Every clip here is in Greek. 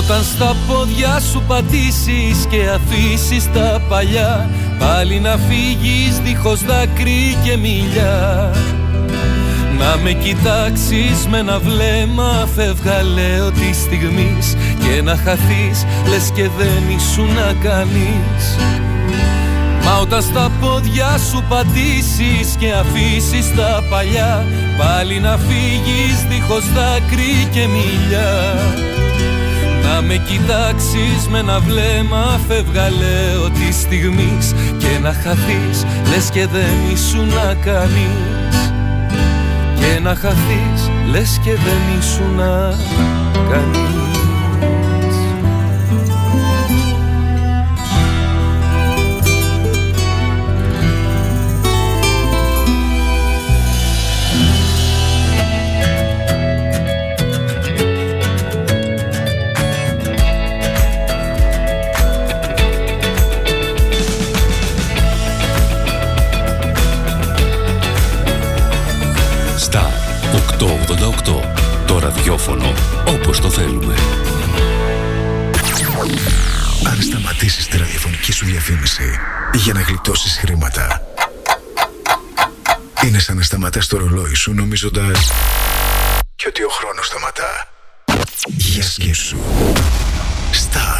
όταν στα πόδια σου πατήσεις και αφήσεις τα παλιά Πάλι να φύγεις δίχως δάκρυ και μιλιά να με κοιτάξεις με ένα βλέμμα φεύγα λέω της στιγμής. Και να χαθείς λες και δεν ήσουν να κάνεις. Μα όταν στα πόδια σου πατήσεις και αφήσεις τα παλιά Πάλι να φύγεις δίχως δάκρυ και μιλιά να με κοιτάξεις με ένα βλέμμα φεύγα λέω τη στιγμής. Και να χαθείς λες και δεν ήσουν να κάνεις. Και να χαθείς λες και δεν ήσουν να κάνεις ραδιόφωνο όπως το θέλουμε. Αν σταματήσεις τη ραδιοφωνική σου διαφήμιση για να γλιτώσεις χρήματα είναι σαν να σταματάς το ρολόι σου νομίζοντας και ότι ο χρόνος σταματά. Για σκέψου. Star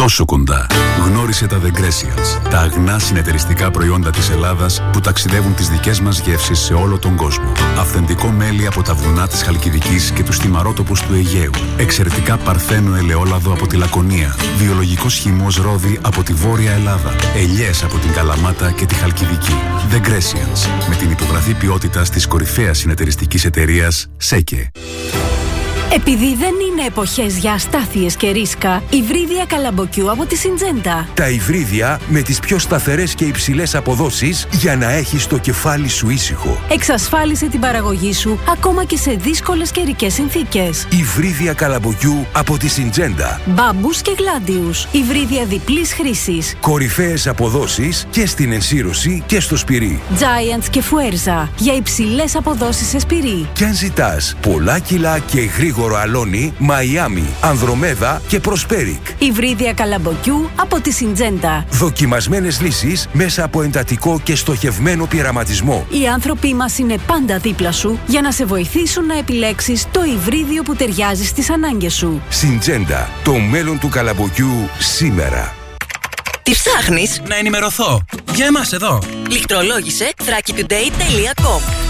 Τόσο κοντά. Γνώρισε τα The τα αγνά συνεταιριστικά προϊόντα της Ελλάδας που ταξιδεύουν τις δικές μας γεύσεις σε όλο τον κόσμο. Αυθεντικό μέλι από τα βουνά της Χαλκιδικής και τους θυμαρότοπους του Αιγαίου. Εξαιρετικά παρθένο ελαιόλαδο από τη Λακωνία. Βιολογικός χυμός ρόδι από τη Βόρεια Ελλάδα. Ελιές από την Καλαμάτα και τη Χαλκιδική. The με την υπογραφή ποιότητας της κορυφαίας συνεταιριστικής εταιρείας ΣΕΚΕ. Επειδή δεν είναι εποχές για αστάθειες και ρίσκα, υβρίδια καλαμποκιού από τη Συντζέντα. Τα υβρίδια με τις πιο σταθερές και υψηλές αποδόσεις για να έχεις το κεφάλι σου ήσυχο. Εξασφάλισε την παραγωγή σου ακόμα και σε δύσκολες καιρικές συνθήκες. Υβρίδια καλαμποκιού από τη Συντζέντα. Μπάμπου και γλάντιους. Υβρίδια διπλής χρήσης. Κορυφαίες αποδόσεις και στην ενσύρωση και στο σπυρί. Giants και Φουέρζα για υψηλές αποδόσεις σε σπυρί. Και αν ζητάς πολλά κιλά και γρήγορα γρήγορο αλόνι, Μαϊάμι, Ανδρομέδα και Προσπέρικ. Υβρίδια καλαμποκιού από τη Συντζέντα. Δοκιμασμένες λύσεις μέσα από εντατικό και στοχευμένο πειραματισμό. Οι άνθρωποι μας είναι πάντα δίπλα σου για να σε βοηθήσουν να επιλέξεις το υβρίδιο που ταιριάζει στις ανάγκες σου. Συντζέντα. Το μέλλον του καλαμποκιού σήμερα. Τι ψάχνεις; Να ενημερωθώ. Για εμάς εδώ. Λιχτρολόγησε thrakitoday.com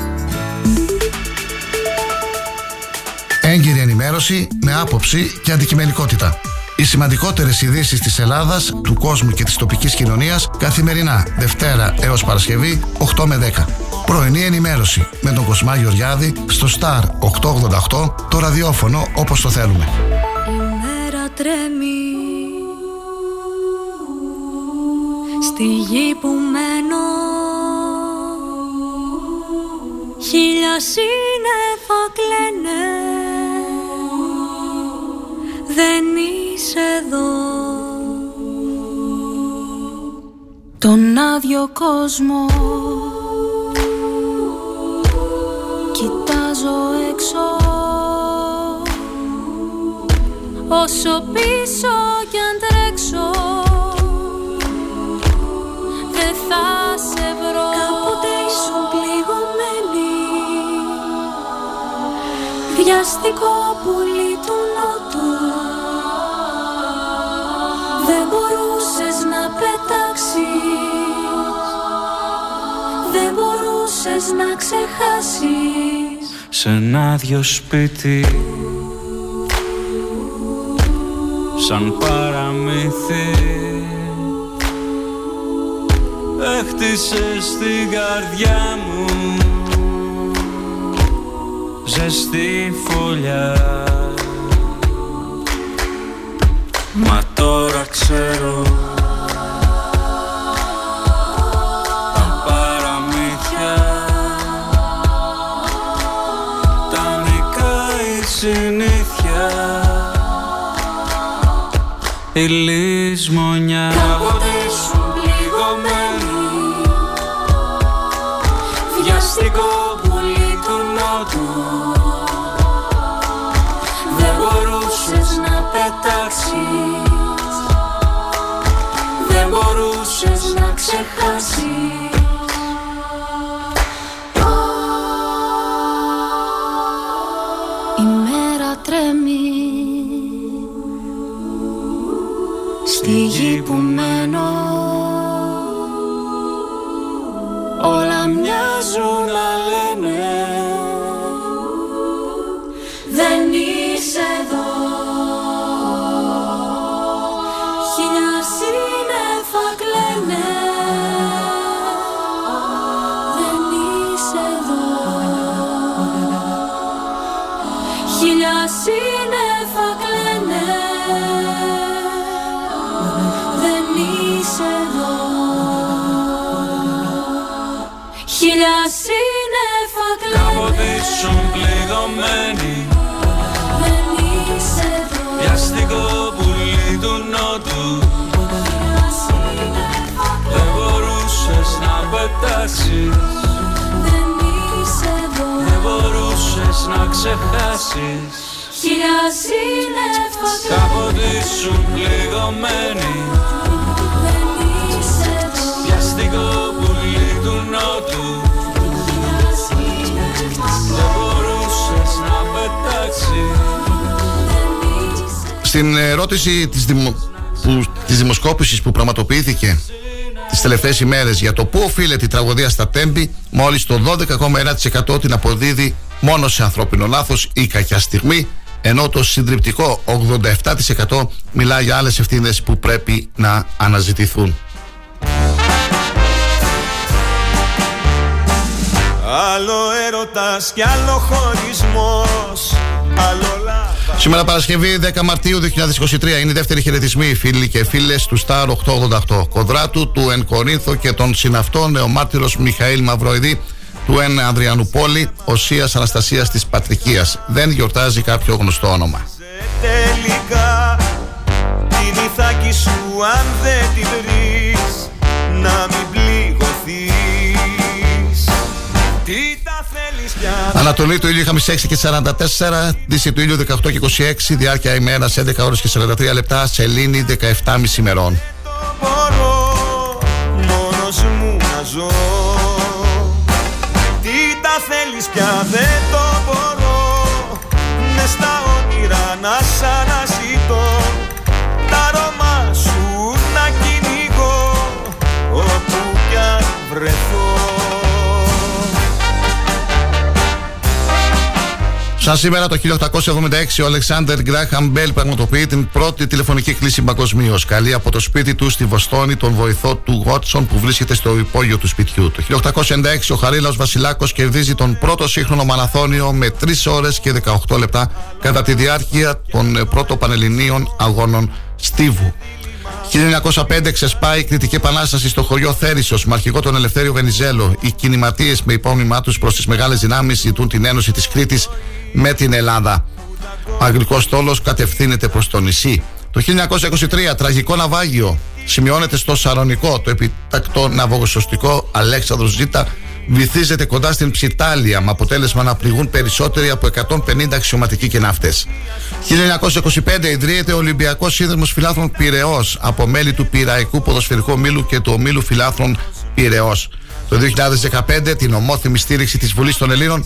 Έγκυρη ενημέρωση με άποψη και αντικειμενικότητα. Οι σημαντικότερες ειδήσεις της Ελλάδας, του κόσμου και της τοπικής κοινωνίας καθημερινά Δευτέρα έως Παρασκευή 8 με 10. Πρωινή ενημέρωση με τον Κοσμά Γεωργιάδη στο Star 888 το ραδιόφωνο όπως το θέλουμε. Η μέρα τρέμει στη γη που μένω χίλια σύννεφα κλαίνε δεν είσαι εδώ. Τον άδειο κόσμο Κοιτάζω έξω. Όσο πίσω κι αν τρέξω Δεν θα σε βρω. Κάποτε ήσουν πληγωμένη. Βιαστικό πουλί πετάξεις. Δεν μπορούσες να ξεχάσεις. Σε ένα άδειο σπίτι. Σαν παραμύθι. Έχτισες στην καρδιά μου. Ζεστή φωλιά. Μα τώρα ξέρω Η λησμονιά Κάποτε να πετάξεις Δεν είσαι εδώ. Δεν μπορούσες να ξεχάσεις. Χίλια σύννεφα Κάποτε ήσουν πληγωμένη Δεν είσαι εδώ. Βιαστικό πουλί του νότου. Χίλια σύννεφα Δεν μπορούσες να πετάξεις. Δεν είσαι Στην ερώτηση της, δημο... που... της δημοσκόπησης που πραγματοποιήθηκε τις τελευταίες ημέρες για το πού οφείλεται η τραγωδία στα Τέμπη, μόλις το 12,1% την αποδίδει μόνο σε ανθρώπινο λάθος ή κακιά στιγμή, ενώ το συντριπτικό 87% μιλά για άλλες ευθύνες που πρέπει να αναζητηθούν. Άλλο έρωτας και άλλο χωρισμός Άλλο λάθος Σήμερα Παρασκευή 10 Μαρτίου 2023 είναι η δεύτερη χαιρετισμή φίλοι και φίλες του Star 888 Κοδράτου του Εν Κορίνθο και των συναυτών νεομάρτυρος Μιχαήλ Μαυροειδή του Εν Ανδριανουπόλη Οσίας Αναστασίας της Πατρικίας. Δεν γιορτάζει κάποιο γνωστό όνομα. Τελικά Την ηθάκη σου αν δεν την βρεις Να μην Ανατολή του ήλιου είχαμε 6 και 44, Δύση του ήλιου 18 και 26, διάρκεια ημέρας 11 ώρες και 43 λεπτά, σελήνη 17,5 ημερών. το μπορώ Μόνος μου να ζω Τι τα θέλεις πια δεν το μπορώ Μες στα όνειρα να σ' Σαν σήμερα το 1876 ο Αλεξάνδρ Γκράχαμ Μπέλ πραγματοποιεί την πρώτη τηλεφωνική κλήση παγκοσμίως. Καλεί από το σπίτι του στη Βοστόνη τον βοηθό του Γότσον που βρίσκεται στο υπόγειο του σπιτιού. Το 1896 ο Χαρίλαος Βασιλάκος κερδίζει τον πρώτο σύγχρονο μαραθώνιο με 3 ώρες και 18 λεπτά κατά τη διάρκεια των ε, πρώτων Πανελληνίων Αγώνων Στίβου. 1905 ξεσπάει η κριτική επανάσταση στο χωριό Θέρισο με αρχηγό τον Ελευθέριο Βενιζέλο. Οι κινηματίες με υπόμνημά τους προς τις μεγάλες δυνάμεις ζητούν την ένωση της Κρήτης με την Ελλάδα. Ο αγγλικός στόλος κατευθύνεται προς το νησί. Το 1923 τραγικό ναυάγιο σημειώνεται στο Σαρονικό. Το επιτακτό ναυαγοσωστικό Αλέξανδρος Ζήτα βυθίζεται κοντά στην Ψιτάλια με αποτέλεσμα να πληγούν περισσότεροι από 150 αξιωματικοί και ναύτες. 1925 ιδρύεται ο Ολυμπιακός Σύνδεσμος Φιλάθρων Πυραιός από μέλη του Πυραϊκού Ποδοσφαιρικού Ομίλου και του Ομίλου Φιλάθρων Πυραιός. Το 2015 την ομόθυμη στήριξη της Βουλής των Ελλήνων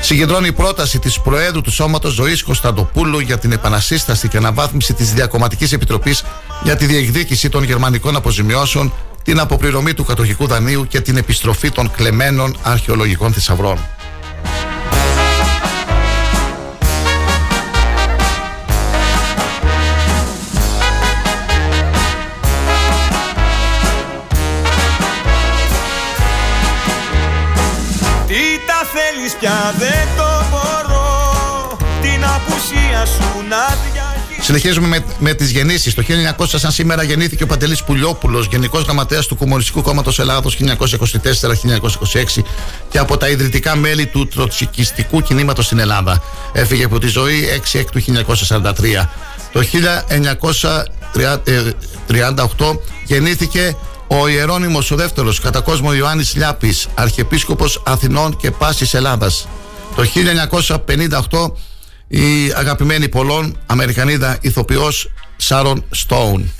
συγκεντρώνει η πρόταση της Προέδρου του Σώματος Ζωής Κωνσταντοπούλου για την επανασύσταση και αναβάθμιση της Διακομματικής Επιτροπής για τη διεκδίκηση των γερμανικών αποζημιώσεων, την αποπληρωμή του κατοχικού δανείου και την επιστροφή των κλεμμένων αρχαιολογικών θησαυρών. πια δεν το μπορώ Την απουσία σου να διαβάσω Συνεχίζουμε με, με τις γεννήσεις. Το 1900, σαν σήμερα, γεννήθηκε ο Παντελής Πουλιόπουλος, Γενικός Γραμματέας του Κομμουνιστικού Κόμματος Ελλάδος 1924-1926 και από τα ιδρυτικά μέλη του τροτσικιστικού κινήματος στην Ελλάδα. Έφυγε από τη ζωή 6 εκ του 1943. Το 1938 γεννήθηκε ο Ιερώνυμος ο δεύτερος κατά κόσμο Ιωάννης Λιάπης, Αρχιεπίσκοπος Αθηνών και Πάσης Ελλάδας. Το 1958 η αγαπημένη πολλών Αμερικανίδα ηθοποιός Σάρον Στόουν.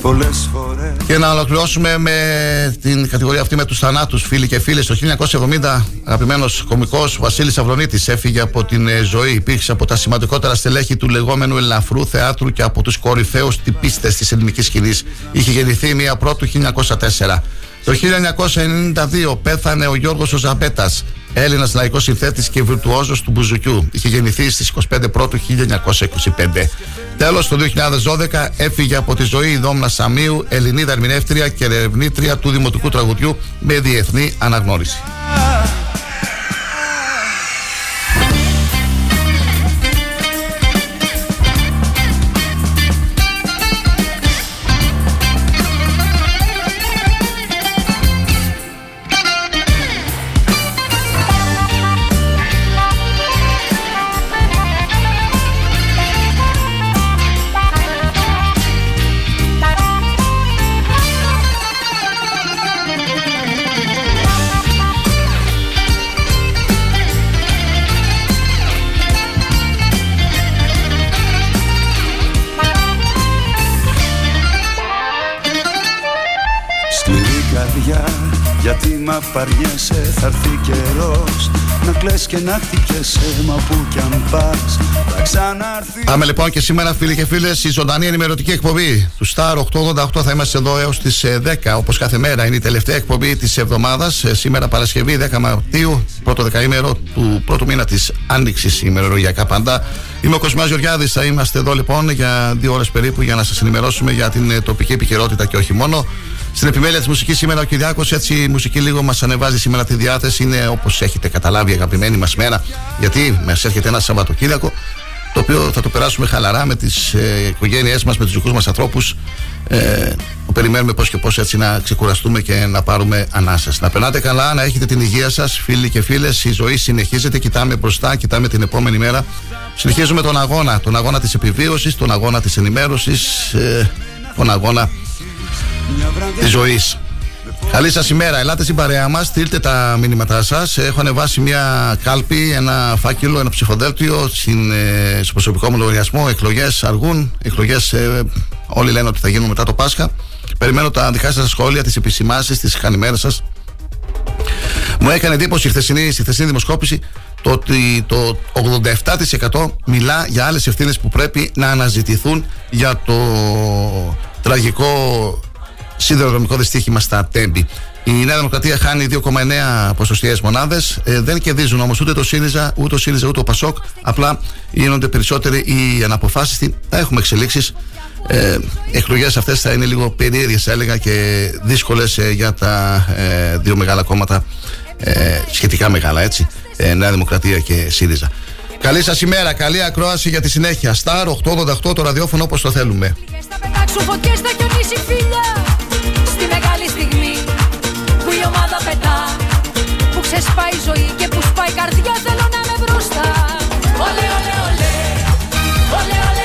Πολλές φορές Και να ολοκληρώσουμε με την κατηγορία αυτή με τους θανάτους φίλοι και φίλες. Το 1970 αγαπημένος κομικός Βασίλης Αυρονίτης έφυγε από την ε, ζωή. Υπήρξε από τα σημαντικότερα στελέχη του λεγόμενου ελαφρού θεάτρου και από τους κορυφαίους τυπίστες της ελληνικής σκηνής. Είχε γεννηθεί μία πρώτου 1904. Το 1992 πέθανε ο Γιώργος ο Ζαμπέτας, Έλληνας λαϊκός συνθέτης και βιρτουόζος του Μπουζουκιού. Είχε γεννηθεί στις 25 πρώτου 1925. Τέλος, το 2012 έφυγε από τη ζωή η Δόμνα Σαμίου, Ελληνίδα ερμηνεύτρια και ερευνήτρια του δημοτικού τραγουδιού με διεθνή αναγνώριση. Κλαις και να χτυπιέσαι μα που κι αν πας Θα ξανάρθεις. Πάμε λοιπόν και σήμερα φίλοι και φίλες η ζωντανή ενημερωτική εκπομπή του Star 888 θα είμαστε εδώ έως τις ε, 10 όπως κάθε μέρα είναι η τελευταία εκπομπή της εβδομάδας. Ε, σήμερα Παρασκευή 10 Μαρτίου πρώτο δεκαήμερο του πρώτου μήνα της Άνοιξης ημερολογιακά παντά Είμαι ο Κοσμάς Γεωργιάδης, θα είμαστε εδώ λοιπόν για δύο ώρες περίπου για να σας ενημερώσουμε για την ε, τοπική επικαιρότητα και όχι μόνο στην επιμέλεια της μουσικής σήμερα ο Κυριάκος, έτσι η μουσική λίγο μας ανεβάζει σήμερα τη διάθεση. Είναι όπως έχετε καταλάβει, η αγαπημένη μας μέρα, γιατί μας έρχεται ένα Σαββατοκύριακο, το οποίο θα το περάσουμε χαλαρά με τις ε, οικογένειές μας, με τους δικούς μας ανθρώπους. Ε, που περιμένουμε πώς και πώς έτσι να ξεκουραστούμε και να πάρουμε ανάσα. Να περνάτε καλά, να έχετε την υγεία σας, φίλοι και φίλες. Η ζωή συνεχίζεται, κοιτάμε μπροστά, κοιτάμε την επόμενη μέρα. Συνεχίζουμε τον αγώνα, τον αγώνα της επιβίωσης, τον αγώνα της ενημέρωσης, ε, τον αγώνα της ζωής. Καλή σας ημέρα. Ελάτε στην παρέα μας. Στείλτε τα μηνύματά σας. Έχω ανεβάσει μια κάλπη, ένα φάκελο, ένα ψηφοδέλτιο στην, ε, στο προσωπικό μου λογαριασμό. Εκλογές αργούν. Εκλογές όλοι λένε ότι θα γίνουν μετά το Πάσχα. Περιμένω τα δικά σας σχόλια, τις επισημάσεις, τις καλημέρε σας. Μου έκανε εντύπωση η χθεσινή, στη χθεσινή δημοσκόπηση το ότι το 87% μιλά για άλλες ευθύνες που πρέπει να αναζητηθούν για το τραγικό σιδηροδρομικό δυστύχημα στα Τέμπη. Η Νέα Δημοκρατία χάνει 2,9 ποσοστιαίες μονάδες. Ε, δεν κερδίζουν όμως ούτε το ΣΥΡΙΖΑ, ούτε ο ΣΥΡΙΖΑ, ούτε ο ΠΑΣΟΚ. Απλά γίνονται περισσότεροι οι αναποφάσιστοι. Θα έχουμε εξελίξεις. Ε, εκλογές αυτές θα είναι λίγο περίεργες, θα έλεγα, και δύσκολες για τα ε, δύο μεγάλα κόμματα. Ε, σχετικά μεγάλα, έτσι. Ε, Νέα Δημοκρατία και ΣΥΡΙΖΑ. Καλή σας ημέρα, καλή ακρόαση για τη συνέχεια. Star 888 το ραδιόφωνο όπως το θέλουμε. Θα πετάξω φωτιές, θα χιονίσει φίλια Στη μεγάλη στιγμή που η ομάδα πετά Που ξεσπάει η ζωή και που σπάει η καρδιά Θέλω να είμαι μπροστά Ολέ, ολέ, ολέ Ολέ, ολέ, ολέ Ολέ,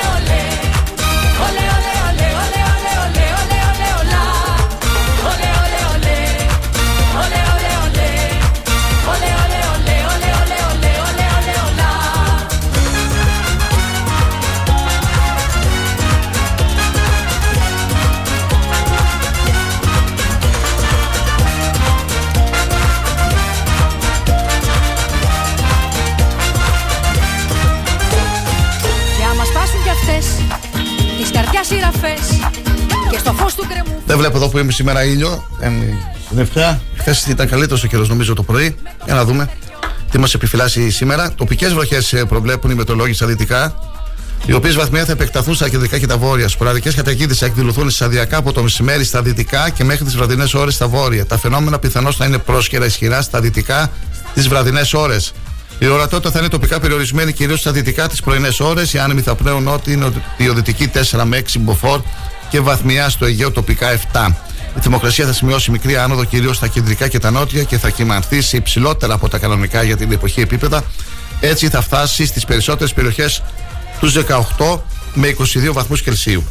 Και στο φως του γκρεμού Δεν βλέπω εδώ που είμαι σήμερα ήλιο. Είναι ευχαία. Χθες ήταν καλύτερος ο καιρός, νομίζω, το πρωί. Για να δούμε τι μας επιφυλάσσει σήμερα. Τοπικές βροχές προβλέπουν οι μετρολόγοι στα δυτικά. οι οποίες βαθμία θα επεκταθούν στα κεντρικά και τα βόρεια. Σποραδικές καταιγίδες θα εκδηλωθούν σταδιακά από το μεσημέρι στα δυτικά και μέχρι τις βραδινές ώρες στα βόρεια. Τα φαινόμενα πιθανώς θα είναι πρόσχερα ισχυρά στα δυτικά τις βραδινές ώρες. Η ορατότητα θα είναι τοπικά περιορισμένη κυρίως στα δυτικά τις πρωινές ώρες. Οι άνεμοι θα πνέουν ότι είναι οδυτική 4 με 6 μποφόρ και βαθμιά στο Αιγαίο τοπικά 7. Η θερμοκρασία θα σημειώσει μικρή άνοδο κυρίως στα κεντρικά και τα νότια και θα κυμανθεί σε υψηλότερα από τα κανονικά για την εποχή επίπεδα. Έτσι θα φτάσει στις περισσότερες περιοχές τους 18 με 22 βαθμούς Κελσίου.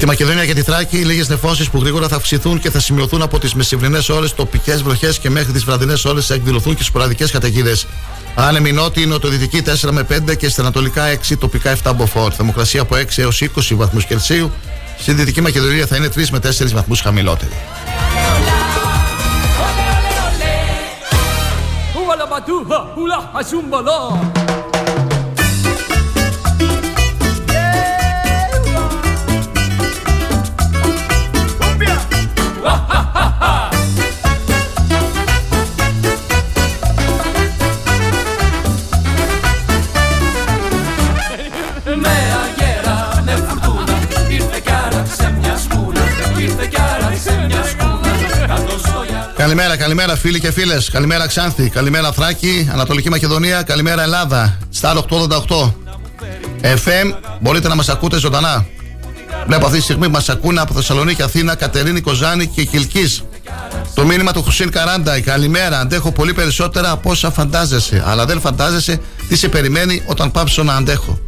Τη Μακεδονία και τη Θράκη, λίγε νεφώσει που γρήγορα θα αυξηθούν και θα σημειωθούν από τι μεσημβρινέ ώρε, τοπικέ βροχέ και μέχρι τι βραδινέ ώρε θα εκδηλωθούν και σποραδικέ καταιγίδε. Άνεμη νότιοι, νοτιοδυτική 4 με 5 και στην Ανατολικά 6, τοπικά 7 μποφόρ. Θερμοκρασία από 6 έω 20 βαθμού Κελσίου. Στη Δυτική Μακεδονία θα είναι 3 με 4 βαθμού χαμηλότερη. Καλημέρα, καλημέρα φίλοι και φίλες. Καλημέρα Ξάνθη, καλημέρα Θράκη, Ανατολική Μακεδονία, καλημέρα Ελλάδα. Σταρ 888. FM, μπορείτε να μας ακούτε ζωντανά. Βλέπω αυτή τη στιγμή μα ακούνε από Θεσσαλονίκη, Αθήνα, Κατερίνη, Κοζάνη και Κιλκή. Το μήνυμα του Χουσίν Καράντα. Καλημέρα. Αντέχω πολύ περισσότερα από όσα φαντάζεσαι. Αλλά δεν φαντάζεσαι τι σε περιμένει όταν πάψω να αντέχω.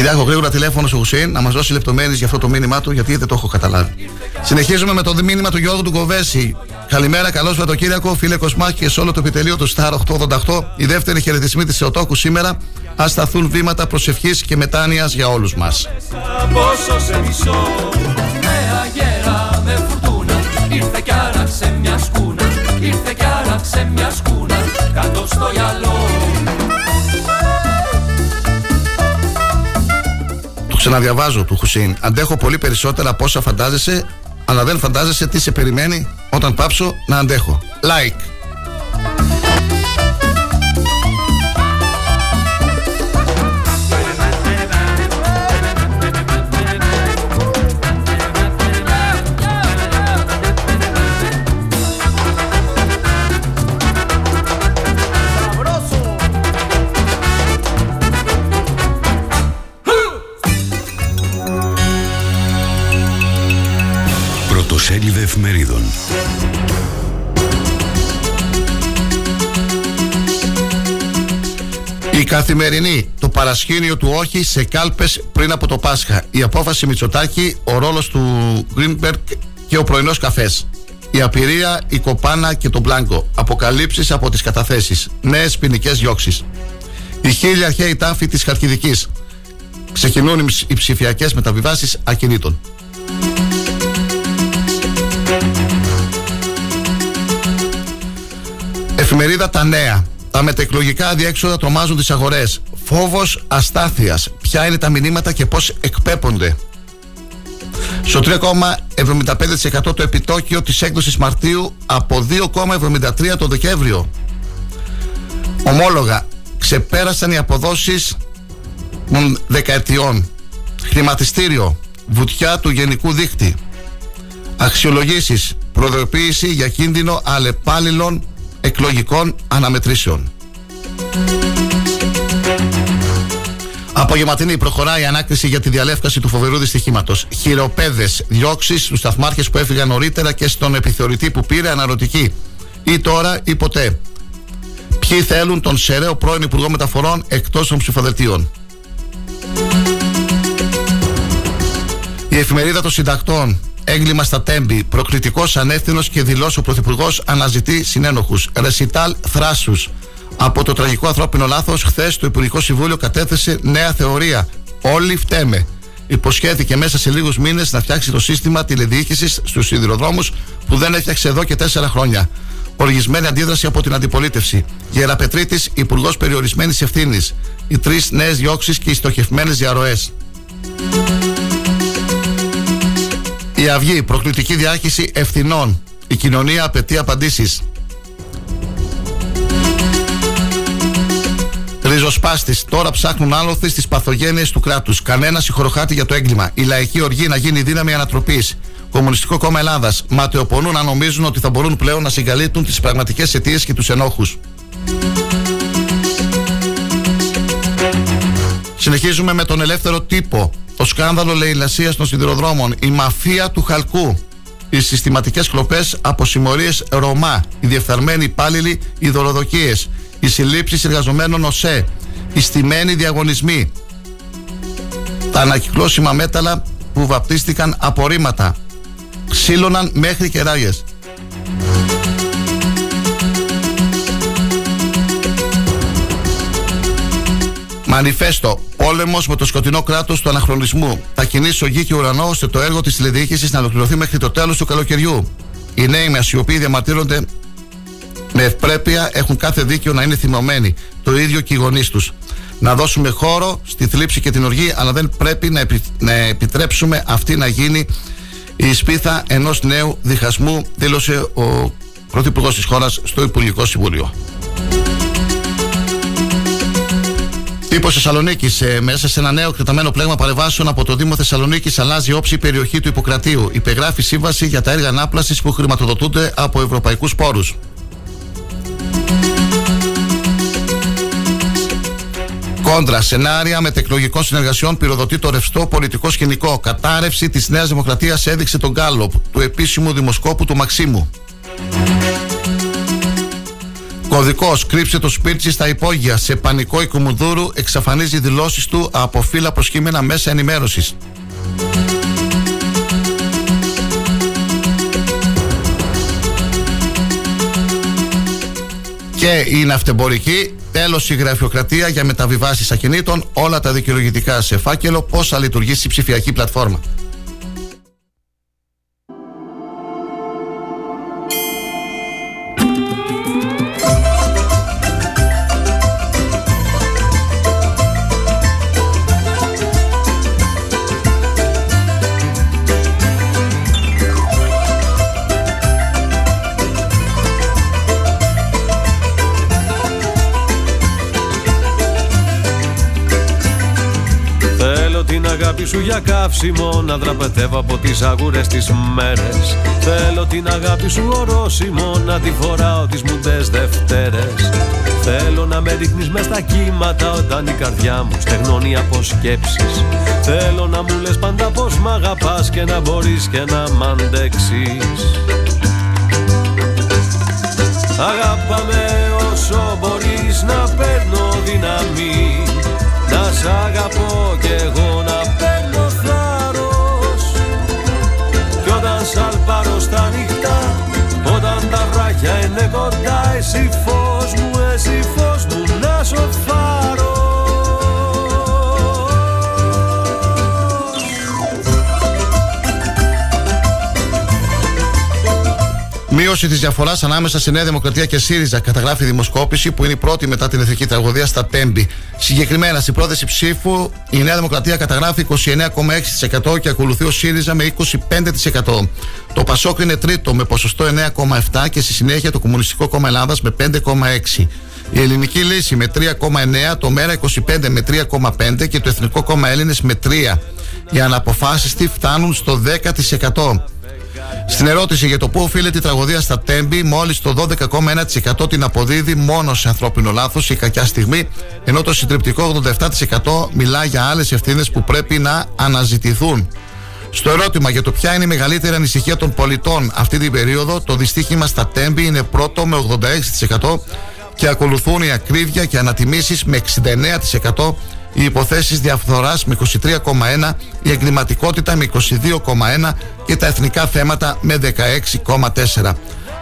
Κυριάκο, γρήγορα τηλέφωνο στο Χουσέιν να μας δώσει λεπτομέρειες για αυτό το μήνυμά του, γιατί δεν το έχω καταλάβει. Συνεχίζουμε με το μήνυμα του Γιώργου του Κοβέση. Καλημέρα, καλό Σαββατοκύριακο, φίλε Κοσμάκη και σε όλο το επιτελείο του Star 888. Οι δεύτεροι χαιρετισμοί της Εωτόκου σήμερα ας σταθούν βήματα προσευχής και μετάνοιας για όλους μας. Ήρθε κι άραξε μια σκούνα, ήρθε κι άραξε μια σκούνα, κάτω στο γυαλό ξαναδιαβάζω του Χουσίν. Αντέχω πολύ περισσότερα από όσα φαντάζεσαι, αλλά δεν φαντάζεσαι τι σε περιμένει όταν πάψω να αντέχω. Like. Εφημερίδων. Η καθημερινή, το παρασκήνιο του όχι σε κάλπες πριν από το Πάσχα. Η απόφαση Μητσοτάκη, ο ρόλος του Γκρίνμπεργκ και ο πρωινός καφές. Η απειρία, η κοπάνα και το μπλάνκο. Αποκαλύψεις από τις καταθέσεις. Νέες ποινικές διώξεις. Η χίλια αρχαίοι τάφη της Χαρκιδικής. Ξεκινούν οι ψηφιακές μεταβιβάσεις ακινήτων. Εφημερίδα Τα Νέα. Τα μετεκλογικά αδιέξοδα τρομάζουν τις αγορές. Φόβος αστάθειας. Ποια είναι τα μηνύματα και πώς εκπέπονται; Στο 3,75% το επιτόκιο της έκδοσης Μαρτίου από 2,73% το Δεκέμβριο. Ομόλογα. Ξεπέρασαν οι αποδόσεις των δεκαετιών. Χρηματιστήριο. Βουτιά του γενικού δίκτυ. Αξιολογήσεις. Προειδοποίηση για κίνδυνο αλλεπάλληλων εκλογικών αναμετρήσεων. Απογευματινή προχωράει η ανάκριση για τη διαλεύκαση του φοβερού δυστυχήματος. Χειροπέδες, διώξεις στους σταθμάρχε που έφυγαν νωρίτερα και στον επιθεωρητή που πήρε αναρωτική. Ή τώρα ή ποτέ. Ποιοι θέλουν τον σεραίο πρώην Υπουργό Μεταφορών εκτός των ψηφοδελτίων. Η εφημερίδα των συντακτών Έγκλημα στα Τέμπη. Προκλητικός ανεύθυνος και δηλώσει ο Πρωθυπουργός αναζητεί συνένοχους. Ρεσιτάλ θράσους. Από το τραγικό ανθρώπινο λάθος, χθες το Υπουργικό Συμβούλιο κατέθεσε νέα θεωρία. Όλοι φταίμε. Υποσχέθηκε μέσα σε λίγους μήνες να φτιάξει το σύστημα τηλεδιοίκησης στους σιδηροδρόμους που δεν έφτιαξε εδώ και τέσσερα χρόνια. Οργισμένη αντίδραση από την αντιπολίτευση. Γεραπετρίτης, Υπουργός Περιορισμένης Ευθύνης. Οι τρεις νέες διώξεις και οι στοχευμένες διαρροές. Η Αυγή, προκλητική διάχυση ευθυνών. Η κοινωνία απαιτεί απαντήσεις. Ριζοσπάστης. Τώρα ψάχνουν άλοθη στις παθογένειες του κράτους. Κανένας συγχωροχάτη για το έγκλημα. Η λαϊκή οργή να γίνει δύναμη ανατροπής. Κομμουνιστικό Κόμμα Ελλάδας. Ματαιοπονούν να νομίζουν ότι θα μπορούν πλέον να συγκαλύπτουν τις πραγματικές αιτίες και τους ενόχους. Συνεχίζουμε με τον ελεύθερο τύπο. Το σκάνδαλο λαιλασία των σιδηροδρόμων. Η μαφία του χαλκού. Οι συστηματικές κλοπές από συμμορίες Ρωμά. Οι διεφθαρμένοι υπάλληλοι, οι δωροδοκίες. Οι συλλήψεις εργαζομένων ΟΣΕ. Οι στημένοι διαγωνισμοί. Τα ανακυκλώσιμα μέταλλα που βαπτίστηκαν απορρίμματα. Ξύλωναν μέχρι και Μανιφέστο. Πόλεμος με το σκοτεινό κράτος του αναχρονισμού. Θα κινήσει ο γη και ουρανός ώστε το έργο της τηλεδιοίκησης να ολοκληρωθεί μέχρι το τέλος του καλοκαιριού. Οι νέοι μα οι οποίοι διαμαρτύρονται με ευπρέπεια έχουν κάθε δίκαιο να είναι θυμωμένοι. Το ίδιο και οι γονείς τους. Να δώσουμε χώρο στη θλίψη και την οργή, αλλά δεν πρέπει να, να επιτρέψουμε αυτή να γίνει η σπίθα ενός νέου διχασμού, δήλωσε ο Πρωθυπουργός της χώρας στο Υπουργικό Συμβούλιο. Τύπο Θεσσαλονίκη. Ε, μέσα σε ένα νέο εκτεταμένο πλέγμα παρεμβάσεων από το Δήμο Θεσσαλονίκης αλλάζει όψη η περιοχή του Ιπποκρατίου. Υπεγράφει σύμβαση για τα έργα ανάπλασης που χρηματοδοτούνται από ευρωπαϊκούς πόρους. Κόντρα, σενάρια μετεκλογικών συνεργασιών πυροδοτεί το ρευστό πολιτικό σκηνικό. Κατάρρευση της Νέας Δημοκρατίας έδειξε τον Γκάλοπ, του επίσημου δημοσκόπου του Μαξίμου. Κωδικός κρύψε το σπίτι στα υπόγεια. Σε πανικό οικομουδούρου εξαφανίζει δηλώσεις του από φύλλα προσκύμενα μέσα ενημέρωσης. Και η ναυτεμπορική, τέλο η γραφειοκρατία για μεταβιβάσεις ακινήτων, όλα τα δικαιολογητικά σε φάκελο, πώς θα λειτουργήσει η ψηφιακή πλατφόρμα. Σου για καύσιμο Να δραπετεύω από τις αγούρες τις μέρες. Θέλω την αγάπη σου ορόσημο Να τη φοράω τις μουντές Δευτέρες. Θέλω να με ρίχνεις μες στα κύματα Όταν η καρδιά μου στεγνώνει από σκέψεις. Θέλω να μου λες πάντα πως μ' αγαπάς Και να μπορείς και να μ' αντέξεις. Αγάπαμε όσο μπορείς να παίρνω δύναμη. Να σ' αγαπώ κι εγώ να constante. Μείωση της διαφοράς ανάμεσα στη Νέα Δημοκρατία και ΣΥΡΙΖΑ καταγράφει η δημοσκόπηση που είναι η πρώτη μετά την εθνική τραγωδία στα Πέμπτη. Συγκεκριμένα στην πρόταση ψήφου η Νέα Δημοκρατία καταγράφει 29,6% και ακολουθεί ο ΣΥΡΙΖΑ με 25%. Το ΠΑΣΟΚ είναι τρίτο με ποσοστό 9,7% και στη συνέχεια το Κομμουνιστικό Κόμμα Ελλάδας με 5,6%. Η Ελληνική Λύση με 3,9%, το ΜΕΡΑ 25 με 3,5% και το Εθνικό Κόμμα Έλληνες με 3%. Οι αναποφάσιστοι φτάνουν στο 10%. Στην ερώτηση για το πού οφείλεται η τραγωδία στα Τέμπη, μόλις το 12,1% την αποδίδει μόνο σε ανθρώπινο λάθος ή κακιά στιγμή, ενώ το συντριπτικό 87% μιλά για άλλες ευθύνες που πρέπει να αναζητηθούν. Στο ερώτημα για το ποια είναι η μεγαλύτερη ανησυχία των πολιτών αυτή την περίοδο, το δυστύχημα στα Τέμπη είναι πρώτο με 86% και ακολουθούν η ακρίβεια και ανατιμήσεις με 69% οι υποθέσεις διαφθοράς με 23,1, η εγκληματικότητα με 22,1 και τα εθνικά θέματα με 16,4.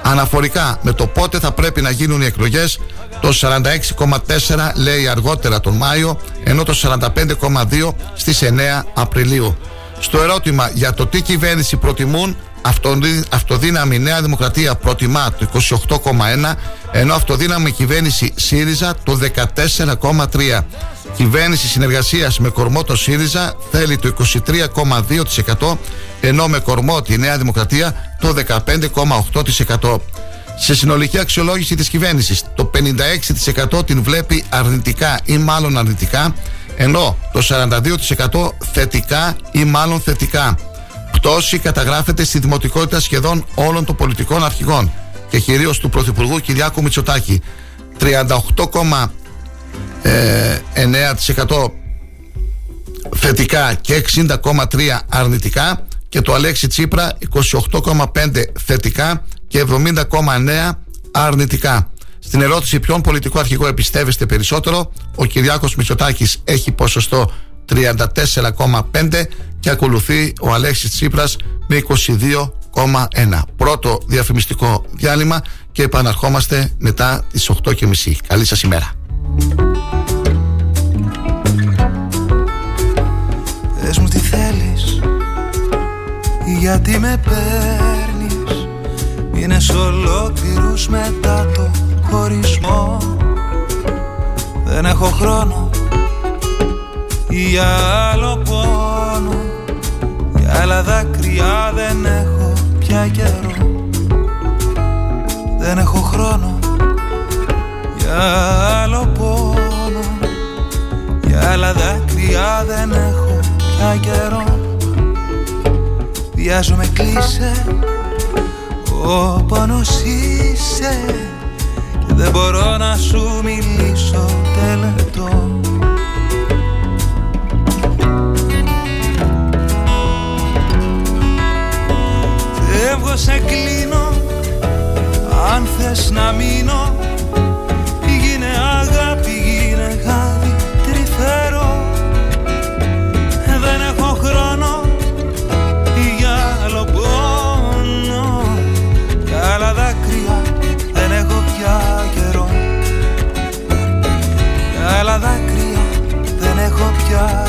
Αναφορικά με το πότε θα πρέπει να γίνουν οι εκλογές, το 46,4 λέει αργότερα τον Μάιο, ενώ το 45,2 στις 9 Απριλίου. Στο ερώτημα για το τι κυβέρνηση προτιμούν, αυτοδύναμη Νέα Δημοκρατία προτιμά το 28,1 ενώ αυτοδύναμη κυβέρνηση ΣΥΡΙΖΑ το 14,3 κυβέρνηση συνεργασίας με κορμό το ΣΥΡΙΖΑ θέλει το 23,2% ενώ με κορμό τη Νέα Δημοκρατία το 15,8% σε συνολική αξιολόγηση της κυβέρνησης το 56% την βλέπει αρνητικά ή μάλλον αρνητικά ενώ το 42% θετικά ή μάλλον θετικά πτώση καταγράφεται στη δημοτικότητα σχεδόν όλων των πολιτικών αρχηγών και κυρίως του Πρωθυπουργού Κυριάκου Μητσοτάκη. 38,9% θετικά και 60,3% αρνητικά και το Αλέξη Τσίπρα 28,5% θετικά και 70,9% αρνητικά. Στην ερώτηση ποιον πολιτικό αρχηγό επιστεύεστε περισσότερο, ο Κυριάκος Μητσοτάκης έχει ποσοστό 34,5 και ακολουθεί ο Αλέξης Τσίπρας με 22,1. Πρώτο διαφημιστικό διάλειμμα και επαναρχόμαστε μετά τις 8.30. Καλή σας ημέρα. Πες μου τι θέλεις Γιατί με παίρνεις Είναι ολόκληρους μετά το χωρισμό Δεν έχω χρόνο για άλλο πόνο Για άλλα δάκρυα δεν έχω πια καιρό. Δεν έχω χρόνο Για άλλο πόνο. Για άλλα δάκρυα δεν έχω πια καιρό. Βιάζομαι κλείσε. Ο πόνος είσαι. Και δεν μπορώ να σου μιλήσω τελετό Φεύγω σε κλείνω. Αν θες να μείνω Γίνε αγάπη, γίνε γάδι Τρυφερό. Δεν έχω χρόνο Για άλλο πόνο. Για άλλα δάκρυα Δεν έχω πια καιρό. Για άλλα δάκρυα Δεν έχω πια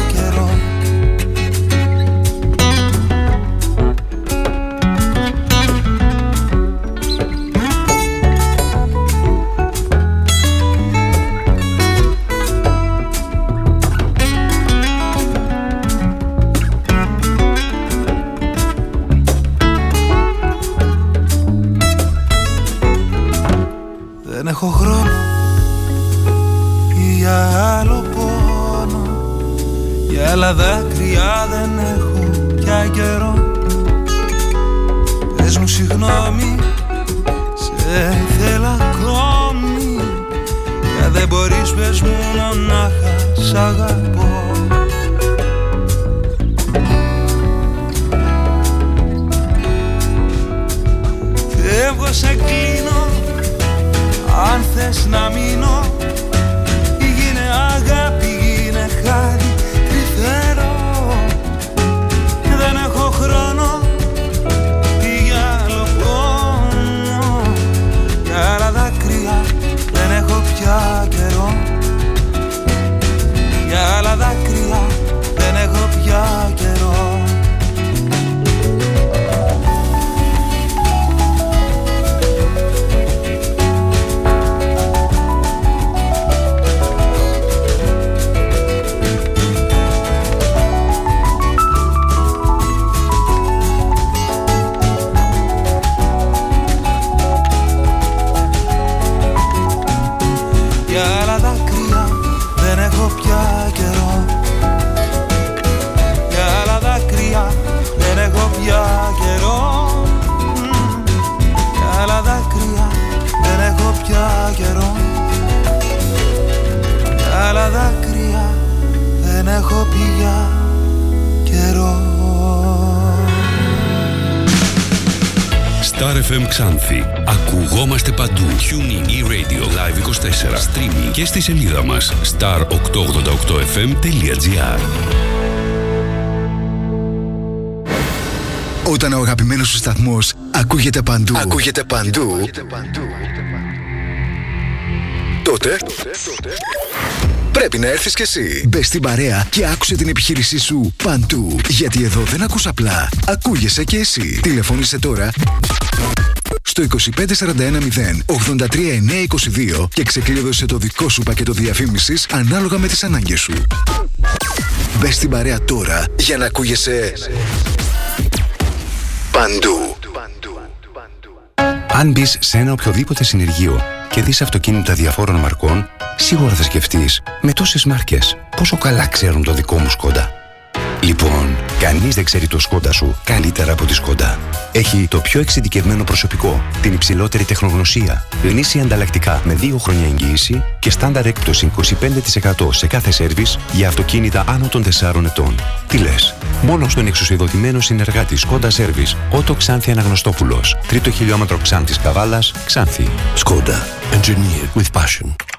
Για άλλα δάκρυα δεν έχω πια καιρό. Πες μου συγγνώμη, σε θέλω ακόμη. Για δεν μπορείς πες μου μονάχα σ' αγαπώ. Φεύγω σε κλείνω αν θες να μείνω FM Ξάνθη. Ακουγόμαστε παντού. Tuning e-radio live 24. Streaming και στη σελίδα μας star888fm.gr Όταν ο αγαπημένος σου σταθμός ακούγεται παντού, ακούγεται παντού, τότε πρέπει να έρθεις κι εσύ. Μπες στην παρέα και άκουσε την επιχείρησή σου παντού. Γιατί εδώ δεν ακούς απλά, ακούγεσαι κι εσύ. Τηλεφώνησε τώρα στο 25410 83922 και ξεκλείδωσε το δικό σου πακέτο διαφήμισης ανάλογα με τις ανάγκες σου. Μπες στην παρέα τώρα για να ακούγεσαι παντού. Αν μπεις σε ένα οποιοδήποτε συνεργείο και δεις αυτοκίνητα διαφόρων μαρκών, σίγουρα θα σκεφτείς με τόσες μάρκες πόσο καλά ξέρουν το δικό μου σκόντα. Λοιπόν, κανείς δεν ξέρει το σκόντα σου καλύτερα από τη σκόντα. Έχει το πιο εξειδικευμένο προσωπικό, την υψηλότερη τεχνογνωσία, γνήσια ανταλλακτικά με 2 χρόνια εγγύηση και στάνταρ έκπτωση 25% σε κάθε σέρβις για αυτοκίνητα άνω των 4 ετών. Τι λες, μόνο στον εξουσιοδοτημένο συνεργάτη Σκόντα Σέρβις, Ότο Ξάνθη Αναγνωστόπουλος, τρίτο χιλιόμετρο Ξάνθης Καβάλας, Ξάνθη. Σκόντα. Engineered with passion.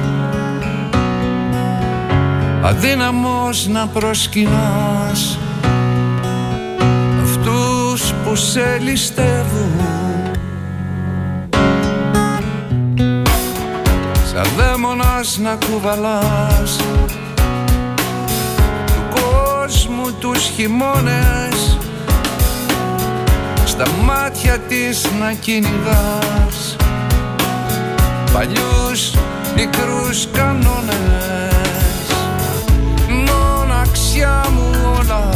Αδύναμος να προσκυνάς Αυτούς που σε ληστεύουν. Σαν δαίμονας να κουβαλάς Του κόσμου τους χειμώνες Στα μάτια της να κυνηγάς Παλιούς μικρούς κανόνες Μοναξιά μου όλα.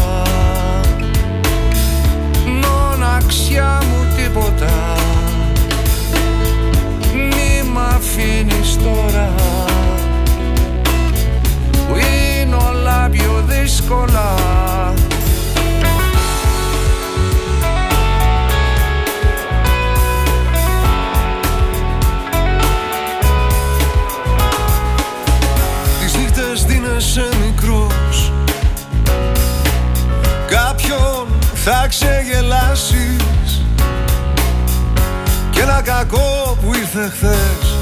Μοναξιά μου τίποτα. Μη μ' αφήνεις τώρα. Που είναι όλα πιο δύσκολα. Τις νύχτες δίνεσαι θα ξεγελάσεις Κι ένα κακό που ήρθε χθες.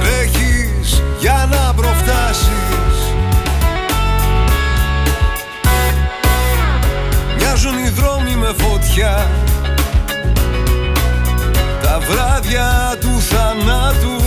Τρέχεις για να προφτάσεις. Μοιάζουν οι δρόμοι με φωτιά. Τα βράδια του θανάτου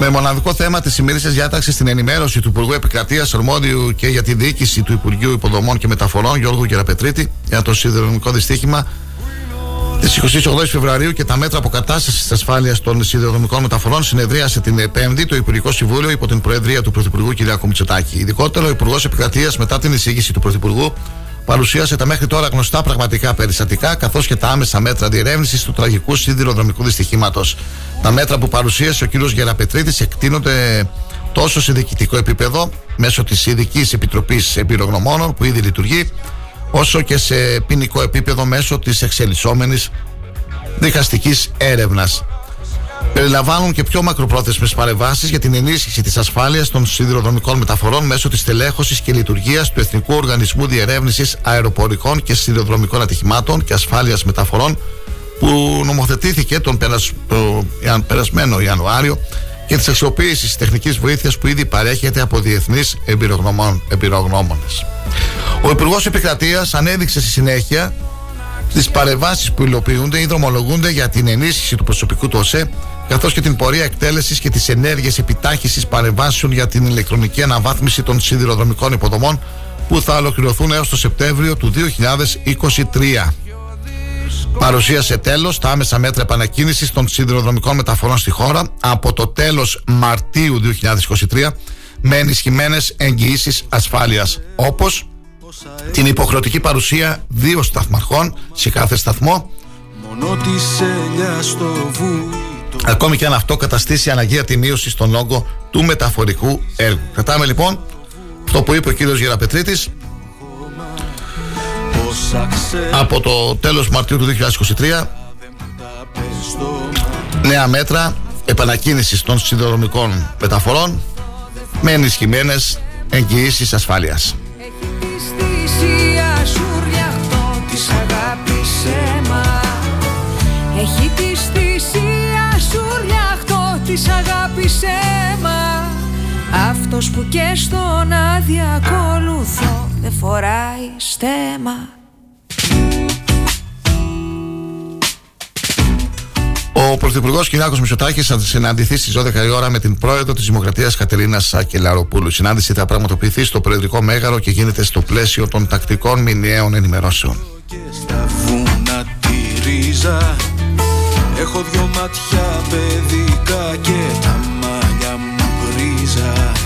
Με μοναδικό θέμα της ημερήσιας διάταξης στην ενημέρωση του Υπουργού Επικρατείας Ορμόδιου και για τη διοίκηση του Υπουργείου Υποδομών και Μεταφορών Γιώργου Γεραπετρίτη για το σιδηροδρομικό δυστύχημα της 28 Φεβρουαρίου και τα μέτρα αποκατάστασης της ασφάλειας των σιδηροδρομικών μεταφορών συνεδρίασε την Πέμπτη το Υπουργικό Συμβούλιο υπό την Προεδρία του Πρωθυπουργού κ. Μητσοτάκη. Ειδικότερα, ο Υπουργός Επικρατείας μετά την εισήγηση του Πρωθυπουργού παρουσίασε τα μέχρι τώρα γνωστά πραγματικά περιστατικά καθώς και τα άμεσα μέτρα διερεύνησης του τραγικού σιδηροδρομικού δυστυχήματος. Τα μέτρα που παρουσίασε ο κ. Γεραπετρίτης εκτείνονται τόσο σε διοικητικό επίπεδο μέσω της Ειδικής Επιτροπής Εμπειρογνωμόνων που ήδη λειτουργεί, όσο και σε ποινικό επίπεδο μέσω της εξελισσόμενης δικαστικής έρευνας. Περιλαμβάνουν και πιο μακροπρόθεσμες παρεμβάσεις για την ενίσχυση της ασφάλειας των σιδηροδρομικών μεταφορών μέσω της τελέχωση και λειτουργίας του Εθνικού Οργανισμού Διερεύνησης Αεροπορικών και Σιδηροδρομικών Ατυχημάτων και Ασφάλειας Μεταφορών, που νομοθετήθηκε τον περασμένο Ιανουάριο και της αξιοποίησης της τεχνικής βοήθειας που ήδη παρέχεται από διεθνείς εμπειρογνώμονες. Ο Υπουργός Επικρατείας ανέδειξε στη συνέχεια τις παρεμβάσεις που υλοποιούνται ή δρομολογούνται για την ενίσχυση του προσωπικού του ΟΣΕ καθώς και την πορεία εκτέλεσης και τις ενέργειες επιτάχυσης παρεμβάσεων για την ηλεκτρονική αναβάθμιση των σιδηροδρομικών υποδομών που θα ολοκληρωθούν έως το Σεπτέμβριο του 2023. Παρουσίασε τέλος τα άμεσα μέτρα επανακίνηση των σιδηροδρομικών μεταφορών στη χώρα από το τέλος Μαρτίου 2023 με ενισχυμένες εγγυήσεις ασφάλειας, όπως την υποχρεωτική παρουσία δύο σταθμαρχών σε κάθε σταθμό. Ακόμη και αν αυτό καταστήσει αναγκαία τη μείωση στον όγκο του μεταφορικού έργου. Κρατάμε λοιπόν αυτό που είπε ο κύριος Γεραπετρίτης από το τέλος Μαρτίου του 2023 νέα μέτρα επανακίνησης των σιδηροδρομικών μεταφορών με ενισχυμένες εγγυήσεις ασφάλειας. Έχει της αγάπης αίμα Αυτός που και στον αδιακολουθώ δεν φοράει στέμα Ο Πρωθυπουργός Κυριάκος Μητσοτάκης θα συναντηθεί στις 12 η ώρα με την πρόεδρο της Δημοκρατίας Κατερίνα Σακελαροπούλου. Η συνάντηση θα πραγματοποιηθεί στο Προεδρικό Μέγαρο και γίνεται στο πλαίσιο των τακτικών μηνιαίων ενημερώσεων. Έχω δυο μάτια παιδικά και τα μαλλιά μου γκρίζα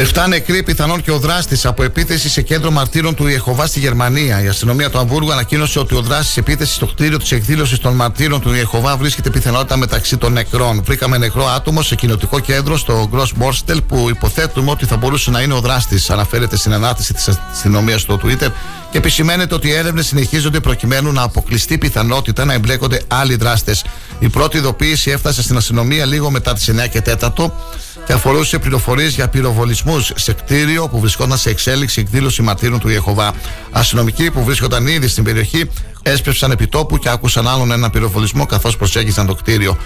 Εφτά νεκροί, πιθανόν και ο δράστης από επίθεση σε κέντρο μαρτύρων του Ιεχοβά στη Γερμανία. Η αστυνομία του Αμβούργου ανακοίνωσε ότι ο δράστης επίθεση στο κτίριο της εκδήλωσης των μαρτύρων του Ιεχοβά βρίσκεται πιθανότητα μεταξύ των νεκρών. Βρήκαμε νεκρό άτομο σε κοινοτικό κέντρο στο Γκρό Μπόρστελ που υποθέτουμε ότι θα μπορούσε να είναι ο δράστης. Αναφέρεται στην ανάρτηση της αστυνομίας στο Twitter και επισημαίνεται ότι οι έρευνες συνεχίζονται προκειμένου να αποκλειστεί πιθανότητα να εμπλέκονται άλλοι δράστες. Η πρώτη ειδοποίηση έφτασε στην αστυνομία λίγο μετά τις 9 και 4 και αφορούσε πληροφορίες για πυροβολισμούς σε κτίριο που βρισκόταν σε εξέλιξη εκδήλωση μαρτύρων του Ιεχοβά. Αστυνομικοί που βρίσκονταν ήδη στην περιοχή έσπευσαν επιτόπου και άκουσαν άλλον ένα πυροβολισμό καθώς προσέγγισαν το κτίριο.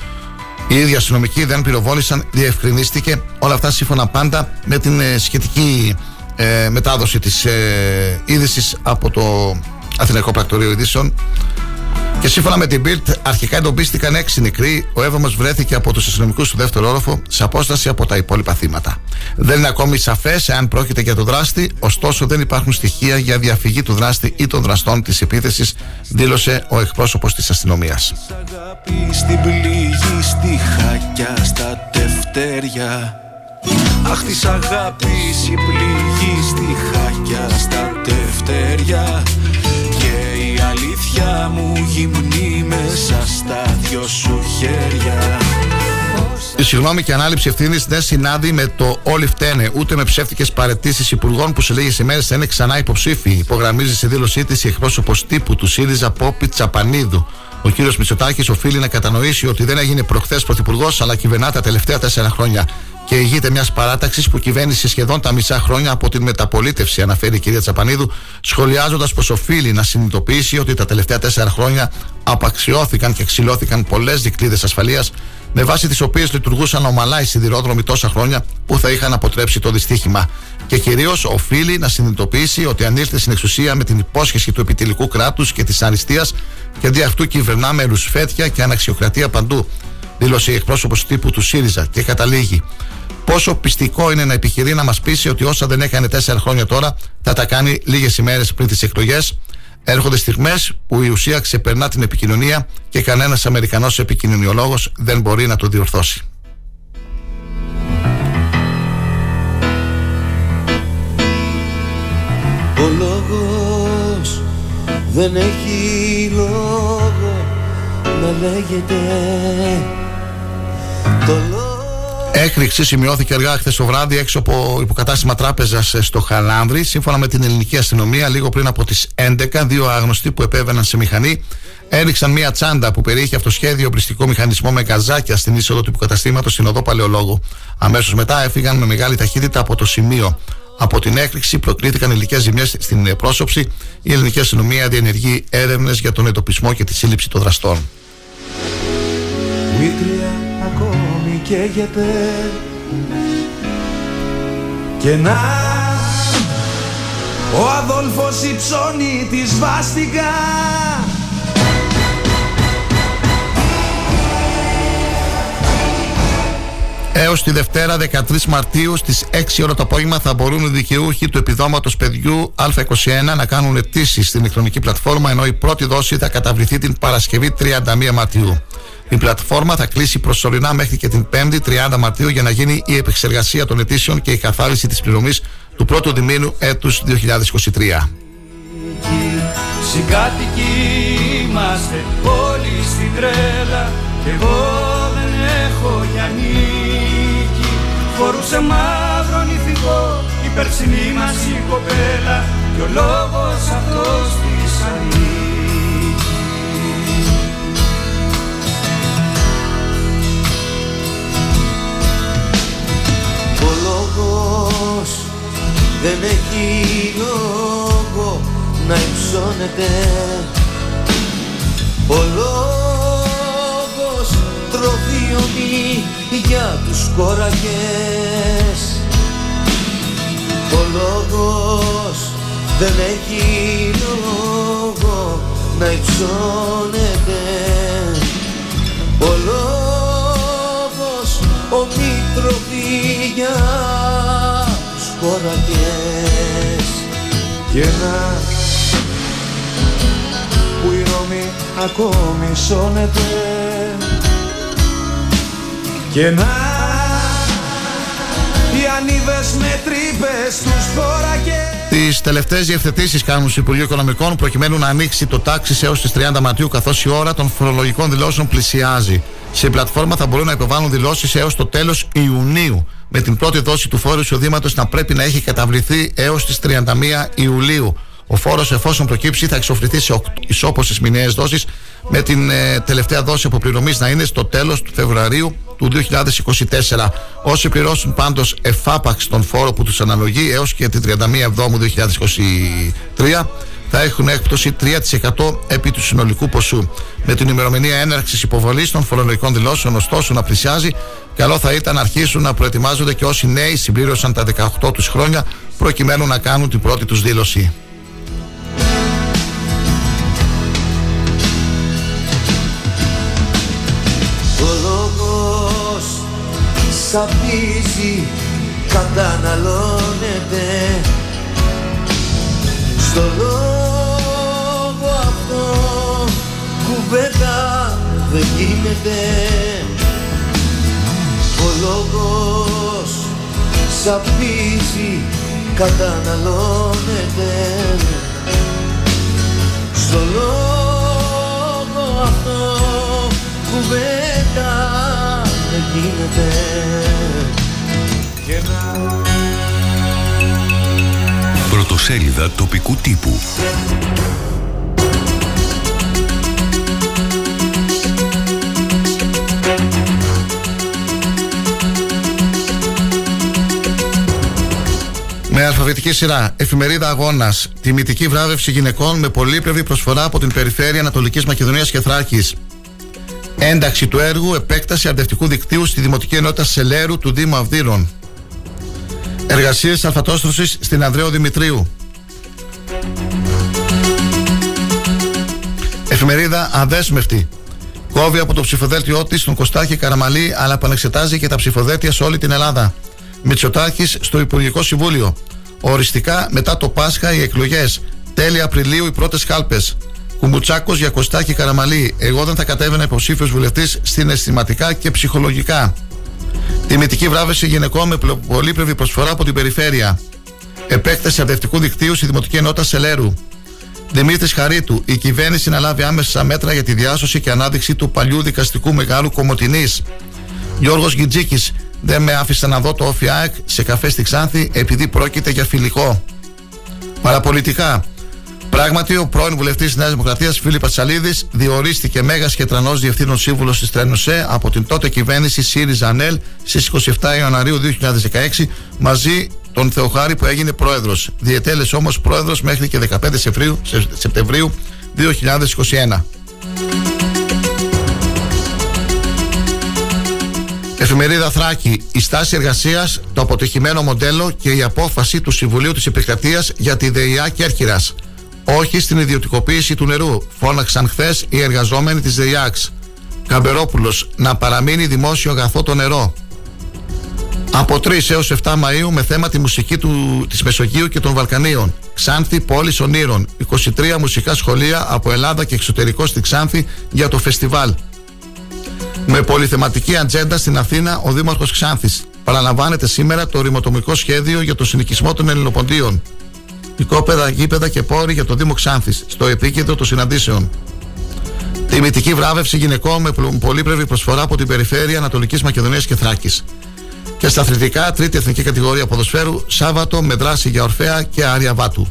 Οι ίδιοι αστυνομικοί δεν πυροβόλησαν, διευκρινίστηκε όλα αυτά σύμφωνα πάντα με την ε, σχετική ε, μετάδοση της ε, είδησης από το Αθηναϊκό Πρακτορείο Ειδήσεων και σύμφωνα με την Bild, αρχικά εντοπίστηκαν έξι νεκροί. Ο έβδομο βρέθηκε από τους αστυνομικούς του δεύτερο όροφο σε απόσταση από τα υπόλοιπα θύματα. Δεν είναι ακόμη σαφές εάν πρόκειται για τον δράστη, ωστόσο δεν υπάρχουν στοιχεία για διαφυγή του δράστη ή των δραστών της επίθεσης, δήλωσε ο εκπρόσωπος της αστυνομίας. Στην πληγή, στη χακιά, στα τευτέρια. Αχ της αγάπης η πληγή στη χακιά στα τευτέρια αλήθεια μου γυμνή μέσα στα δυο σου χέρια η συγγνώμη και ανάληψη ευθύνης δεν συνάδει με το Όλοι φταίνε, ούτε με ψεύτικες παρετήσεις υπουργών που σε λίγες ημέρες θα είναι ξανά υποψήφοι. Υπογραμμίζει σε δήλωσή της η εκπρόσωπος τύπου του ΣΥΡΙΖΑ Πόπη Τσαπανίδου. Ο κύριος Μητσοτάκης οφείλει να κατανοήσει ότι δεν έγινε προχθές πρωθυπουργός, αλλά κυβερνά τα τελευταία τέσσερα χρόνια και ηγείται μιας παράταξης που κυβέρνησε σχεδόν τα μισά χρόνια από την μεταπολίτευση, αναφέρει η κυρία Τσαπανίδου, σχολιάζοντας πως οφείλει να συνειδητοποιήσει ότι τα τελευταία τέσσερα χρόνια απαξιώθηκαν και ξυλώθηκαν πολλές δικλείδε ασφαλείας, με βάση τις οποίες λειτουργούσαν ομαλά οι σιδηρόδρομοι τόσα χρόνια που θα είχαν αποτρέψει το δυστύχημα. Και κυρίως οφείλει να συνειδητοποιήσει ότι αν ήρθε στην εξουσία με την υπόσχεση του επιτελικού κράτους και της αριστείας και αντί αυτού κυβερνά με ρουσφέτια και αναξιοκρατία παντού δήλωσε η εκπρόσωπος τύπου του ΣΥΡΙΖΑ και καταλήγει. Πόσο πιστικό είναι να επιχειρεί να μας πείσει ότι όσα δεν έκανε τέσσερα χρόνια τώρα θα τα κάνει λίγες ημέρες πριν τις εκλογές. Έρχονται στιγμές που η ουσία ξεπερνά την επικοινωνία και κανένας Αμερικανός επικοινωνιολόγος δεν μπορεί να το διορθώσει. Ο λόγος δεν έχει λόγο να λέγεται Έκρηξη σημειώθηκε αργά χθες το βράδυ έξω από υποκατάστημα τράπεζας στο Χαλάνδρη. Σύμφωνα με την ελληνική αστυνομία, λίγο πριν από τις 11, δύο άγνωστοι που επέβαιναν σε μηχανή έριξαν μία τσάντα που περιείχε αυτοσχέδιο οπλιστικό μηχανισμό με καζάκια στην είσοδο του υποκαταστήματος στην οδό Παλαιολόγου. Αμέσως μετά έφυγαν με μεγάλη ταχύτητα από το σημείο. Από την έκρηξη προκλήθηκαν υλικές ζημιές στην πρόσωψη. Η ελληνική αστυνομία διενεργεί έρευνες για τον εντοπισμό και τη σύλληψη των δραστών καίγεται και να ο Αδόλφος υψώνει τη σβάστηκα Έως τη Δευτέρα 13 Μαρτίου στις 6 ώρα το απόγευμα θα μπορούν οι δικαιούχοι του επιδόματος παιδιού Α21 να κάνουν αιτήσεις στην ηλεκτρονική πλατφόρμα ενώ η πρώτη δόση θα καταβληθεί την Παρασκευή 31 Μαρτίου. Η πλατφόρμα θα κλείσει προσωρινά μέχρι και την 5η 30 Μαρτίου για να γίνει η επεξεργασία των αιτήσεων και η καθάριση της πληρωμής του πρώτου διμήνου έτους 2023. Συγκάτοικοι είμαστε όλοι στην τρέλα και εγώ δεν έχω για νίκη Φορούσε μαύρο νηθικό η περσινή μας η κοπέλα και ο λόγος αυτός της ανήκει λόγος δεν έχει λόγο να υψώνεται. Ο λόγος τροφιώνει για τους κόρακες. Ο λόγος δεν έχει λόγο να υψώνεται. Ο λόγος ο τροφή και να που η Ρώμη ακόμη σώνεται. Και να οι ανίδες με τρύπες τους σκορακές τις τελευταίες διευθετήσεις κάνουν στο Υπουργείο Οικονομικών προκειμένου να ανοίξει το τάξη έως τις 30 Μαρτίου, καθώς η ώρα των φορολογικών δηλώσεων πλησιάζει. Σε πλατφόρμα θα μπορούν να υποβάλουν δηλώσεις έως το τέλος Ιουνίου, με την πρώτη δόση του φόρου εισοδήματος να πρέπει να έχει καταβληθεί έως τις 31 Ιουλίου. Ο φόρος, εφόσον προκύψει, θα εξοφληθεί σε ισόποσες μηνιαίες δόσεις, με την ε, τελευταία δόση αποπληρωμής να είναι στο τέλος του Φεβρουαρίου του 2024. Όσοι πληρώσουν πάντως εφάπαξ τον φόρο που τους αναλογεί έως και την 31 Εβδόμου 2023, θα έχουν έκπτωση 3% επί του συνολικού ποσού. Με την ημερομηνία έναρξης υποβολής των φορολογικών δηλώσεων, ωστόσο, να πλησιάζει, καλό θα ήταν να αρχίσουν να προετοιμάζονται και όσοι νέοι συμπλήρωσαν τα 18 τους χρόνια, προκειμένου να κάνουν την πρώτη τους δήλωση. Σαπίζει καταναλώνεται. Στο λόγο αυτό κουβέντα δεν γίνεται. Ο λόγος σαπίζει καταναλώνεται. Στο λόγο αυτό κουβέντα δεν γίνεται και να... Πρωτοσέλιδα τοπικού τύπου Με αλφαβητική σειρά, εφημερίδα Αγώνας. Τιμητική βράβευση γυναικών με πολύπλευρη προσφορά από την περιφέρεια Ανατολικής Μακεδονίας και Θράκης. Ένταξη του έργου επέκταση αντευτικού δικτύου στη Δημοτική Ενότητα Σελέρου του Δήμου Αυδείρων. Εργασίες αλφατόστρωσης στην Ανδρέο Δημητρίου. Εφημερίδα Αδέσμευτη. Κόβει από το ψηφοδέλτιό της τον Κωστάκη Καραμαλή, αλλά επανεξετάζει και τα ψηφοδέλτια σε όλη την Ελλάδα. Μητσοτάκης στο Υπουργικό Συμβούλιο. Οριστικά μετά το Πάσχα οι εκλογές. Τέλη Απριλίου οι πρώτες κάλπες. Κουμπουτσάκος για Κωστάκη Καραμαλή. Εγώ δεν θα κατέβαινα υποψήφιος βουλευτής συναισθηματικά και ψυχολογικά. Τιμητική βράβευση γυναικών με πολύπλευρη προσφορά από την περιφέρεια. Επέκταση αρτευτικού δικτύου στη Δημοτική Ενότητα Σελέρου. Δημήτρης Χαρίτου, η κυβέρνηση να λάβει άμεσα μέτρα για τη διάσωση και ανάδειξη του παλιού δικαστικού μεγάλου Κομωτινής. Γιώργος Γιτζίκης, Δεν με άφησε να δω το ΟΦΙΑΕΚ σε καφέ στη Ξάνθη επειδή πρόκειται για φιλικό. Παραπολιτικά. Πράγματι, ο πρώην βουλευτής της Νέας Δημοκρατίας, Φίλιπ Πατσαλίδη, διορίστηκε μέγας και τρανός διευθύνων σύμβουλος της Τρένοσέ από την τότε κυβέρνηση ΣΥΡΙΖΑ ΑΝΕΛ στις 27 Ιανουαρίου 2016 μαζί τον Θεοχάρη που έγινε πρόεδρος. Διετέλεσε όμως πρόεδρος μέχρι και 15 Σεπτεμβρίου 2021. Εφημερίδα Θράκη, η στάση εργασίας, το αποτυχημένο μοντέλο και η απόφαση του Συμβουλίου της Επικρατείας για τη ΔΕΙΑ Κέρκυρας. Όχι στην ιδιωτικοποίηση του νερού, φώναξαν χθες οι εργαζόμενοι της ΔΕΙΑΞ. Καμπερόπουλος, να παραμείνει δημόσιο αγαθό το νερό. Από 3 έως 7 Μαΐου με θέμα τη μουσική του, της Μεσογείου και των Βαλκανίων. Ξάνθη Πόλης Ονείρων. 23 μουσικά σχολεία από Ελλάδα και εξωτερικό στη Ξάνθη για το φεστιβάλ. Με πολυθεματική ατζέντα στην Αθήνα ο Δήμαρχος Ξάνθης. Παραλαμβάνεται σήμερα το ρηματομικό σχέδιο για το συνοικισμό των Ελληνοποντίων. Οικόπεδα, γήπεδα και πόροι για το Δήμο Ξάνθης στο επίκεντρο των συναντήσεων. Τιμητική βράβευση γυναικών με πολύπλευρη προσφορά από την περιφέρεια Ανατολικής Μακεδονίας και Θράκης. Και στα αθλητικά, τρίτη εθνική κατηγορία ποδοσφαίρου, Σάββατο με δράση για Ορφαία και Άρια Βάτου.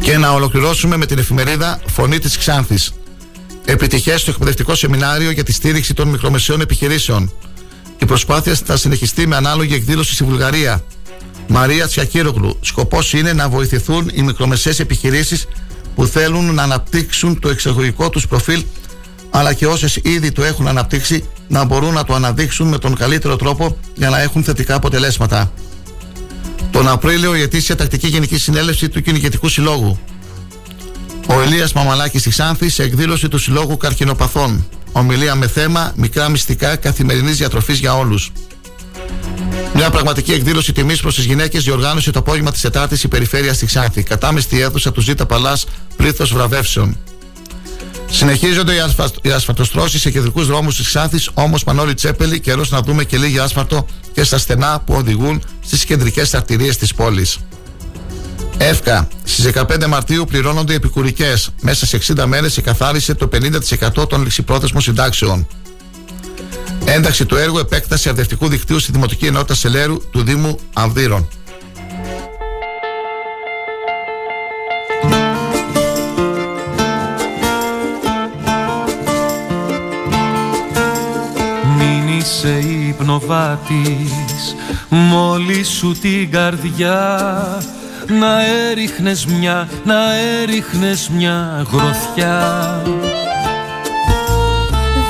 Και να ολοκληρώσουμε με την εφημερίδα Φωνή της Ξάνθης. Επιτυχές στο εκπαιδευτικό σεμινάριο για τη στήριξη των μικρομεσαίων επιχειρήσεων. Η προσπάθεια θα συνεχιστεί με ανάλογη εκδήλωση στη Βουλγαρία. Μαρία Τσιακύρογλου. Σκοπός είναι να βοηθηθούν οι μικρομεσαίες επιχειρήσεις που θέλουν να αναπτύξουν το εξαγωγικό τους προφίλ αλλά και όσες ήδη το έχουν αναπτύξει να μπορούν να το αναδείξουν με τον καλύτερο τρόπο για να έχουν θετικά αποτελέσματα. Τον Απρίλιο η ετήσια τακτική γενικής συνέλευσης του Κυνηγετικού Συλλόγου. Ο Ελία Μαμαλάκης της Ξάνθη σε εκδήλωση του Συλλόγου Καρκινοπαθών. Ομιλία με θέμα Μικρά μυστικά καθημερινής διατροφής για όλους. Μια πραγματική εκδήλωση τιμής προς τις γυναίκες διοργάνωσε το απόγευμα της Τετάρτης η Περιφέρεια στη Ξάνθη. Κατάμεστη αίθουσα του Ζήτα Παλάς πλήθος βραβεύσεων. Συνεχίζονται οι, ασφα... οι ασφαλτοστρώσεις σε κεντρικούς δρόμους της Ξάνθης, όμως Μανώλη Τσέπελη, καιρός να δούμε και λίγη άσφαλτο και στα στενά που οδηγούν στις κεντρικές αρτηρίες της πόλης. ΕΦΚΑ. Στις 15 Μαρτίου πληρώνονται οι επικουρικές. Μέσα σε 60 μέρες εκαθάρισε το 50% των ληξιπρόθεσμων συντάξεων. Ένταξη του έργου επέκταση αρδευτικού δικτύου στη Δημοτική Ενότητα Σελέρου του Δήμου Αμβύρων. Μην είσαι υπνοβάτης μόλις σου την καρδιά να έριχνες μια, να έριχνες μια γροθιά.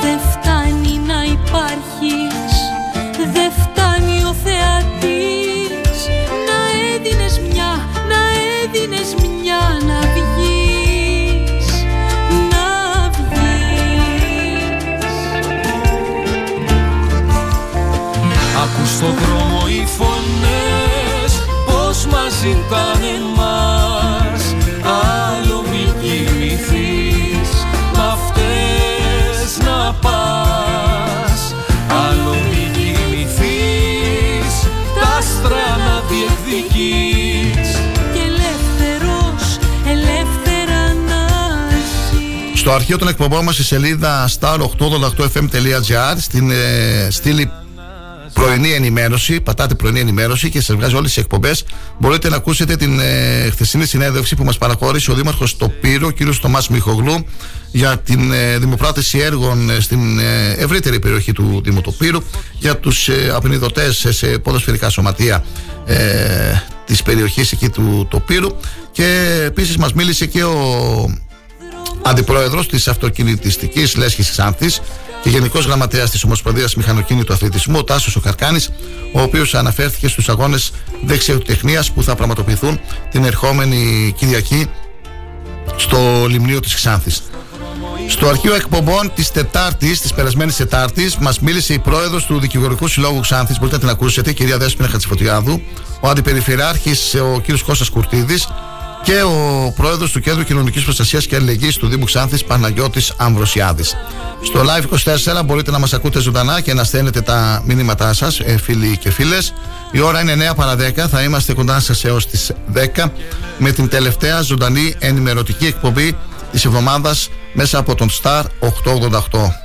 Δεν φτάνει να υπάρχεις, δεν φτάνει ο θεατής. Να έδινες μια, να έδινες μια να βγεις, να βγεις. Ακούς στον δρόμο ζητάνε μας Άλλο μη κοιμηθείς μ' αυτές να πας. Άλλο μη κοιμηθείς τα άστρα να διεκδικείς. Και ελεύθερος, ελεύθερα να ζεις. Στο αρχείο των εκπομπών μας στη σελίδα star888fm.gr στην ε, στήλη πρωινή ενημέρωση, πατάτε πρωινή ενημέρωση και σας βγάζει όλες τις εκπομπές. Μπορείτε να ακούσετε την ε, χθεσινή συνέντευξη που μας παραχώρησε ο Δήμαρχος Τοπύρου, ο κ. Τομά Μιχογλού, για την ε, δημοπράτηση έργων ε, στην ε, ευρύτερη περιοχή του Δήμου Τοπύρου, για τους ε, απεινιδωτές σε ποδοσφαιρικά σωματεία ε, της περιοχής εκεί του Τοπύρου. Και επίσης μας μίλησε και ο αντιπρόεδρος της αυτοκινητιστικής Λέσχης Ξάνθης και Γενικός Γραμματέας της Ομοσπονδίας Μηχανοκίνητου Αθλητισμού, ο Τάσος ο Καρκάνη, ο οποίος αναφέρθηκε στους αγώνες δεξιοτεχνίας που θα πραγματοποιηθούν την ερχόμενη Κυριακή στο Λιμνίο της Ξάνθης. Στο αρχείο εκπομπών της Τετάρτης, της περασμένης Τετάρτης, μας μίλησε η πρόεδρος του Δικηγορικού Συλλόγου Ξάνθης. Μπορείτε να την ακούσετε, η κυρία Δέσπινα Χατσιφωτιάδου, ο αντιπεριφερειάρχης, ο κ. Κώστας Κουρτίδης και ο πρόεδρος του Κέντρου Κοινωνικής Προστασίας και Αλληλεγγύης του Δήμου Ξάνθης, Παναγιώτης Αμβροσιάδης. Στο Live 24 μπορείτε να μας ακούτε ζωντανά και να στέλνετε τα μηνύματά σας, ε, φίλοι και φίλες. Η ώρα είναι 9 παρα 10, θα είμαστε κοντά σας έως τις 10 με την τελευταία ζωντανή ενημερωτική εκπομπή της εβδομάδας μέσα από τον Star 888.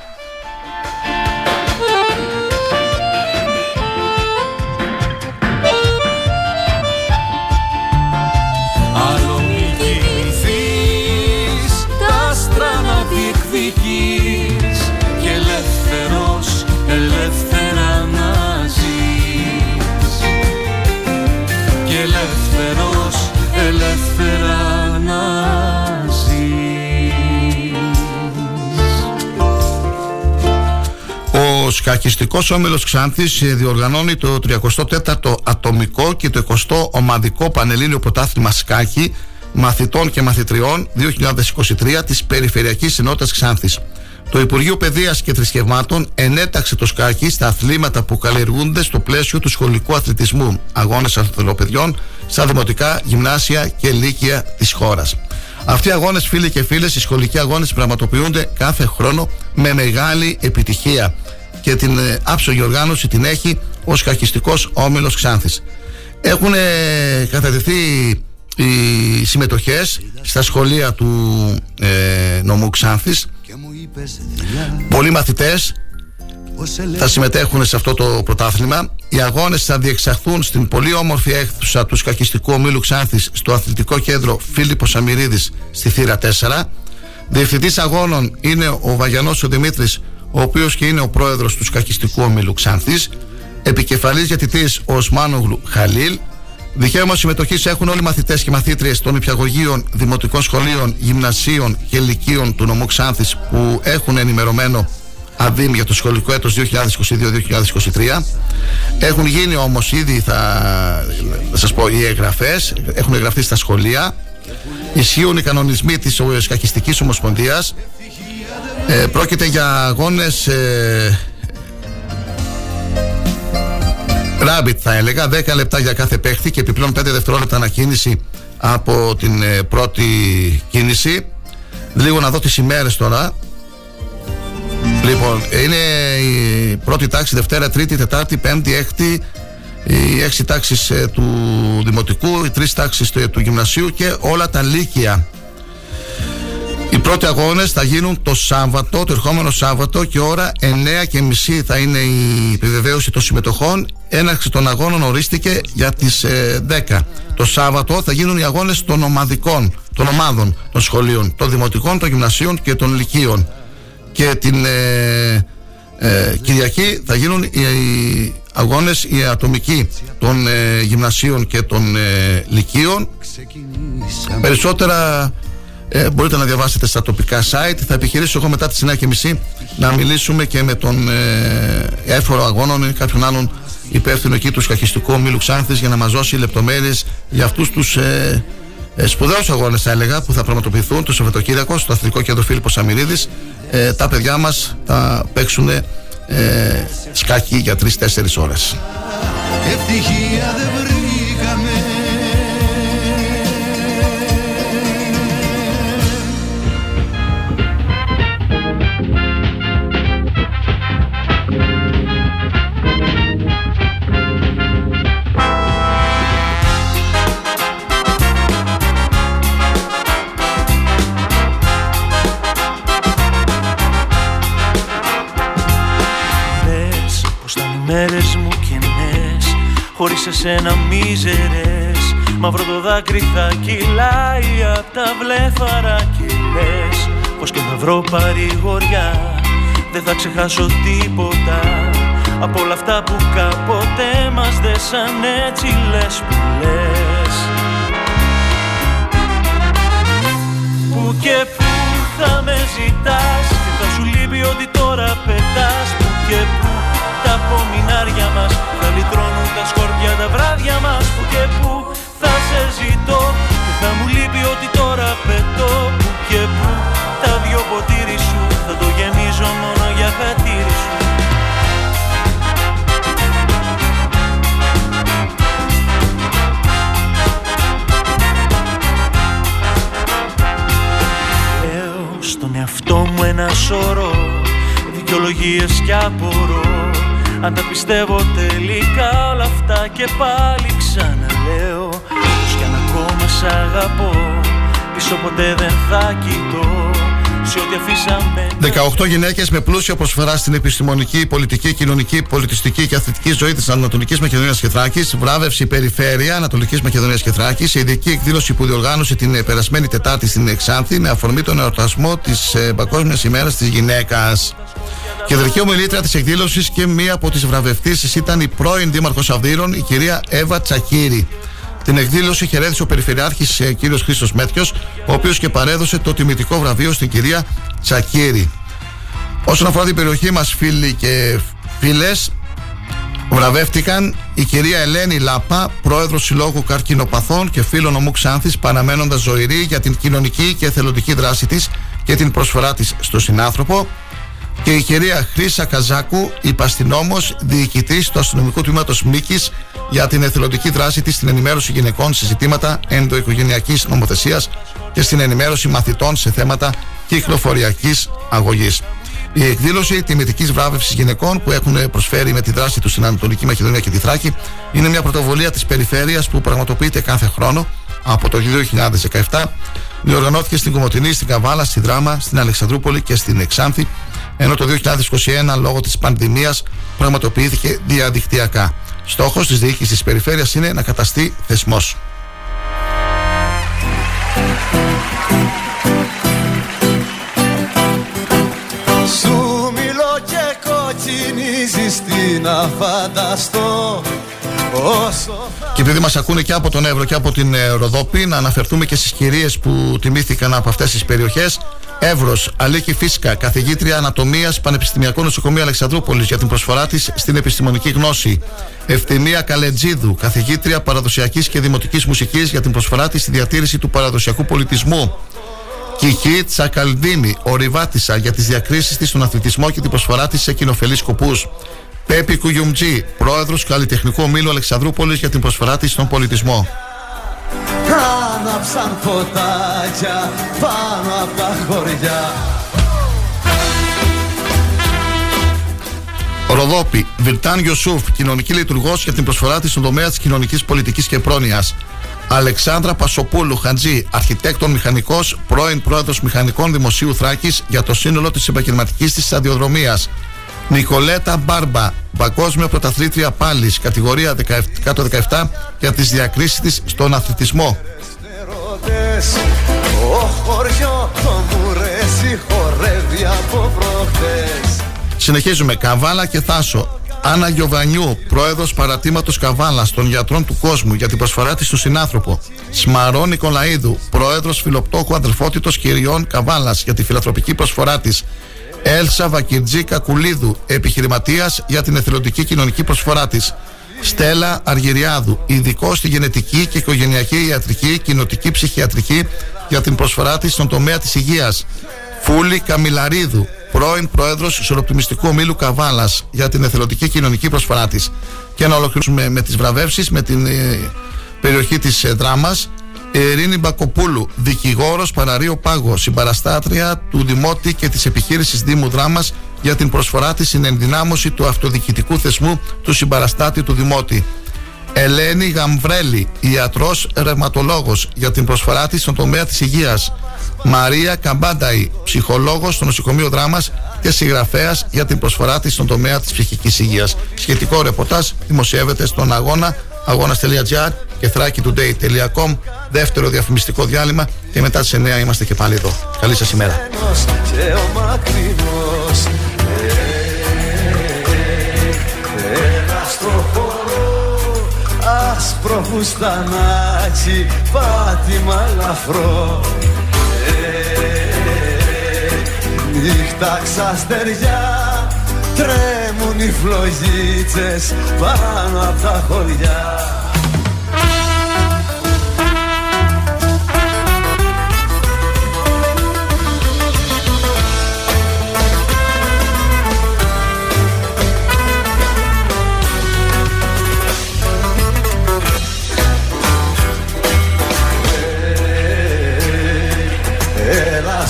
Ελεύθερα να Ο σκακιστικός όμιλος Ξάνθης ε, διοργανώνει το 34ο ατομικό και το 20ο ομαδικό πανελλήνιο πρωτάθλημα σκάκι μαθητών και μαθητριών 2023 της Περιφερειακής Ενότητας Ξάνθης. Το Υπουργείο Παιδείας και Θρησκευμάτων ενέταξε το σκάκι στα αθλήματα που καλλιεργούνται στο πλαίσιο του σχολικού αθλητισμού, αγώνες αθλητοπαιδιών στα δημοτικά, γυμνάσια και λύκεια της χώρας. Αυτοί οι αγώνες, φίλοι και φίλες, οι σχολικοί αγώνες πραγματοποιούνται κάθε χρόνο με μεγάλη επιτυχία και την ε, άψογη οργάνωση την έχει ο σκαχιστικό όμιλος Ξάνθης. Έχουν ε, κατατεθεί οι συμμετοχές στα σχολεία του ε, νομού Ξάνθης πολλοί μαθητές θα συμμετέχουν σε αυτό το πρωτάθλημα. Οι αγώνες θα διεξαχθούν στην πολύ όμορφη έκθουσα του σκακιστικού ομίλου Ξάνθης στο αθλητικό κέντρο Φίλιππος Αμυρίδης στη θύρα 4. Διευθυντής αγώνων είναι ο Βαγιανός ο Δημήτρης, ο οποίος και είναι ο πρόεδρος του σκακιστικού ομίλου Ξάνθης. Επικεφαλής διατητής ο Οσμάνογλου Χαλίλ. Δικαίωμα συμμετοχής έχουν όλοι οι μαθητές και μαθήτριες των υπηαγωγείων, δημοτικών σχολείων, γυμνασίων και λυκείων του νομού Ξάνθης που έχουν ενημερωμένο ΑΔΙΜ για το σχολικό έτος 2022-2023 έχουν γίνει όμως ήδη θα, θα σας πω οι εγγραφές. Έχουν εγγραφεί στα σχολεία. Ισχύουν οι κανονισμοί της Σκακιστικής Ομοσπονδίας. Ε, πρόκειται για αγώνες ε, Rabbit θα έλεγα. 10 λεπτά για κάθε παίχτη και επιπλέον 5 δευτερόλεπτα ανακίνηση από την ε, πρώτη κίνηση. Λίγο να δω τις ημέρες τώρα Λοιπόν, είναι η πρώτη τάξη, Δευτέρα, Τρίτη, Τετάρτη, Πέμπτη, Έκτη, οι έξι τάξεις ε, του Δημοτικού, οι τρεις τάξεις του, του Γυμνασίου και όλα τα Λύκεια. Οι πρώτοι αγώνες θα γίνουν το Σάββατο, το ερχόμενο Σάββατο και ώρα 9 και μισή θα είναι η επιβεβαίωση των συμμετοχών. Έναρξη των αγώνων ορίστηκε για τις 10. Ε, το Σάββατο θα γίνουν οι αγώνες των ομαδικών, των ομάδων των σχολείων, των δημοτικών, των γυμνασίων και των λυκείων και την ε, ε, Κυριακή θα γίνουν οι, οι αγώνες οι ατομικοί των ε, γυμνασίων και των ε, λυκείων. Περισσότερα ε, μπορείτε να διαβάσετε στα τοπικά site. Θα επιχειρήσω εγώ μετά τις 9.30 να μιλήσουμε και με τον ε, έφορο αγώνων ή κάποιον άλλον υπεύθυνο εκεί του σκαχιστικού Μίλου Ξάνθης για να μας δώσει λεπτομέρειες για αυτούς τους ε, ε, σπουδαίους αγώνες, θα έλεγα, που θα πραγματοποιηθούν το Σαββατοκύριακο στο Αθλητικό Κέντρο Φίλιππος Αμυρίδη. Ε, τα παιδιά μας θα παίξουν ε, σκάκι για 3-4 ώρες. Ευτυχία δεν μέρες μου κενές Χωρίς εσένα μίζερες. Μαύρο το δάκρυ θα κυλάει απ' τα βλέφαρα Και λες πως και να βρω παρηγοριά Δεν θα ξεχάσω τίποτα Από όλα αυτά που κάποτε μας δέσαν έτσι λες που λες. Που και που θα με ζητάς Δικαιολογίες κι απορώ Αν τα πιστεύω τελικά όλα αυτά Και πάλι ξαναλέω Πως κι αν ακόμα σ' αγαπώ πίσω ποτέ δεν θα κοιτώ σε ό,τι αφήσαμε 18 γυναίκες με πλούσια προσφορά στην επιστημονική, πολιτική, κοινωνική, πολιτιστική και αθλητική ζωή της Ανατολικής Μακεδονίας και Θράκης. Βράβευση Περιφέρεια Ανατολικής Μακεδονίας και Θράκης. Σε ειδική εκδήλωση που διοργάνωσε την ε, περασμένη Τετάρτη στην Εξάνθη με αφορμή τον εορτασμό της ε, Παγκόσμιας ημέρας της Γυναίκας. Κεντρική ομιλήτρια της εκδήλωσης και μία από τις βραβευτήσεις ήταν η πρώην Δήμαρχος Αυδείρων, η κυρία Εύα Τσακύρη. Την εκδήλωση χαιρέτησε ο Περιφερειάρχης ε, κ. Χρήστος Μέτριο, ο οποίος και παρέδωσε το τιμητικό βραβείο στην κυρία Τσακύρη. Όσον αφορά την περιοχή μας, φίλοι και φίλες, βραβεύτηκαν η κυρία Ελένη Λάπα, πρόεδρος Συλλόγου Καρκινοπαθών και φίλων ομού Ξάνθης, παραμένοντας ζωηρή για την κοινωνική και εθελοντική δράση της και την προσφορά της στο συνάνθρωπο και η κυρία Χρύσα Καζάκου, υπαστηνόμο, διοικητής του αστυνομικού τμήματος Μίκη για την εθελοντική δράση της στην ενημέρωση γυναικών σε ζητήματα ενδοοικογενειακής νομοθεσίας και στην ενημέρωση μαθητών σε θέματα κυκλοφοριακής αγωγής. Η εκδήλωση τιμητικής βράβευσης γυναικών που έχουν προσφέρει με τη δράση τους στην Ανατολική Μακεδονία και τη Θράκη είναι μια πρωτοβουλία της περιφέρειας που πραγματοποιείται κάθε χρόνο από το 2017. Διοργανώθηκε στην Κομωτινή, στην Καβάλα, στη Δράμα, στην Αλεξανδρούπολη και στην Εξάνθη ενώ το 2021 λόγω της πανδημίας πραγματοποιήθηκε διαδικτυακά. Στόχος της διοίκησης της περιφέρειας είναι να καταστεί θεσμός. Σου μιλώ και κοκκινίζεις τι να φανταστώ και επειδή μας ακούνε και από τον Εύρο και από την ε, Ροδόπη, να αναφερθούμε και στις κυρίες που τιμήθηκαν από αυτές τις περιοχές. Εύρος, Αλίκη Φίσκα, καθηγήτρια Ανατομίας Πανεπιστημιακού Νοσοκομείου Αλεξανδρούπολης για την προσφορά της στην επιστημονική γνώση. Ευθυμία Καλετζίδου, καθηγήτρια παραδοσιακής και δημοτικής μουσικής για την προσφορά της στη διατήρηση του παραδοσιακού πολιτισμού. Κική Τσακαλδίνη, ορειβάτισα για τις διακρίσεις της στον αθλητισμό και την προσφορά της σε κοινοφελείς σκοπούς. Πέπη Κουγιουμτζή, πρόεδρος καλλιτεχνικού ομίλου Αλεξανδρούπολης για την προσφορά της στον πολιτισμό. Άναψαν φωτάκια πάνω από τα χωριά Ροδόπη, Βιρτάν Γιωσούφ, κοινωνική λειτουργός για την προσφορά της στον τομέα της κοινωνικής πολιτικής και πρόνοιας. Αλεξάνδρα Πασοπούλου Χαντζή, αρχιτέκτον μηχανικός, πρώην πρόεδρος Μηχανικών Δημοσίου Θράκης για το σύνολο της επαγγελματικής της σταδιοδρομίας. Νικολέτα Μπάρμπα, παγκόσμια πρωταθλήτρια πάλι, κατηγορία 17 για τις διακρίσεις της στον αθλητισμό. Συνεχίζουμε. Καβάλα και Θάσο. Άννα Γιοβανιού, πρόεδρος παρατήματος Καβάλα των γιατρών του κόσμου για την προσφορά της στον συνάνθρωπο. Σμαρό Νικολαίδου, πρόεδρος φιλοπτώχου αδελφότητος κυριών Καβάλας για τη φιλανθρωπική προσφορά της. Έλσα Βακυρτζή Κακουλίδου, επιχειρηματίας για την εθελοντική κοινωνική προσφορά της. Στέλλα Αργυριάδου, ειδικό στη γενετική και οικογενειακή ιατρική, κοινοτική ψυχιατρική για την προσφορά της στον τομέα της υγείας. Φούλη Καμιλαρίδου, πρώην πρόεδρος ισορροπτιμιστικού ομίλου Καβάλας για την εθελοντική κοινωνική προσφορά της. Και να ολοκληρώσουμε με τις βραβεύσεις με την ε, περιοχή της ε, Δράμας. Ειρήνη Μπακοπούλου, δικηγόρος Παραρίο Πάγος, συμπαραστάτρια του Δημότη και της επιχείρησης Δήμου Δράμας για την προσφορά της στην ενδυνάμωση του αυτοδιοικητικού θεσμού του συμπαραστάτη του Δημότη. Ελένη Γαμβρέλη, ιατρός ρευματολόγος για την προσφορά της στον τομέα της υγείας. Μαρία Καμπάνταη, ψυχολόγος στο νοσοκομείο Δράμας και συγγραφέας για την προσφορά της στον τομέα της ψυχικής υγείας. Σχετικό ρεπορτάζ δημοσιεύεται στον αγώνα αγώνα.gr και thrakitoday.com. Δεύτερο διαφημιστικό διάλειμμα και μετά τι 9 είμαστε και πάλι εδώ. Καλή σα ημέρα. Άσπρο φουστανάκι, πάτημα λαφρό Νύχτα ξαστεριά Τρέμουν οι φλογίτσες πάνω από τα χωριά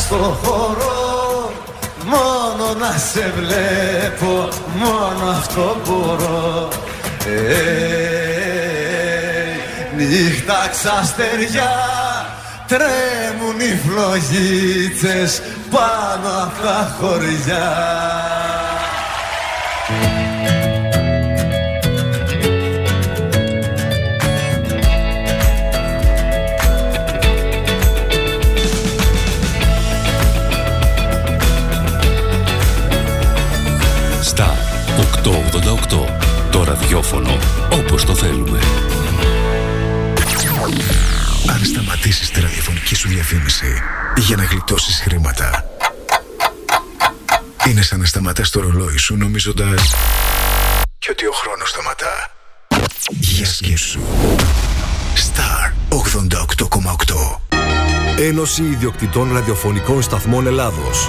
στο χώρο Μόνο να σε βλέπω, μόνο αυτό μπορώ. Ε, Νύχτα ξαστεριά, Τρέμουν οι φλογίτσες πάνω από τα χωριά Το ραδιόφωνο όπως το θέλουμε. Αν σταματήσεις τη ραδιοφωνική σου διαφήμιση για να γλιτώσεις χρήματα είναι σαν να σταματάς το ρολόι σου νομίζοντας και ότι ο χρόνος σταματά. Για σκέψου. Star 88,8 Ένωση Ιδιοκτητών Ραδιοφωνικών Σταθμών Ελλάδος.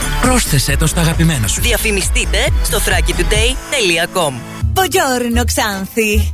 Πρόσθεσέ το στα αγαπημένα σου. Διαφημιστείτε στο thrakitoday.com Buongiorno Ξάνθη.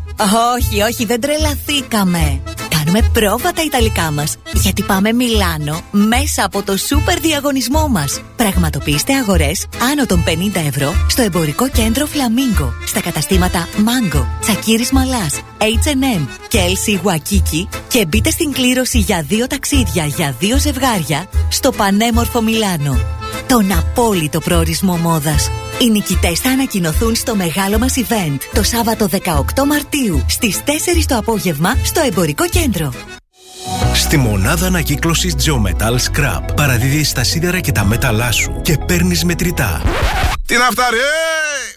Όχι, όχι, δεν τρελαθήκαμε. Κάνουμε πρόβα τα Ιταλικά μας, γιατί πάμε Μιλάνο μέσα από το σούπερ διαγωνισμό μας. Πραγματοποιήστε αγορές άνω των 50 ευρώ στο εμπορικό κέντρο Φλαμίγκο, στα καταστήματα Mango, Τσακίρης Μαλάς, H&M και LC Waikiki και μπείτε στην κλήρωση για δύο ταξίδια για δύο ζευγάρια στο πανέμορφο Μιλάνο. Τον απόλυτο προορισμό μόδας. Οι νικητές θα ανακοινωθούν στο μεγάλο μας event το Σάββατο 18 Μαρτίου στις 4 το απόγευμα στο εμπορικό κέντρο. Στη μονάδα ανακύκλωσης Geometal Scrap παραδίδεις τα σίδερα και τα μέταλά σου και παίρνεις μετρητά. Τι να φτάρει, ε!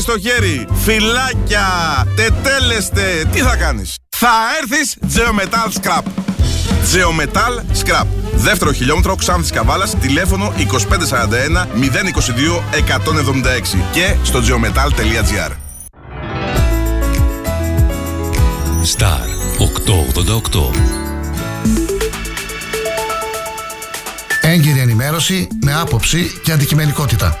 στο χέρι. Φυλάκια, τετέλεστε. Τι θα κάνεις; Θα έρθεις Geometal Scrap. Geometal Scrap. Δεύτερο χιλιόμετρο Ξάνθης Καβάλας, τηλέφωνο 2541 022 176 και στο geometal.gr. Star 888 Έγκυρη ενημέρωση με άποψη και αντικειμενικότητα.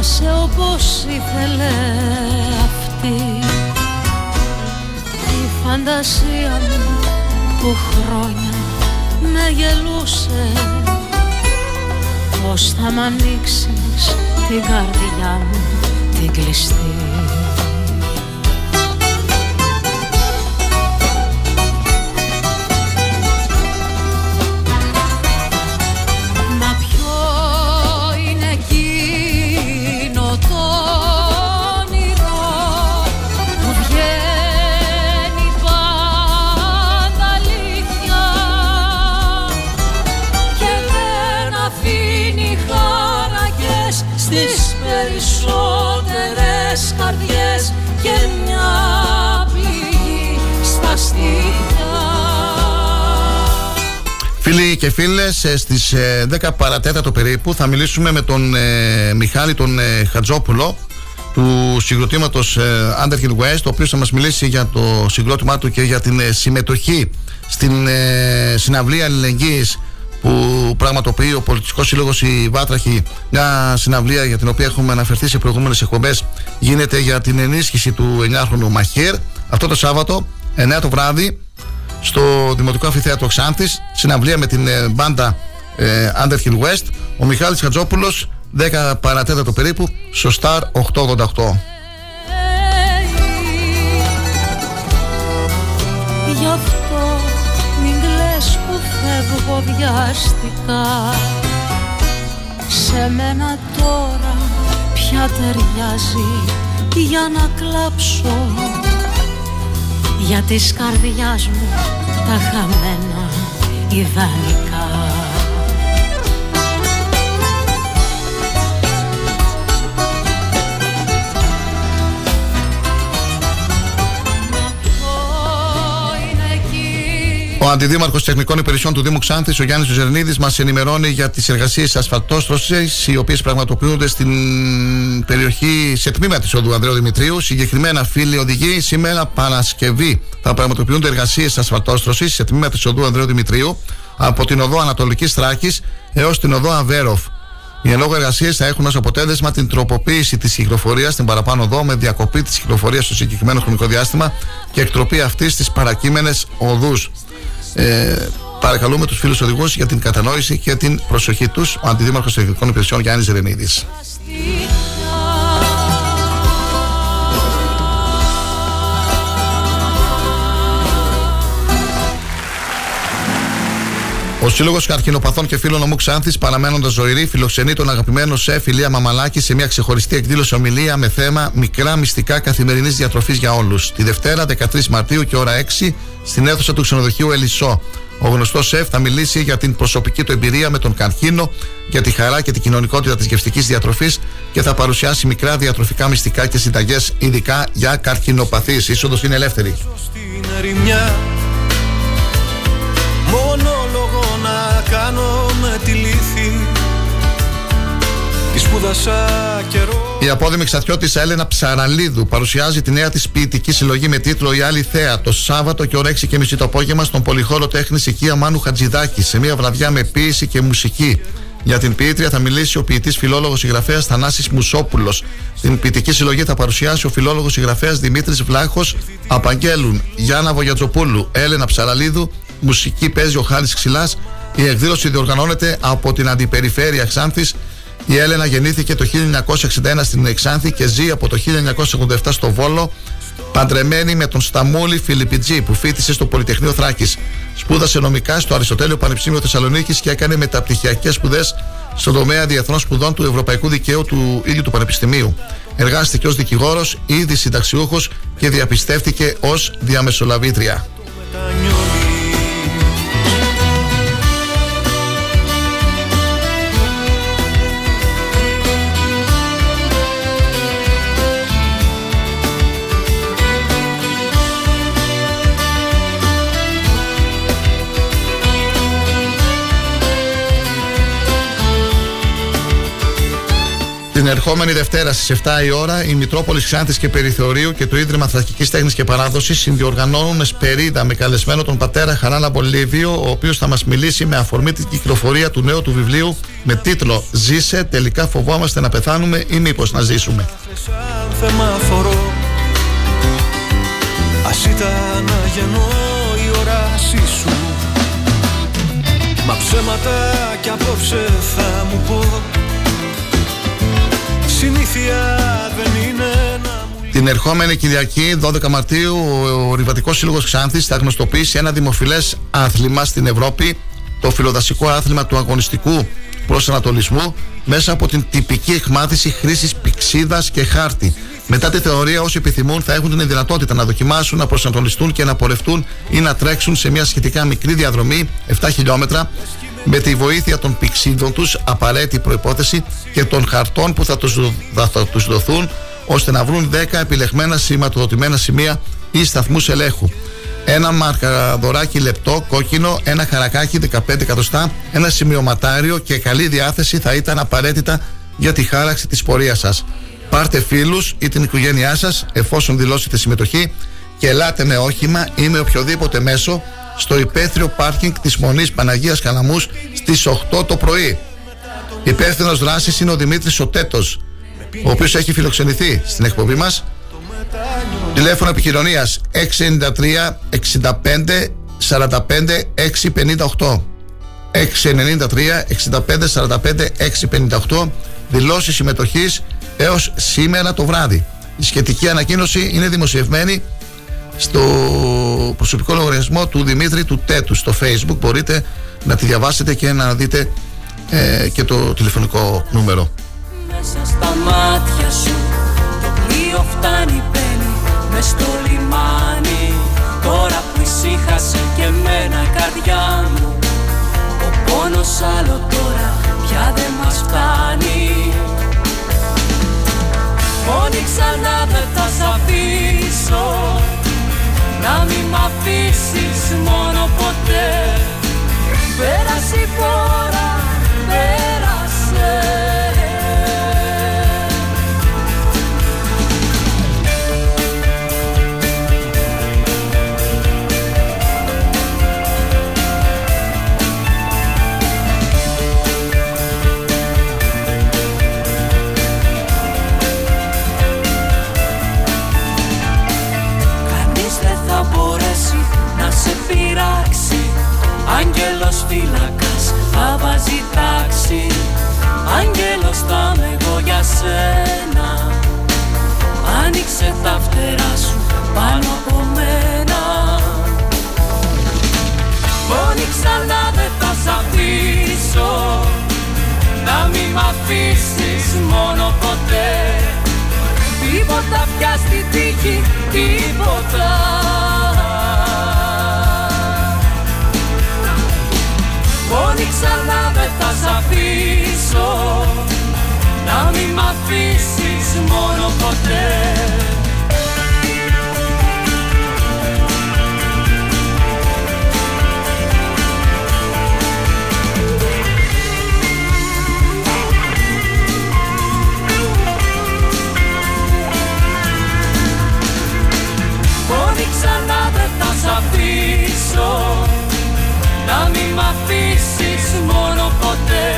πλάσε όπως ήθελε αυτή Η φαντασία μου που χρόνια με γελούσε. Πώς θα μ' ανοίξεις την καρδιά μου την κλειστή; Και φίλες, στις 10 παρατέτατο περίπου θα μιλήσουμε με τον ε, Μιχάλη τον ε, Χατζόπουλο του συγκροτήματος ε, Underhill West, ο οποίος θα μας μιλήσει για το συγκρότημά του και για την ε, συμμετοχή στην ε, συναυλία αλληλεγγύης που πραγματοποιεί ο Πολιτικός Σύλλογος η Βάτραχη. Μια συναυλία για την οποία έχουμε αναφερθεί σε προηγούμενες εκπομπές. Γίνεται για την ενίσχυση του 9χρονου Μαχίρ. Αυτό το Σάββατο, 9 το βράδυ, στο Δημοτικό Αμφιθέατρο Ξάνθης. Συναυλία με την ε, μπάντα ε, Underhill West. Ο Μιχάλης Χατζόπουλος 10 παρατέτατο περίπου στο Star 888. Γι' αυτό μην κλαις που φεύγω βιαστικά Σε μένα τώρα πια ταιριάζει για να κλάψω Για της καρδιάς μου τα χαμένα ιδανικά Ο Αντιδήμαρχος Τεχνικών Υπηρεσιών του Δήμου Ξάνθης, ο Γιάννης Ζερνίδη, μας ενημερώνει για τις εργασίες ασφαλτόστρωσης, οι οποίες πραγματοποιούνται στην περιοχή, σε τμήμα της οδού Ανδρέου Δημητρίου. Συγκεκριμένα, φίλοι οδηγοί, σήμερα Παρασκευή θα πραγματοποιούνται εργασίες ασφαλτόστρωσης σε τμήμα της οδού Ανδρέου Δημητρίου από την οδό Ανατολικής Τράκη έως την οδό Αβέροφ. Οι εν εργασίε θα έχουν ως αποτέλεσμα την τροποποίηση της κυκλοφορίας στην παραπάνω οδό με διακοπή της κυκλοφορίας στο συγκεκριμένο χρονικό διάστημα και εκτροπή αυτής στι παρακείμενες οδούς. Ε, παρακαλούμε τους φίλους οδηγούς για την κατανόηση και την προσοχή τους. Ο Αντιδήμαρχος Τεχνικών Υπηρεσιών Γιάννης Ρενίδη. Ο Σύλλογος Καρκινοπαθών και Φίλων Ομού Ξάνθης, παραμένοντας ζωηρή, φιλοξενεί τον αγαπημένο σεφ Ηλία Μαμαλάκη σε μια ξεχωριστή εκδήλωση ομιλία με θέμα Μικρά μυστικά καθημερινής διατροφής για όλους. Τη Δευτέρα, 13 Μαρτίου και ώρα 6, στην αίθουσα του ξενοδοχείου Ελισσό. Ο γνωστός σεφ θα μιλήσει για την προσωπική του εμπειρία με τον καρκίνο, για τη χαρά και την κοινωνικότητα της γευστικής διατροφής και θα παρουσιάσει μικρά διατροφικά μυστικά και συνταγές ειδικά για καρκινοπαθείς. Η είσοδος είναι ελεύθερη. Κάνω με τη λύθη Τη σπούδασα καιρό Η απόδημη ξαθιώτης Έλενα Ψαραλίδου παρουσιάζει τη νέα της ποιητική συλλογή με τίτλο Η Άλλη Θέα το Σάββατο και ώρα 6 και μισή το απόγευμα στον πολυχώρο τέχνης Οικία Μάνου Χατζηδάκη σε μια βραδιά με ποίηση και μουσική. Για την ποιήτρια θα μιλήσει ο ποιητής φιλόλογος συγγραφέας Θανάσης Μουσόπουλος. Την ποιητική συλλογή θα παρουσιάσει ο φιλόλογος συγγραφέας Δημήτρης Βλάχος. Απαγγέλουν Γιάννα Βογιατζοπούλου, Έλενα Ψαραλίδου, μουσική παίζει ο Χάρης Ξυλάς. Η εκδήλωση διοργανώνεται από την Αντιπεριφέρεια Ξάνθης. Η Έλενα γεννήθηκε το 1961 στην Εξάνθη και ζει από το 1987 στο Βόλο. Παντρεμένη με τον Σταμούλη Φιλιππιτζή που φίτησε στο Πολυτεχνείο Θράκης. Σπούδασε νομικά στο Αριστοτέλειο Πανεπιστήμιο Θεσσαλονίκης και έκανε μεταπτυχιακές σπουδές στον τομέα διεθνών σπουδών του Ευρωπαϊκού Δικαίου του ίδιου του Πανεπιστημίου. Εργάστηκε ως δικηγόρος, ήδη συνταξιούχος και διαπιστεύτηκε ως διαμεσολαβήτρια. Την ερχόμενη Δευτέρα στις 7 η ώρα, η Μητρόπολης Ξάνθης και Περιθωρίου και το Ίδρυμα Θρακικής Τέχνης και Παράδοσης συνδιοργανώνουν σπερίδα με καλεσμένο τον πατέρα Χαράνα Μπολίβιο, ο οποίος θα μας μιλήσει με αφορμή την κυκλοφορία του νέου του βιβλίου με τίτλο Ζήσε, τελικά φοβόμαστε να πεθάνουμε ή μήπως να ζήσουμε. Μα ψέματα κι απόψε θα μου πω Συνήθεια δεν είναι να την ερχόμενη Κυριακή, 12 Μαρτίου, ο Ριβατικός Σύλλογος Ξάνθης θα γνωστοποιήσει ένα δημοφιλές άθλημα στην Ευρώπη, το φιλοδασικό άθλημα του αγωνιστικού προσανατολισμού, μέσα από την τυπική εκμάθηση χρήσης πηξίδας και χάρτη. Μετά τη θεωρία, όσοι επιθυμούν θα έχουν την δυνατότητα να δοκιμάσουν, να προσανατολιστούν και να πορευτούν ή να τρέξουν σε μια σχετικά μικρή διαδρομή, 7 χιλιόμετρα, με τη βοήθεια των πηξίδων τους απαραίτητη προϋπόθεση και των χαρτών που θα τους, θα τους δοθούν ώστε να βρουν 10 επιλεγμένα σηματοδοτημένα σημεία ή σταθμούς ελέγχου. ένα μαρκαδοράκι λεπτό, κόκκινο, ένα χαρακάκι 15 εκατοστά, ένα σημειωματάριο και καλή διάθεση θα ήταν απαραίτητα για τη χάραξη της πορείας σας. Πάρτε φίλους ή την οικογένειά σας εφόσον δηλώσετε συμμετοχή και ελάτε με όχημα ή με οποιοδήποτε μέσο στο υπαίθριο πάρκινγκ της Μονής Παναγίας Καλαμούς στις 8 το πρωί. Υπεύθυνος δράσης είναι ο Δημήτρης Σωτέτος, ο οποίος έχει φιλοξενηθεί στην εκπομπή μας. Τηλέφωνο επικοινωνίας 693 65 45 658. 693 65 45 658 δηλώσεις συμμετοχής έως σήμερα το βράδυ. Η σχετική ανακοίνωση είναι δημοσιευμένη στο προσωπικό λογαριασμό του Δημήτρη του Τέτου. Στο facebook μπορείτε να τη διαβάσετε και να δείτε ε, και το τηλεφωνικό νούμερο. Μέσα στα μάτια σου το πλοίο φτάνει μπαίνει μες στο λιμάνι. Τώρα που ήσυχασε και εμένα η καρδιά μου ο πόνος άλλο τώρα πια δεν μας φτάνει. Μόνη ξανά δεν θα σ' αφήσω να μην μ' αφήσεις μόνο ποτέ. Πέρασε η φορά, πέρασε Άγγελος φύλακας θα βάζει τάξη. Άγγελος θα είμαι εγώ για σένα. Άνοιξε τα φτερά σου πάνω από μένα. Μόνη ξανά δεν θα σ' αφήσω. Να μην μ' αφήσεις μόνο ποτέ. Τίποτα πια στη τύχη, τίποτα Μόνη ξανά δεν θα σ' αφήσω. Να μην μ' αφήσεις μόνο ποτέ. Μόνη ξανά δεν θα σ' αφήσω να μην μ' αφήσεις μόνο ποτέ.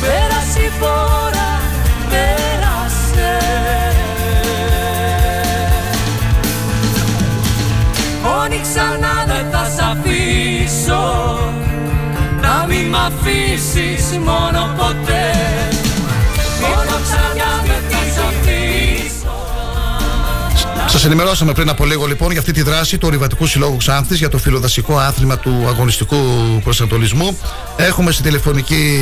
Πέρασε η φορά, πέρασε. Μόνη ξανά δεν θα σ' αφήσω. Να μην μ' αφήσεις μόνο ποτέ Σας ενημερώσαμε πριν από λίγο λοιπόν για αυτή τη δράση του Ορειβατικού Συλλόγου Ξάνθης για το φιλοδασικό άθλημα του αγωνιστικού προσανατολισμού. Έχουμε στη τηλεφωνική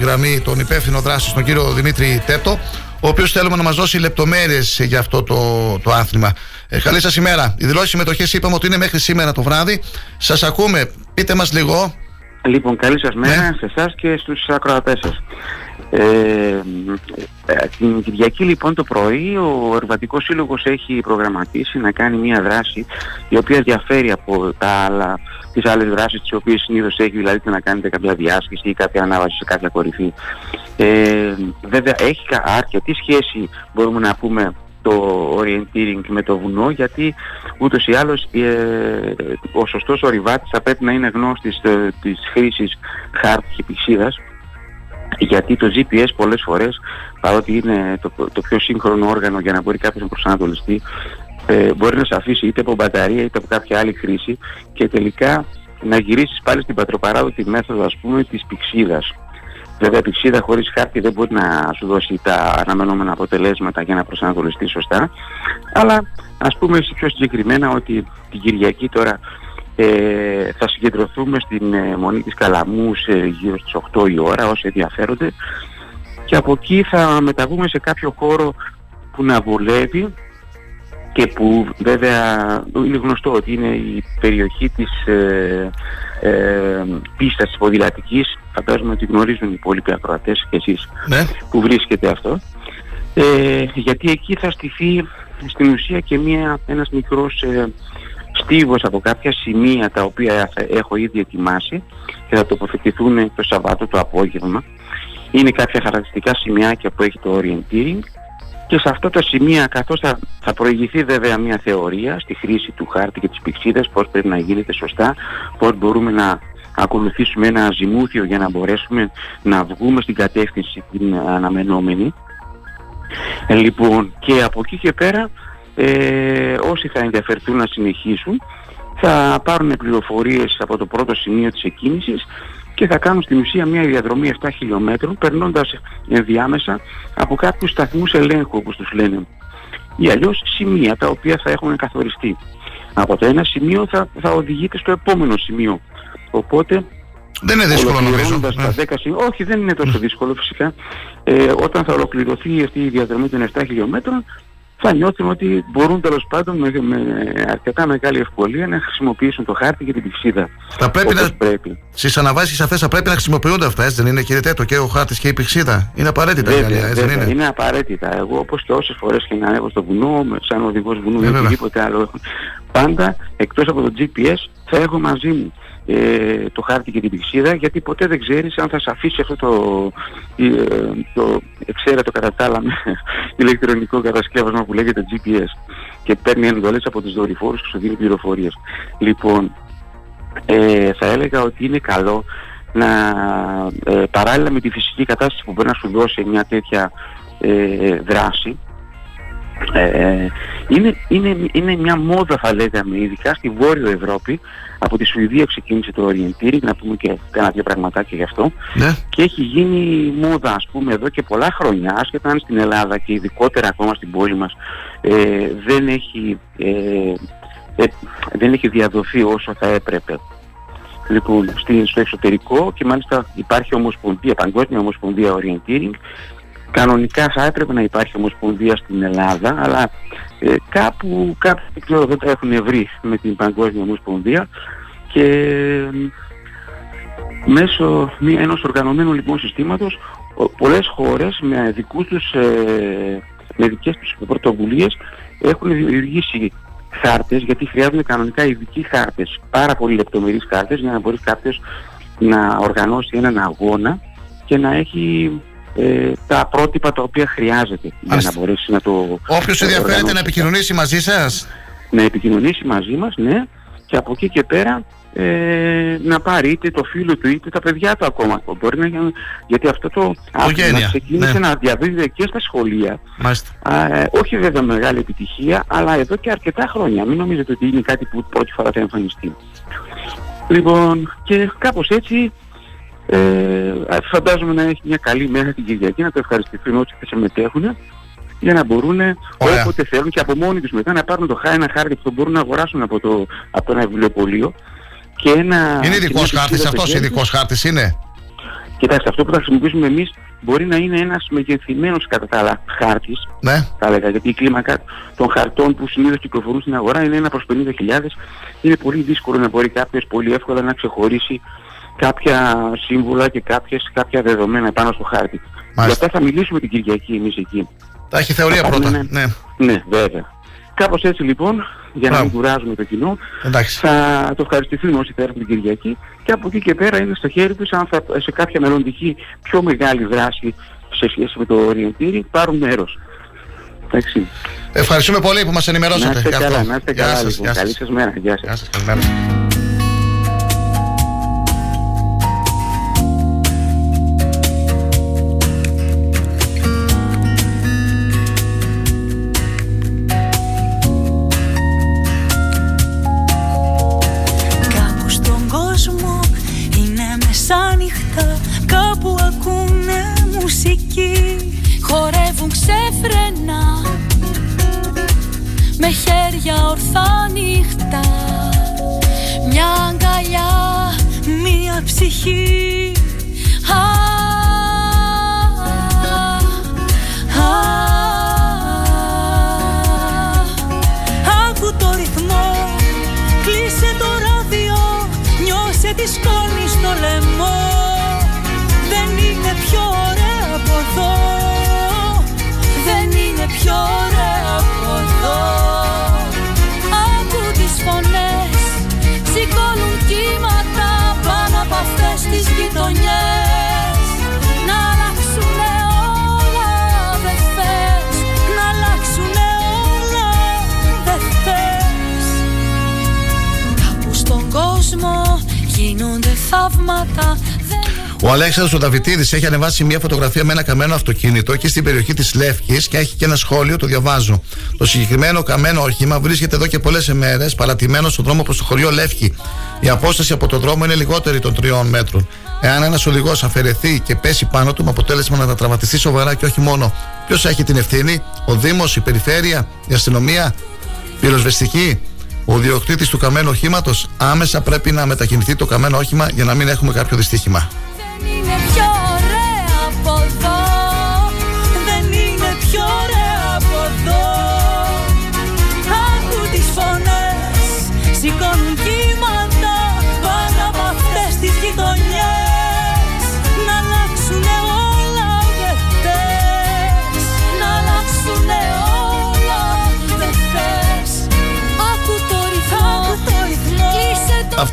γραμμή τον υπεύθυνο δράσης, τον κύριο Δημήτρη Τέτο, ο οποίος θέλουμε να μας δώσει λεπτομέρειες για αυτό το, το άθλημα. Ε, καλή σας ημέρα. Οι δηλώσει συμμετοχής είπαμε ότι είναι μέχρι σήμερα το βράδυ. Σας ακούμε. Πείτε μας λίγο. Λοιπόν, καλή σας μέρα Ναι. σε εσάς και στους ακροατές σας. Ε, ε, την Κυριακή λοιπόν το πρωί ο Εργατικός Σύλλογος έχει προγραμματίσει να κάνει μια δράση η οποία διαφέρει από τα άλλα, τις άλλες δράσεις τις οποίες συνήθως έχει δηλαδή το να κάνετε κάποια διάσκηση ή κάποια ανάβαση σε κάποια κορυφή. Ε, βέβαια έχει κα- αρκετή σχέση μπορούμε να πούμε το orienteering με το βουνό γιατί ούτως ή άλλως ε, ο σωστός ορειβάτης θα πρέπει να είναι γνώστης ε, της χρήσης χάρτης και πηξίδας γιατί το GPS πολλές φορές παρότι είναι το, το πιο σύγχρονο όργανο για να μπορεί κάποιος να προσανατολιστεί ε, μπορεί να σε αφήσει είτε από μπαταρία είτε από κάποια άλλη χρήση και τελικά να γυρίσεις πάλι στην πατροπαράδοτη μέθοδο ας πούμε της πηξίδας. Βέβαια η πηξίδα χωρίς χάρτη δεν μπορεί να σου δώσει τα αναμενόμενα αποτελέσματα για να προσανατολιστείς σωστά αλλά ας πούμε πιο συγκεκριμένα ότι την Κυριακή τώρα ε, θα συγκεντρωθούμε στην ε, Μονή της Καλαμού σε γύρω στις 8 η ώρα όσοι ενδιαφέρονται. Και από εκεί θα μεταβούμε σε κάποιο χώρο που να βολεύει και που βέβαια είναι γνωστό ότι είναι η περιοχή της ε, ε, πίστας της ποδηλατικής. Φαντάζομαι ότι γνωρίζουν οι υπόλοιποι ακροατές και εσείς Ναι. που βρίσκεται αυτό. Ε, γιατί εκεί θα στηθεί στην ουσία και μια, ένας μικρός ε, στίβος από κάποια σημεία τα οποία θα έχω ήδη ετοιμάσει και θα τοποθετηθούν το Σαββάτο το απόγευμα. Είναι κάποια χαρακτηριστικά σημειάκια που έχει το orienteering και σε αυτό το σημείο καθώς θα, θα προηγηθεί βέβαια μια θεωρία στη χρήση του χάρτη και της πηξίδας πώς πρέπει να γίνεται σωστά, πώς μπορούμε να ακολουθήσουμε ένα ζυμούθιο για να μπορέσουμε να βγούμε στην κατεύθυνση την αναμενόμενη. Ε, λοιπόν, και από εκεί και πέρα ε, όσοι θα ενδιαφερθούν να συνεχίσουν θα πάρουν πληροφορίες από το πρώτο σημείο της εκκίνησης και θα κάνουν στην ουσία μια διαδρομή 7 χιλιόμετρων περνώντας ενδιάμεσα από κάποιους σταθμούς ελέγχου όπως τους λένε ή αλλιώς σημεία τα οποία θα έχουν καθοριστεί. Από το ένα σημείο θα, θα οδηγείτε στο επόμενο σημείο. Οπότε δεν είναι δύσκολο νομίζω. Τα 10 σημεία, όχι δεν είναι τόσο δύσκολο φυσικά. Ε, όταν θα ολοκληρωθεί αυτή η διαδρομή των 7 χιλιόμετρων θα νιώθουν ότι μπορούν τέλος πάντων με, με, αρκετά μεγάλη ευκολία να χρησιμοποιήσουν το χάρτη και την πηξίδα. Θα πρέπει να. Πρέπει. Στις αναβάσεις αυτές θα πρέπει να χρησιμοποιούνται αυτά, έτσι δεν είναι κύριε Τέτο, και ο χάρτης και η πηξίδα. Είναι απαραίτητα βέβαια, για έτσι βέβαια, δεν είναι; Είναι απαραίτητα. Εγώ όπως και όσε φορές και να έχω στο βουνό, σαν οδηγός βουνού ή οτιδήποτε άλλο, πάντα εκτός από το GPS θα έχω μαζί μου ε, το χάρτη και την πηξίδα γιατί ποτέ δεν ξέρεις αν θα σε αφήσει αυτό το, ε, το εξαίρετο κατά τα άλλα ηλεκτρονικό κατασκεύασμα που λέγεται GPS και παίρνει εντολές από τους δορυφόρους και σου δίνει πληροφορίες. Λοιπόν, ε, θα έλεγα ότι είναι καλό να ε, παράλληλα με τη φυσική κατάσταση που μπορεί να σου δώσει μια τέτοια ε, δράση ε, είναι, είναι, είναι μια μόδα θα λέγαμε ειδικά στη Βόρειο Ευρώπη. Από τη Σουηδία ξεκίνησε το orienteering να πούμε και κάνα δύο πραγματάκια γι' αυτό. Ναι. και έχει γίνει μόδα ας πούμε εδώ και πολλά χρόνια άσχετα αν στην Ελλάδα και ειδικότερα ακόμα στην πόλη μας ε, δεν, έχει, ε, ε, δεν έχει διαδοθεί όσο θα έπρεπε. Λοιπόν, στο εξωτερικό και μάλιστα υπάρχει ομοσπονδία, παγκόσμια ομοσπονδία orienteering Κανονικά θα έπρεπε να υπάρχει ομοσπονδία στην Ελλάδα, αλλά ε, κάπου, κάπου δεν τα έχουν βρει με την Παγκόσμια Ομοσπονδία και ε, μέσω μια, ενός οργανωμένου λοιπόν συστήματος πολλές χώρες με, δικούς τους, ε, με δικές τους πρωτοβουλίες έχουν δημιουργήσει χάρτες γιατί χρειάζονται κανονικά ειδικοί χάρτες, πάρα πολύ λεπτομερείς χάρτες για να μπορεί κάποιος να οργανώσει έναν αγώνα και να έχει ε, τα πρότυπα τα οποία χρειάζεται για να μπορέσει να το... Όποιος ενδιαφέρεται να επικοινωνήσει μαζί σας. Να επικοινωνήσει μαζί μας, ναι, και από εκεί και πέρα ε, να πάρει είτε το φίλο του είτε τα παιδιά του ακόμα. Μπορεί να, γιατί αυτό το άθλημα ξεκίνησε ναι. να διαδίδεται και στα σχολεία. Α, ε, όχι βέβαια μεγάλη επιτυχία, αλλά εδώ και αρκετά χρόνια. Μην νομίζετε ότι είναι κάτι που πρώτη φορά θα εμφανιστεί. Λοιπόν, και κάπως έτσι ε, φαντάζομαι να έχει μια καλή μέρα την Κυριακή, να το ευχαριστηθούν όσοι θα συμμετέχουν για να μπορούν όποτε θέλουν και από μόνοι τους μετά να πάρουν το χάρη, ένα χάρτη που μπορούν να αγοράσουν από, το, από ένα βιβλιοπωλείο και ένα... Είναι ειδικός χάρτης, αυτός ειδικός χάρτης είναι; Κοιτάξτε, αυτό που θα χρησιμοποιήσουμε εμείς μπορεί να είναι ένας μεγεθυμένος κατά τα άλλα χάρτης, ναι. θα έλεγα, γιατί η κλίμακα των χαρτών που συνήθως κυκλοφορούν στην αγορά είναι ένα προς 50.000. Είναι πολύ δύσκολο να μπορεί κάποιος πολύ εύκολα να ξεχωρίσει κάποια σύμβουλα και κάποιες, κάποια δεδομένα πάνω στο χάρτη. Για αυτά θα μιλήσουμε την Κυριακή εμείς εκεί. Τα έχει θεωρία πρώτα. Ναι. ναι, βέβαια. Κάπως έτσι λοιπόν, για να μην κουράζουμε το κοινό, Εντάξει. θα το ευχαριστηθούν όσοι θα έρθουν την Κυριακή και από εκεί και πέρα είναι στο χέρι τους αν θα σε κάποια μελλοντική πιο μεγάλη δράση σε σχέση με το οριεντήρι πάρουν μέρος. Εντάξει. Ευχαριστούμε πολύ που μας ενημερώσατε. Να είστε καλά, να είστε καλά. Λοιπόν. Καλή σας μέρα. Γεια σας. Γεια σας. Καλημέρα. Ορθά νύχτα. Μια αγκαλιά, μια ψυχή θαύματα Ο Αλέξανδρος ο Δαβιτίδης έχει ανεβάσει μια φωτογραφία με ένα καμένο αυτοκίνητο και στην περιοχή της Λεύκης και έχει και ένα σχόλιο, το διαβάζω. Το συγκεκριμένο καμένο όχημα βρίσκεται εδώ και πολλές ημέρες παρατημένο στον δρόμο προς το χωριό Λεύκη. Η απόσταση από το δρόμο είναι λιγότερη των τριών μέτρων. Εάν ένας οδηγός αφαιρεθεί και πέσει πάνω του με αποτέλεσμα να τραυματιστεί σοβαρά και όχι μόνο, ποιος έχει την ευθύνη, ο Δήμος, η Περιφέρεια, η αστυνομία, πυροσβεστική; Ο διοκτήτης του καμένου οχήματος άμεσα πρέπει να μετακινηθεί το καμένο όχημα για να μην έχουμε κάποιο δυστύχημα. Δεν είναι πιο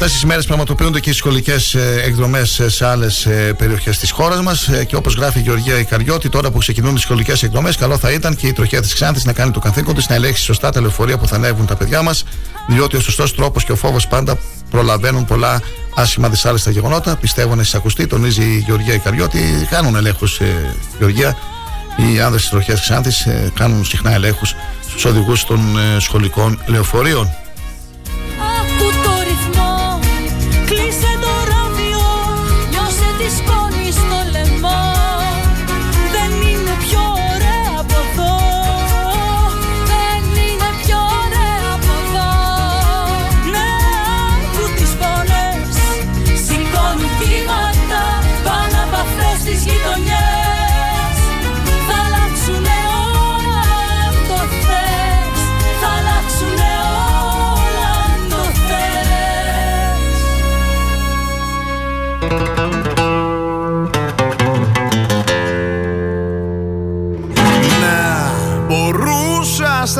Αυτές τις μέρες πραγματοποιούνται και οι σχολικές εκδρομές σε άλλες περιοχές της χώρας μας. Και όπως γράφει η Γεωργία Ικαριώτη, τώρα που ξεκινούν οι σχολικές εκδρομές, καλό θα ήταν και η τροχιά της Ξάνθης να κάνει το καθήκον της να ελέγξει σωστά τα λεωφορεία που θα ανέβουν τα παιδιά μας. Διότι ο σωστός τρόπος και ο φόβος πάντα προλαβαίνουν πολλά άσχημα δυσάρεστα γεγονότα. Πιστεύω να εισακουστεί, τονίζει η Γεωργία Ικαριώτη. Κάνουν ελέγχους, Γεωργία. Οι άνδρες της τροχιάς Ξάνθης κάνουν συχνά ελέγχους στους οδηγούς των ε, σχολικών λεωφορείων.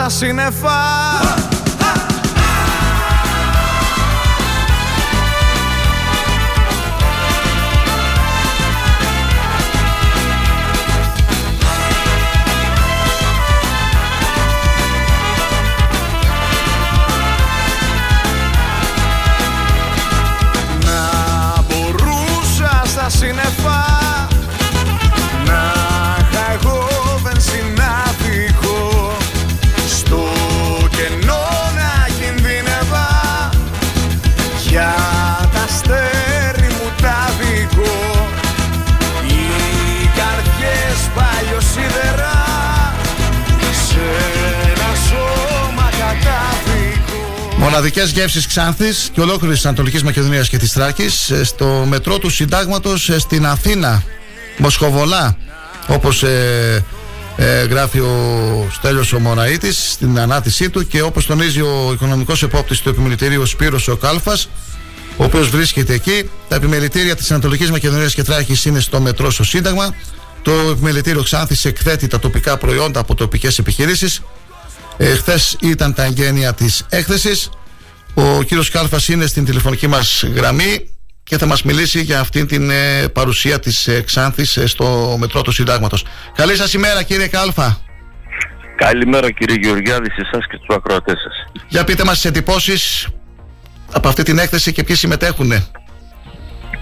Στα σύννεφα Μοναδικές γεύσεις Ξάνθης και ολόκληρης της Ανατολικής Μακεδονίας και της Θράκη στο μετρό του Συντάγματος στην Αθήνα. Μοσχοβολά, όπως ε, ε, γράφει ο Στέλιος ο Μωραήτης στην ανάτησή του και όπως τονίζει ο οικονομικός επόπτης του επιμελητηρίου Σπύρος ο Κάλφας ο οποίος βρίσκεται εκεί. Τα επιμελητήρια της Ανατολικής Μακεδονίας και Τράκης είναι στο μετρό στο Σύνταγμα. Το επιμελητήριο Ξάνθης εκθέτει τα τοπικά προϊόντα από τοπικές επιχειρήσεις. Ε, Χθες ήταν τα εγγένεια της έκθεσης ο κύριος Κάλφας είναι στην τηλεφωνική μας γραμμή και θα μας μιλήσει για αυτήν την ε, παρουσία της ε, Ξάνθης ε, στο μετρό του Συντάγματος. Καλή σας ημέρα κύριε Κάλφα. Καλημέρα κύριε Γεωργιάδη σε εσάς και στους ακροατές σας. Για πείτε μας τις εντυπώσεις από αυτή την έκθεση και ποιοι συμμετέχουν.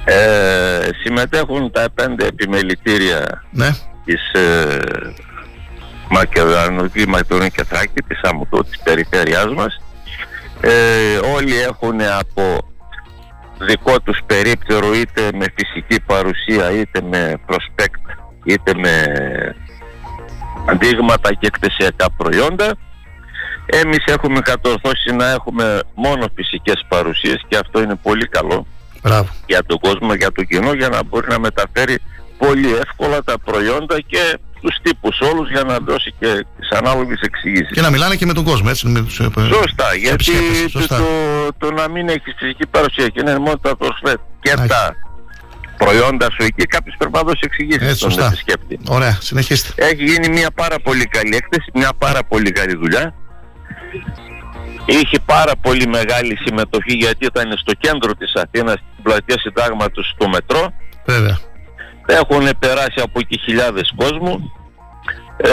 Ε, συμμετέχουν τα πέντε επιμελητήρια Ναι. της ε, Μακεδονικής Μακεδονικής και Θράκης, της ΑΜΟΤΟ, της περιφέρειάς μας. Ε, όλοι έχουν από δικό τους περίπτερο είτε με φυσική παρουσία είτε με προσπέκτ είτε με αντίγματα και εκτεσιακά προϊόντα. Εμείς έχουμε κατορθώσει να έχουμε μόνο φυσικές παρουσίες και αυτό είναι πολύ καλό Μπράβο. για τον κόσμο, για το κοινό για να μπορεί να μεταφέρει πολύ εύκολα τα προϊόντα και τους τύπους όλους για να δώσει και τις ανάλογες εξηγήσεις. Και να μιλάνε και με τον κόσμο, έτσι. Με τους, ε, Σωστά, γιατί επισκέπτες, το, σωστά. το, το να μην έχεις φυσική παρουσία και είναι μόνο τα προσφέρει και τα προϊόντα σου εκεί, κάποιος πρέπει να δώσει εξηγήσεις Έτσι, στον σωστά. επισκέπτη. Ωραία, συνεχίστε. Έχει γίνει μια πάρα πολύ καλή έκθεση, μια πάρα πολύ καλή δουλειά. Είχε πάρα πολύ μεγάλη συμμετοχή γιατί ήταν στο κέντρο της Αθήνας, στην πλατεία συντάγματος στο μετρό. Βέβαια. Έχουν περάσει από εκεί χιλιάδες κόσμου. Ε,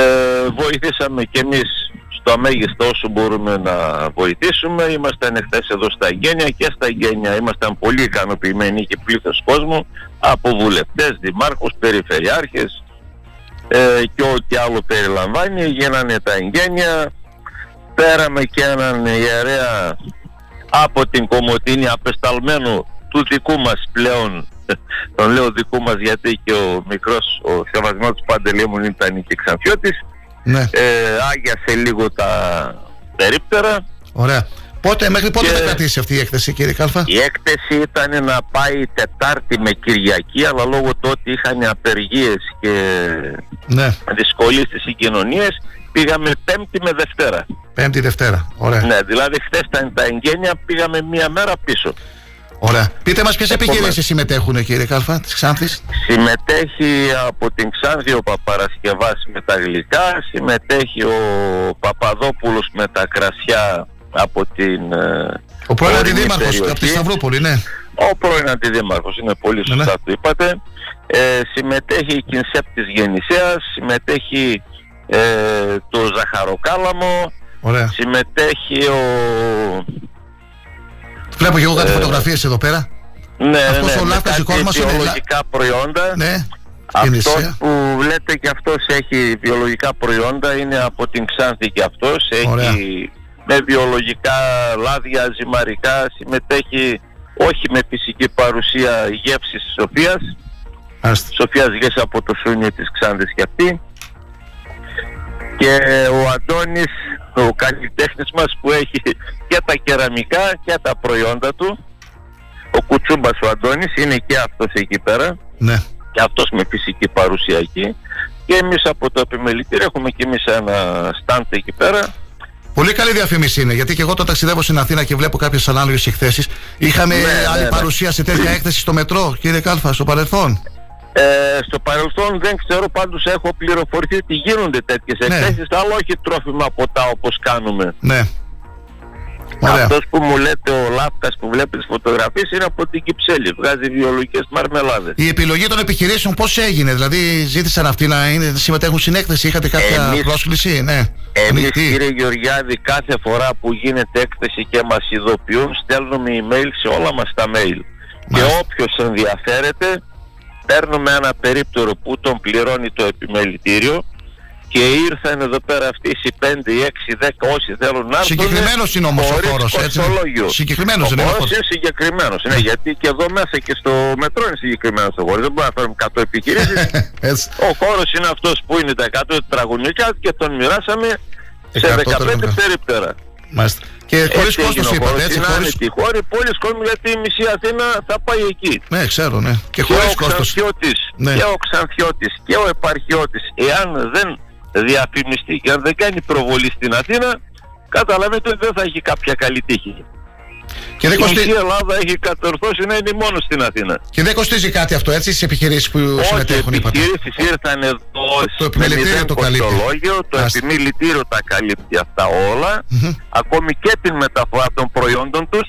βοηθήσαμε και εμείς στο μέγιστο όσο μπορούμε να βοηθήσουμε. Ήμασταν εχθές εδώ στα Εγγένεια και στα Εγγένεια ήμασταν πολύ ικανοποιημένοι και πλήθος κόσμου από βουλευτές, δημάρχους, περιφερειάρχες ε, και ό,τι άλλο περιλαμβάνει. Γίνανε τα Εγγένεια, πέραμε και έναν ιερέα από την Κομωτίνη απεσταλμένου του δικού μας πλέον τον λέω δικού μας γιατί και ο μικρός ο Σεβασμός Παντελήμων ήταν και Ξανθιώτης Ναι. ε, άγιασε λίγο τα περίπτερα Ωραία. Πότε, μέχρι πότε Και- θα κρατήσει αυτή η έκθεση, κύριε Κάλφα; η έκθεση ήταν να πάει Τετάρτη με Κυριακή αλλά λόγω του ότι είχαν απεργίες και Ναι, δυσκολίες στις συγκοινωνίες πήγαμε Πέμπτη με Δευτέρα Πέμπτη Δευτέρα. Ωραία. ναι, δηλαδή χθες ήταν τα εγγένεια πήγαμε μία μέρα πίσω Ωραία. Πείτε μας ποιες Επομένως. επιχειρήσει συμμετέχουν, κύριε Κάλφα, της Ξάνθης; Συμμετέχει από την Ξάνθη ο Παπαρασκευάς με τα γλυκά, συμμετέχει ο Παπαδόπουλος με τα κρασιά από την ε, Ο πρώην ορεινή αντιδήμαρχος περιοχή. από τη Σταυρούπολη, ναι. Ο πρώην αντιδήμαρχος, είναι πολύ Ναι, σωστά το είπατε. Ε, συμμετέχει η Κινσέπ της Γεννησέας, συμμετέχει ε, το Ζαχαροκάλαμο, Ωραία. συμμετέχει ο... Βλέπω και εγώ κάτι Ε, φωτογραφίες εδώ πέρα. Ναι, Αυτός ναι, ο με λάφτας κάτι δικός μας είναι λα- βιολογικά προϊόντα. Ναι. Αυτός Γεννησέα. που λέτε και αυτός έχει βιολογικά προϊόντα είναι από την Ξάνθη και αυτός Ωραία. έχει με βιολογικά λάδια, ζυμαρικά συμμετέχει όχι με φυσική παρουσία γεύσης της Σοφίας Άστε. Σοφίας γεύση από το σούνιο της Ξάνθης και αυτή και ο Αντώνης ο καλλιτέχνης μας που έχει και τα κεραμικά και τα προϊόντα του ο Κουτσούμπας ο Αντώνης είναι και αυτός εκεί πέρα Ναι. και αυτός με φυσική παρουσία εκεί και εμείς από το επιμελητήριο έχουμε και εμείς ένα στάντ εκεί πέρα Πολύ καλή διαφήμιση είναι, γιατί και εγώ το ταξιδεύω στην Αθήνα και βλέπω κάποιες ανάλογε εκθέσεις. Είχαμε Ναι, άλλη ναι, ναι. παρουσία σε τέτοια έκθεση στο μετρό, κύριε Κάλφα, στο παρελθόν; Ε, στο παρελθόν δεν ξέρω πάντως έχω πληροφορηθεί ότι γίνονται τέτοιες Ναι. εκθέσεις αλλά όχι τρόφιμα ποτά όπως κάνουμε Ναι. Ωραία. αυτός που μου λέτε ο Λάφκας που βλέπεις τις φωτογραφίες είναι από την Κυψέλη βγάζει βιολογικές μαρμελάδες Η επιλογή των επιχειρήσεων πώς έγινε, δηλαδή ζήτησαν αυτοί να είναι, συμμετέχουν στην έκθεση, είχατε κάποια Εμείς- πρόσκληση, ναι. Εμείς Ανοιχτή. κύριε Γεωργιάδη κάθε φορά που γίνεται έκθεση και μας ειδοποιούν στέλνουμε email σε όλα μας τα mail. Και όποιος ενδιαφέρεται παίρνουμε ένα περίπτερο που τον πληρώνει το επιμελητήριο και ήρθαν εδώ πέρα αυτοί οι 5, οι 6, 10 όσοι θέλουν να έρθουν. Συγκεκριμένος είναι όμως ο χωρίς χώρος, έτσι. κοστολόγιο. Συγκεκριμένος ο είναι ο χώρος χώρος. είναι συγκεκριμένος, ναι, γιατί και εδώ μέσα και στο μετρό είναι συγκεκριμένος ο χώρος. Δεν μπορούμε να φέρουμε 100 επιχειρήσεις. Έτσι. ο χώρος είναι αυτός που είναι τα 100 τετραγωνικά και τον μοιράσαμε σε 100 15 τετραγωνικά. περίπτερα. Μάλιστα. Και χωρί Έτσι κόστο έγινε ο είπατε, χώρος. έτσι. Είναι Χωρίς... άνετη η χώρη, πολλοί κόσμοι γιατί η μισή Αθήνα θα πάει εκεί. Ναι, ξέρω, ναι. Και Και χωρίς ο κόστος. Ξανθιώτης, Ναι. και ο Ξανθιώτης και ο Επαρχιώτης, εάν δεν διαφημιστεί και αν δεν κάνει προβολή στην Αθήνα, καταλαβαίνετε ότι δεν θα έχει κάποια καλή τύχη. Και δεν, η κοστη... μισή Ελλάδα έχει κατορθώσει να είναι μόνος στην Αθήνα. και δεν κοστίζει κάτι αυτό, έτσι, στις επιχειρήσεις που Όχι, οι συμμετέχουν, είπατε; επιχειρήσεις ήρθαν εδώ Το επιμελητήριο με μηδέν το καλύπτει. κοστολόγιο, το Άστε. επιμελητήριο τα καλύπτει αυτά όλα, ακόμη και την μεταφορά των προϊόντων τους,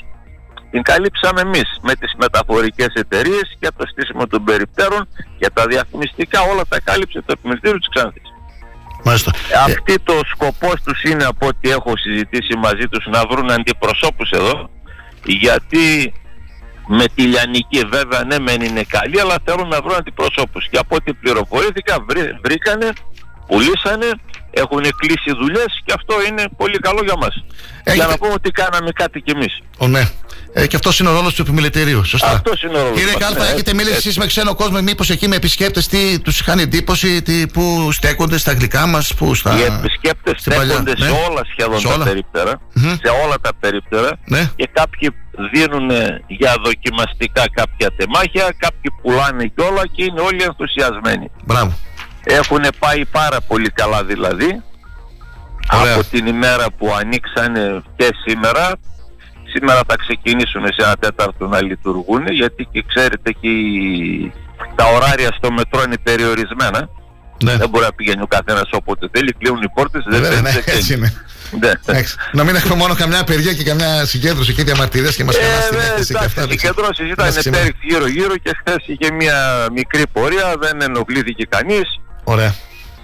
την καλύψαμε εμείς με τις μεταφορικές εταιρείες και το στήσιμο των περιπτέρων και τα διαφημιστικά όλα τα κάλυψε το επιμελητήριο της Ξάνθης. Μάλιστα. Αυτή το σκοπός τους είναι από ό,τι έχω συζητήσει μαζί τους να βρουν αντιπροσώπους εδώ γιατί με τη Λιανική βέβαια ναι μεν είναι καλή αλλά θέλουν να βρουν αντιπροσώπους και από ό,τι πληροφορήθηκα βρή- βρήκανε, πουλήσανε, έχουν κλείσει δουλειές και αυτό είναι πολύ καλό για μας. Για να πούμε ότι κάναμε κάτι κι εμείς. Ο, ναι. Ε, και αυτός είναι ο ρόλος του επιμελητηρίου. Σωστά. Αυτός είναι ο ρόλος Κύριε μας, Κάλφα, ναι, έχετε έτσι, μιλήσει έτσι. εσείς με ξένο κόσμο, μήπως εκεί με επισκέπτες τι τους είχαν εντύπωση, τι, που στέκονται στα αγγλικά μας, που στα. Οι επισκέπτες στην παλιά- στέκονται σε ναι. όλα σχεδόν Σε τα όλα. περίπτερα, σε όλα τα περίπτερα Ναι. και κάποιοι δίνουν για δοκιμαστικά κάποια τεμάχια, κάποιοι πουλάνε κιόλα και είναι όλοι ενθουσιασμένοι. Μπράβο. Έχουν πάει πάρα πολύ καλά δηλαδή Ωραία. από την ημέρα που ανοίξανε και σήμερα. Σήμερα θα ξεκινήσουν σε ένα τέταρτο να λειτουργούν γιατί και ξέρετε και οι- τα ωράρια στο μετρό είναι περιορισμένα. Ναι. Δεν μπορεί να πηγαίνει ο καθένας όποτε θέλει, κλείνουν οι πόρτες, δεν Βέβαια, θέλει. ναι, δεν έτσι κλείνει. είναι. Ναι. Εντάξει. Να μην έχουμε μόνο καμιά απεργία και καμιά συγκέντρωση και διαμαρτυρίες και μας Ε, κανένα στην ναι, έκθεση και εντάξει, αυτά. οι συγκεντρώσεις ήταν Μας ξημερώνει. πέριξ γύρω γύρω και χθες είχε μια μικρή πορεία, δεν ενοχλήθηκε κανείς. Ωραία.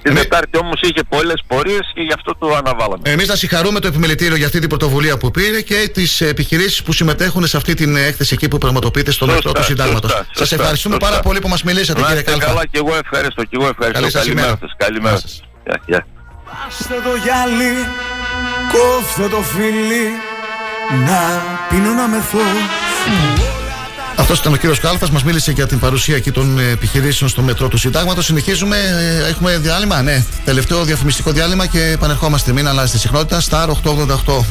Την Δετάρτη όμως είχε πολλές πορείες και γι' αυτό το αναβάλαμε. Εμείς να συγχαρούμε το επιμελητήριο για αυτή την πρωτοβουλία που πήρε και τις επιχειρήσεις που συμμετέχουν σε αυτή την έκθεση εκεί που πραγματοποιείται στο Σωστά, μετρό του Συντάγματος. σωστά, Σας σωστά, ευχαριστούμε σωστά. πάρα πολύ που μας μιλήσατε, Να κύριε είστε Κάλφα. καλά και εγώ ευχαριστώ και εγώ ευχαριστώ. Καλή σας Καλημέρα ημέρα. σας. Καλημέρα σας. Γεια, γεια. Πάστε το γυάλι, κόφτε το φίλι Να πίνω να μεθώ Αυτός ήταν ο κύριος Κάλφας, μας μίλησε για την παρουσία εκεί των ε, επιχειρήσεων στο μετρό του Συντάγματος. Συνεχίζουμε, ε, έχουμε διάλειμμα, ναι. Τελευταίο διαφημιστικό διάλειμμα και επανερχόμαστε. Μην αλλάζετε συχνότητα. Star 888.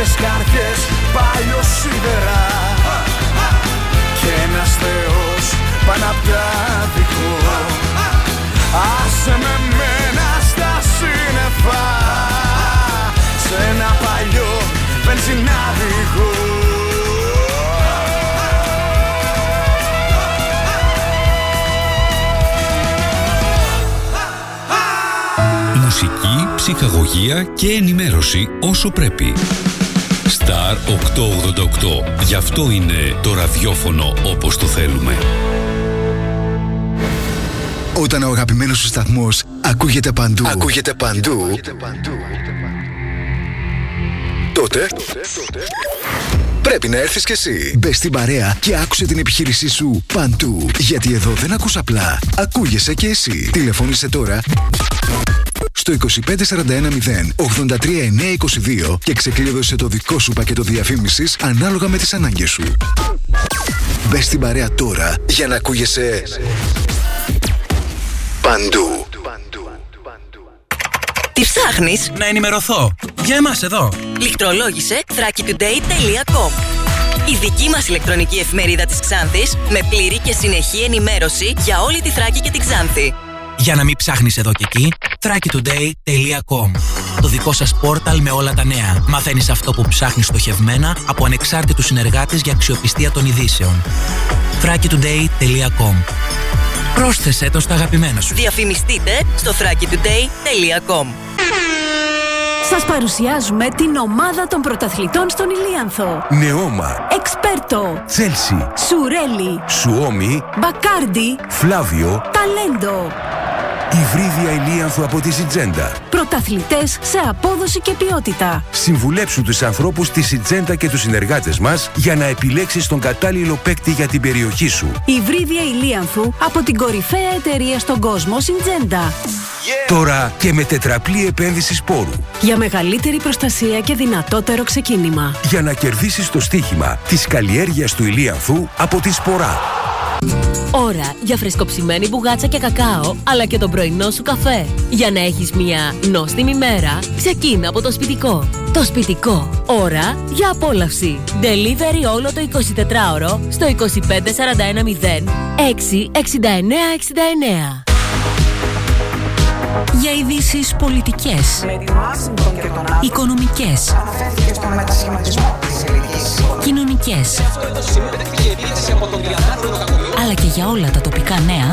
Φώτιες καρδιές παλιό σίδερα. Και ένας θεός πάνω απ' τα δικό Άσε με μένα στα σύννεφα. Σε ένα παλιό βενζινάδικο. Μουσική, ψυχαγωγία και ενημέρωση όσο πρέπει. Star 888. Γι' αυτό είναι το ραδιόφωνο όπως το θέλουμε. Όταν ο αγαπημένος σου σταθμός ακούγεται παντού, ακούγεται παντού, τότε πρέπει να έρθεις κι εσύ. Μπες στην παρέα και άκουσε την επιχείρησή σου παντού. Γιατί εδώ δεν ακούς απλά, ακούγεσαι κι εσύ. Τηλεφώνησε τώρα στο 25410 83922 και ξεκλείδωσε το δικό σου πακέτο διαφήμισης ανάλογα με τις ανάγκες σου. Μπες στην παρέα τώρα για να ακούγεσαι παντού. Τι ψάχνεις; Να ενημερωθώ. Για εμάς εδώ. Λιχτρολόγησε thrakitoday.com Η δική μας ηλεκτρονική εφημερίδα της Ξάνθης με πλήρη και συνεχή ενημέρωση για όλη τη Θράκη και την Ξάνθη. Για να μην ψάχνεις εδώ και εκεί, thrakitoday.com Το δικό σας πόρταλ με όλα τα νέα. Μαθαίνεις αυτό που ψάχνεις στοχευμένα από ανεξάρτητους συνεργάτες για αξιοπιστία των ειδήσεων. thrakitoday.com Πρόσθεσέ το στα αγαπημένα σου. Διαφημιστείτε στο thrakitoday.com Σας παρουσιάζουμε την ομάδα των πρωταθλητών στον Ηλίανθο. Νεόμα, Εξπέρτο, Τσέλσι, Σουρέλι, Σουόμι, Μπακάρντι, Φλάβιο, Ταλέντο. Υβρίδια Ηλίανθου από τη Σιτζέντα. Πρωταθλητές σε απόδοση και ποιότητα. Συμβουλέψου τους ανθρώπους της Σιτζέντα και τους συνεργάτες μας για να επιλέξεις τον κατάλληλο παίκτη για την περιοχή σου. Υβρίδια Ηλίανθου από την κορυφαία εταιρεία στον κόσμο Συντζέντα. Τώρα και με τετραπλή επένδυση σπόρου. Για μεγαλύτερη προστασία και δυνατότερο ξεκίνημα. Για να κερδίσεις το στοίχημα της καλλιέργειας του Ηλίανθου από τη Σπορά. Ώρα για φρεσκοψημένη μπουγάτσα και κακάο, αλλά και τον πρωινό σου καφέ. Για να έχεις μια νόστιμη μέρα, ξεκίνα από το σπιτικό. Το σπιτικό. Ώρα για απόλαυση. Delivery όλο το 24ωρο στο 25410 66969. Για ειδήσεις πολιτικές, οικονομικές, κοινωνικές, αλλά και για όλα τα τοπικά νέα,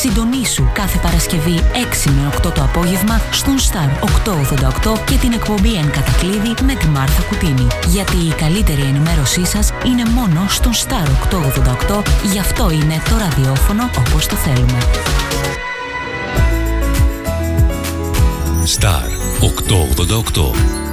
συντονίσου κάθε Παρασκευή 6 με 8 το απόγευμα στον Star 888 και την εκπομπή Εν Κατακλείδη με τη Μάρθα Κουτίνη. Γιατί η καλύτερη ενημέρωσή σας είναι μόνο στον Star 888, γι' αυτό είναι το ραδιόφωνο όπως το θέλουμε. Star 888.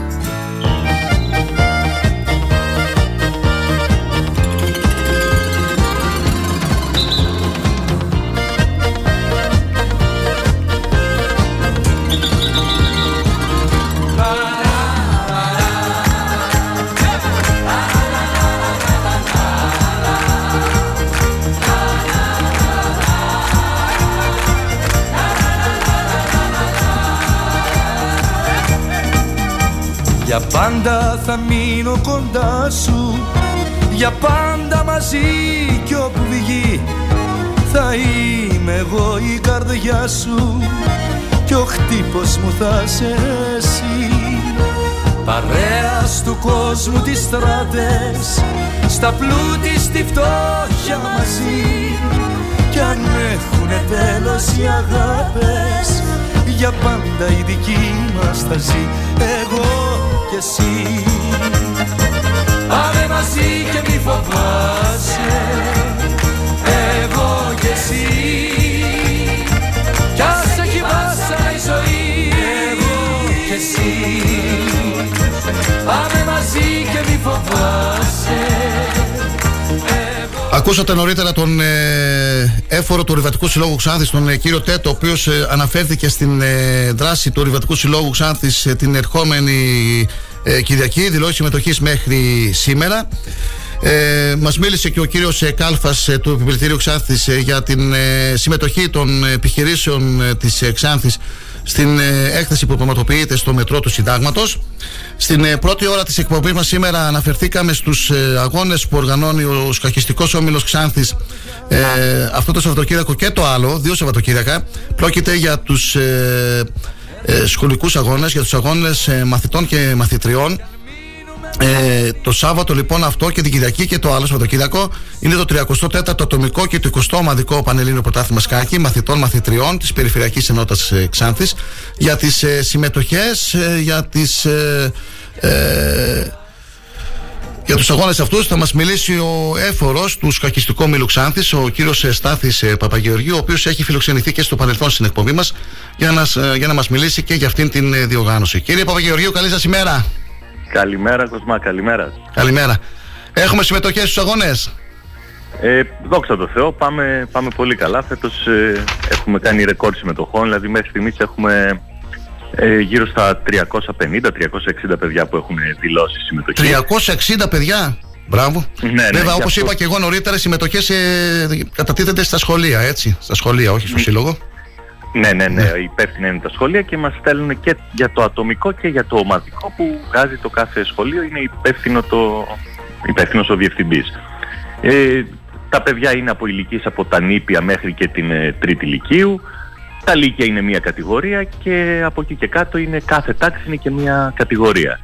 Για πάντα θα μείνω κοντά σου. Για πάντα μαζί κι όπου βγει Θα είμαι εγώ η καρδιά σου. Κι ο χτύπος μου θα σε εσύ. Παρέας του κόσμου τις στράτες Στα πλούτη στη φτώχεια μαζί. Κι αν έχουνε τέλος οι αγάπες Για πάντα η δική μας θα ζει. Εγώ κι εσύ. Πάμε μαζί και μη φοβάσαι Εγώ κι εσύ. Κι ας έχει βάσα η ζωή Εγώ κι εσύ. Πάμε μαζί και μη φοβάσαι Ακούσατε νωρίτερα τον ε, έφορο του Ορειβατικού Συλλόγου Ξάνθης, τον ε, κύριο Τέτο, ο οποίος ε, αναφέρθηκε στην ε, δράση του Ορειβατικού Συλλόγου Ξάνθης ε, την ερχόμενη ε, Κυριακή, δηλώσει συμμετοχής μέχρι σήμερα. Ε, μας μίλησε και ο κύριος ε, Κάλφας ε, του Επιπληκτήριου Ξάνθης ε, για την ε, συμμετοχή των επιχειρήσεων ε, της ε, Ξάνθης στην ε, έκθεση που πραγματοποιείται στο μετρό του Συντάγματος. Στην ε, πρώτη ώρα της εκπομπής μας σήμερα αναφερθήκαμε στους ε, αγώνες που οργανώνει ο Σκαχιστικό Όμιλος Ξάνθης ε, αυτό το Σαββατοκύριακο και το άλλο, δύο Σαββατοκύριακα. Πρόκειται για τους ε, ε, σχολικούς αγώνες, για τους αγώνες ε, μαθητών και μαθητριών. Ε, το Σάββατο λοιπόν αυτό και την Κυριακή και το άλλο Σαββατοκύριακο είναι το 34ο ατομικό και το 20ο ομαδικό Πανελλήνιο Πρωτάθλημα Σκάκη μαθητών μαθητριών της Περιφερειακής Ενότητας ε, Ξάνθης για τις ε, συμμετοχές, ε, για τις... Ε, ε, για τους αγώνες αυτούς θα μας μιλήσει ο έφορος του σκακιστικού Μήλου Ξάνθης, ο κύριος ε, Στάθης ε, Παπαγεωργίου, ο οποίος έχει φιλοξενηθεί και στο παρελθόν στην εκπομπή μας για να, ε, για να μας μιλήσει και για αυτήν την ε, διοργάνωση. Κύριε Παπαγεωργίου, καλή σας ημέρα. Καλημέρα Κοσμά, καλημέρα. Καλημέρα. Έχουμε συμμετοχές στους αγώνες. Ε, δόξα τω Θεώ, πάμε, πάμε πολύ καλά. Φέτος ε, έχουμε κάνει ρεκόρ συμμετοχών, δηλαδή μέχρι στιγμής έχουμε ε, γύρω στα 350-360 παιδιά που έχουν δηλώσει συμμετοχή. 360 παιδιά. Μπράβο. Ναι, ναι, Βέβαια, και όπως αυτό- είπα και εγώ νωρίτερα, οι συμμετοχές ε, κατατίθενται στα σχολεία, έτσι. Στα σχολεία, όχι στο σύλλογο. Ναι, ναι, ναι, υπεύθυνα είναι τα σχολεία και μας στέλνουν και για το ατομικό και για το ομαδικό που βγάζει το κάθε σχολείο, είναι υπεύθυνο το, υπεύθυνος ο διευθυντής. Ε, τα παιδιά είναι από ηλικίες από τα νήπια μέχρι και την ε, τρίτη ηλικίου. Τα λύκεια είναι μία κατηγορία και από εκεί και κάτω είναι κάθε τάξη είναι και μία κατηγορία.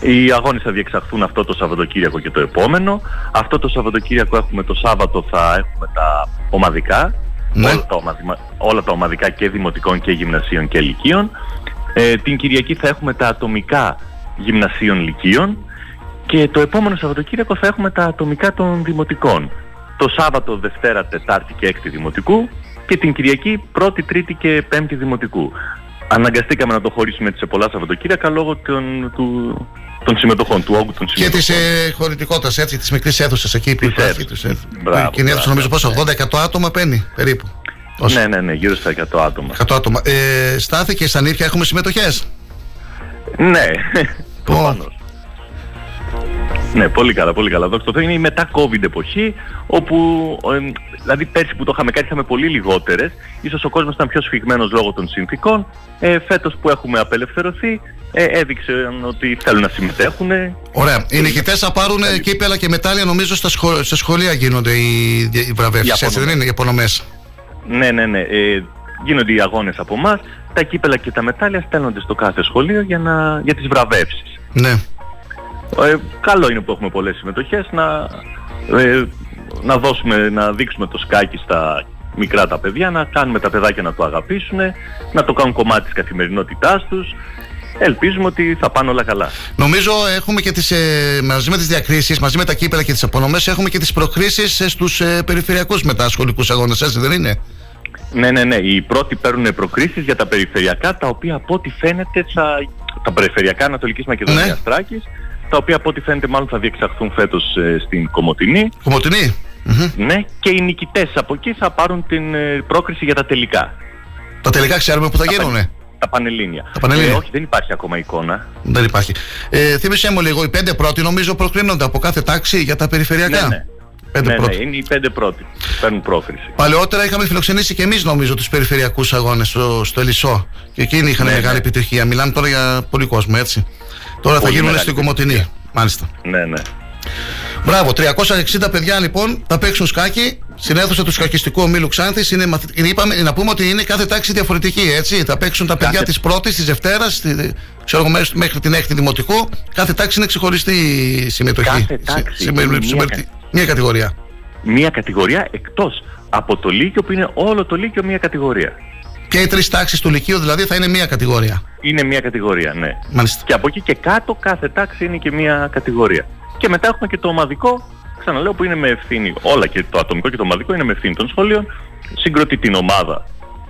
Οι αγώνες θα διεξαχθούν αυτό το Σαββατοκύριακο και το επόμενο. Αυτό το Σαββατοκύριακο έχουμε το Σάββατο θα έχουμε τα ομαδικά. Όλα, τα ομαδημα- όλα τα ομαδικά και δημοτικών και γυμνασίων και λυκείων. Ε, την Κυριακή θα έχουμε τα ατομικά γυμνασίων λυκείων. Και το επόμενο Σαββατοκύριακο θα έχουμε τα ατομικά των δημοτικών. Το Σάββατο, Δευτέρα, Τετάρτη και Έκτη δημοτικού και την Κυριακή Πρώτη, Τρίτη και Πέμπτη δημοτικού. Αναγκαστήκαμε να το χωρίσουμε έτσι σε πολλά Σαββατοκύριακα λόγω των, του, των συμμετοχών, του όγκου των Και συμμετοχών. της ε, χωρητικότητας, έτσι, της μικρής αίθουσας εκεί που υπάρχει. Της, ε, Μπράβο, κοινή αίθουσα, μπράβο. νομίζω πόσο, 80-100 άτομα παίρνει περίπου. Όσο. Ναι, ναι, ναι, γύρω στα 100 άτομα. 100 άτομα. Ε, στάθηκε στα νύχια, έχουμε συμμετοχές; Ναι, προφανώς. Ναι, πολύ καλά, πολύ καλά. Δόξα τω Θεώ, είναι η μετά COVID εποχή, όπου, ε, δηλαδή πέρσι που το είχαμε κάνει είχαμε πολύ λιγότερες, ίσως ο κόσμος ήταν πιο σφιγμένος λόγω των συνθήκων, ε, φέτος που έχουμε απελευθερωθεί, ε, έδειξαν ότι θέλουν να συμμετέχουν. Ωραία. Οι νικητέ θα πάρουν ε, κύπελα και μετάλλια, νομίζω στα, σχολ- στα σχολεία γίνονται οι, οι βραβεύσει. Οι Έτσι δεν απονομές. είναι, οι απονομέ. Ναι, ναι, ναι. Ε, γίνονται οι αγώνες από εμά, τα κύπελα και τα μετάλλια στέλνονται στο κάθε σχολείο για, να, για τις βραβεύσεις. Ναι. Ε, καλό είναι που έχουμε πολλές συμμετοχές να, ε, να δώσουμε, να δείξουμε το σκάκι στα μικρά τα παιδιά, να κάνουμε τα παιδάκια να το αγαπήσουν, να το κάνουν κομμάτι της καθημερινότητάς τους. Ελπίζουμε ότι θα πάνε όλα καλά. Νομίζω έχουμε και τις, ε, μαζί με τις διακρίσεις, μαζί με τα κύπελα και τις απονομές, έχουμε και τις προκρίσεις στους ε, περιφερειακούς μετασχολικού αγώνες, έτσι δεν είναι; Ναι, ναι, ναι. Οι πρώτοι παίρνουν προκρίσεις για τα περιφερειακά, τα οποία από ό,τι φαίνεται θα... τα περιφερειακά Ανατολικής Μακεδονίας Ναι. Τράκης, τα οποία από ό,τι φαίνεται μάλλον θα διεξαχθούν φέτος ε, στην Κομωτινή. Κομωτινή. Ναι, και οι νικητές από εκεί θα πάρουν την ε, πρόκριση για τα τελικά. Τα τελικά ξέρουμε που θα γίνουνε. Τα Πανελλήνια. Τα Πανελλήνια. Ε, όχι, δεν υπάρχει ακόμα εικόνα. Δεν υπάρχει. Ε, θύμισε μου λίγο, οι πέντε πρώτοι νομίζω προκρίνονται από κάθε τάξη για τα περιφερειακά; Ναι, ναι. Πέντε ναι, ναι, πρώτοι. είναι οι πέντε πρώτοι που παίρνουν πρόκριση. Παλαιότερα είχαμε φιλοξενήσει και εμείς νομίζω τους περιφερειακούς αγώνες στο, στο Ελισό. Και εκείνοι είχαν Ναι, μεγάλη ναι. επιτυχία. Μιλάμε τώρα για πολύ κόσμο, έτσι. Τώρα θα Πολύ γίνουν μεγάλη στην Κομωτινή. Μάλιστα. Ναι, ναι. Μπράβο, 360 παιδιά λοιπόν θα παίξουν σκάκι στην αίθουσα του σκακιστικού ομίλου Ξάνθη. Είναι, μαθη- είναι, είπαμε, να πούμε ότι είναι κάθε τάξη διαφορετική, έτσι. Θα παίξουν τα παιδιά Κάθε- της πρώτης, της Δευτέρας, ξέρω εγώ, μέχρι- μέχρι την έκτη δημοτικού. Κάθε τάξη είναι ξεχωριστή συμμετοχή. Κάθε τάξη Σε- σε- είναι σε- μία σε- μία κατηγορία. Μία κατηγορία εκτός από το Λύκειο που είναι όλο το Λύκειο μία κατηγορία. Και οι τρεις τάξεις του Λυκείου δηλαδή θα είναι μία κατηγορία. Είναι μία κατηγορία, ναι. Μάλιστα. Και από εκεί και κάτω κάθε τάξη είναι και μία κατηγορία. Και μετά έχουμε και το ομαδικό, ξαναλέω, που είναι με ευθύνη. Όλα και το ατομικό και το ομαδικό είναι με ευθύνη των σχολείων. Συγκροτεί την ομάδα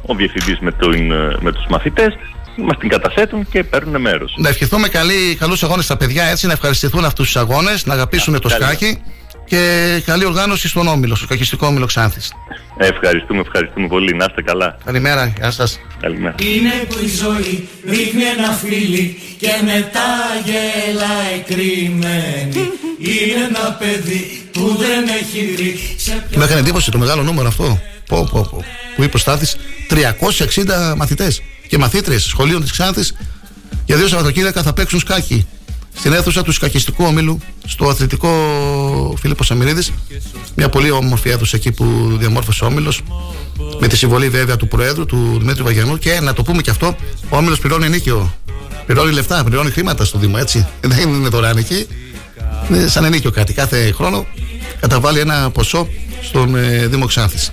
ο διευθυντής με, τον, ε, με τους μαθητές, μας την καταθέτουν και παίρνουν μέρος. Να ευχηθούμε καλή, καλούς αγώνες στα παιδιά έτσι, να ευχαριστηθούν αυτούς τους αγώνες, να αγαπήσουν το καλή. σκάκι και καλή οργάνωση στον Όμιλο, στο σκακιστικό Όμιλο Ξάνθης. Ευχαριστούμε, ευχαριστούμε πολύ. Να είστε καλά. Καλημέρα, γεια σας. Καλημέρα. Είναι που η ζωή ρίχνει ένα φίλι και μετά γελάει κρυμμένη. Είναι ένα παιδί που δεν έχει δει σε Με έκανε εντύπωση το μεγάλο νούμερο αυτό. Πω, πω, πω. Που είπε ο Στάθης, 360 μαθητές και μαθήτριες σχολείων της Ξάνθης για δύο Σαββατοκύριακα θα παίξουν σκάκι στην αίθουσα του σκακιστικού ομίλου στο αθλητικό Φίλιππο Σαμυρίδης μια πολύ όμορφη αίθουσα εκεί που διαμόρφωσε ο Όμιλος. Με τη συμβολή βέβαια του Προέδρου του Δημήτρη Βαγιανού. Και να το πούμε και αυτό ο Όμιλος πληρώνει ενίκιο πληρώνει λεφτά, πληρώνει χρήματα στο Δήμο έτσι. Δεν είναι δωρεάν εκεί. Είναι σαν ενίκιο κάτι. Κάθε χρόνο καταβάλει ένα ποσό στον ε, Δήμο Ξάνθης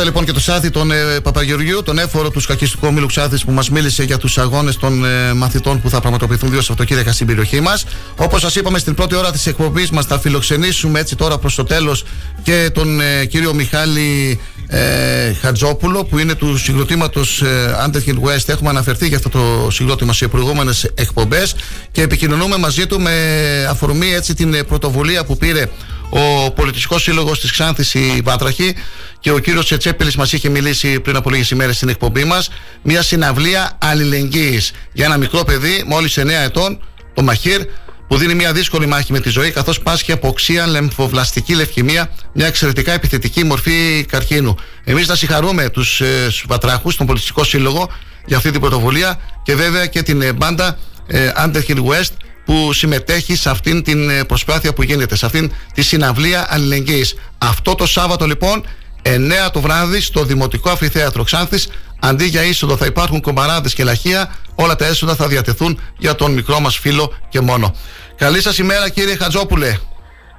Ακούσατε λοιπόν και το Σάθη τον ε, Παπαγεωργίου, τον έφορο του σκακιστικού ομίλου Ξάθη που μας μίλησε για τους αγώνες των ε, μαθητών που θα πραγματοποιηθούν δύο Σαββατοκύριακα στην περιοχή μας. Όπως σας είπαμε στην πρώτη ώρα της εκπομπής μας, θα φιλοξενήσουμε έτσι τώρα προς το τέλος και τον ε, κύριο Μιχάλη ε, Χατζόπουλο που είναι του συγκροτήματος ε, Underhill West. Έχουμε αναφερθεί για αυτό το συγκρότημα σε προηγούμενες εκπομπές και επικοινωνούμε μαζί του με αφορμή έτσι την ε, πρωτοβουλία που πήρε ο Πολιτιστικός Σύλλογος της Ξάνθης η Βάτραχη και ο κύριος Τσετσέπελη μας είχε μιλήσει πριν από λίγες ημέρες στην εκπομπή μας. Μια συναυλία αλληλεγγύης για ένα μικρό παιδί, μόλις 9 ετών, το Μαχίρ, που δίνει μια δύσκολη μάχη με τη ζωή, καθώς πάσχει από οξία λεμφοβλαστική λευκαιμία, μια εξαιρετικά επιθετική μορφή καρκίνου. Εμείς να συγχαρούμε τους ε, Βατράχους, τον Πολιτιστικό Σύλλογο, για αυτή την πρωτοβουλία και βέβαια και την ε, μπάντα ε, Underhill West που συμμετέχει σε αυτήν την ε, προσπάθεια που γίνεται, σε αυτήν τη συναυλία αλληλεγγύης. Αυτό το Σάββατο λοιπόν, 9 το βράδυ στο Δημοτικό Αμφιθέατρο Ξάνθης, αντί για είσοδο θα υπάρχουν κομπαράδες και λαχεία, όλα τα έσοδα θα διατεθούν για τον μικρό μας φίλο και μόνο. Καλή σας ημέρα κύριε Χατζόπουλε.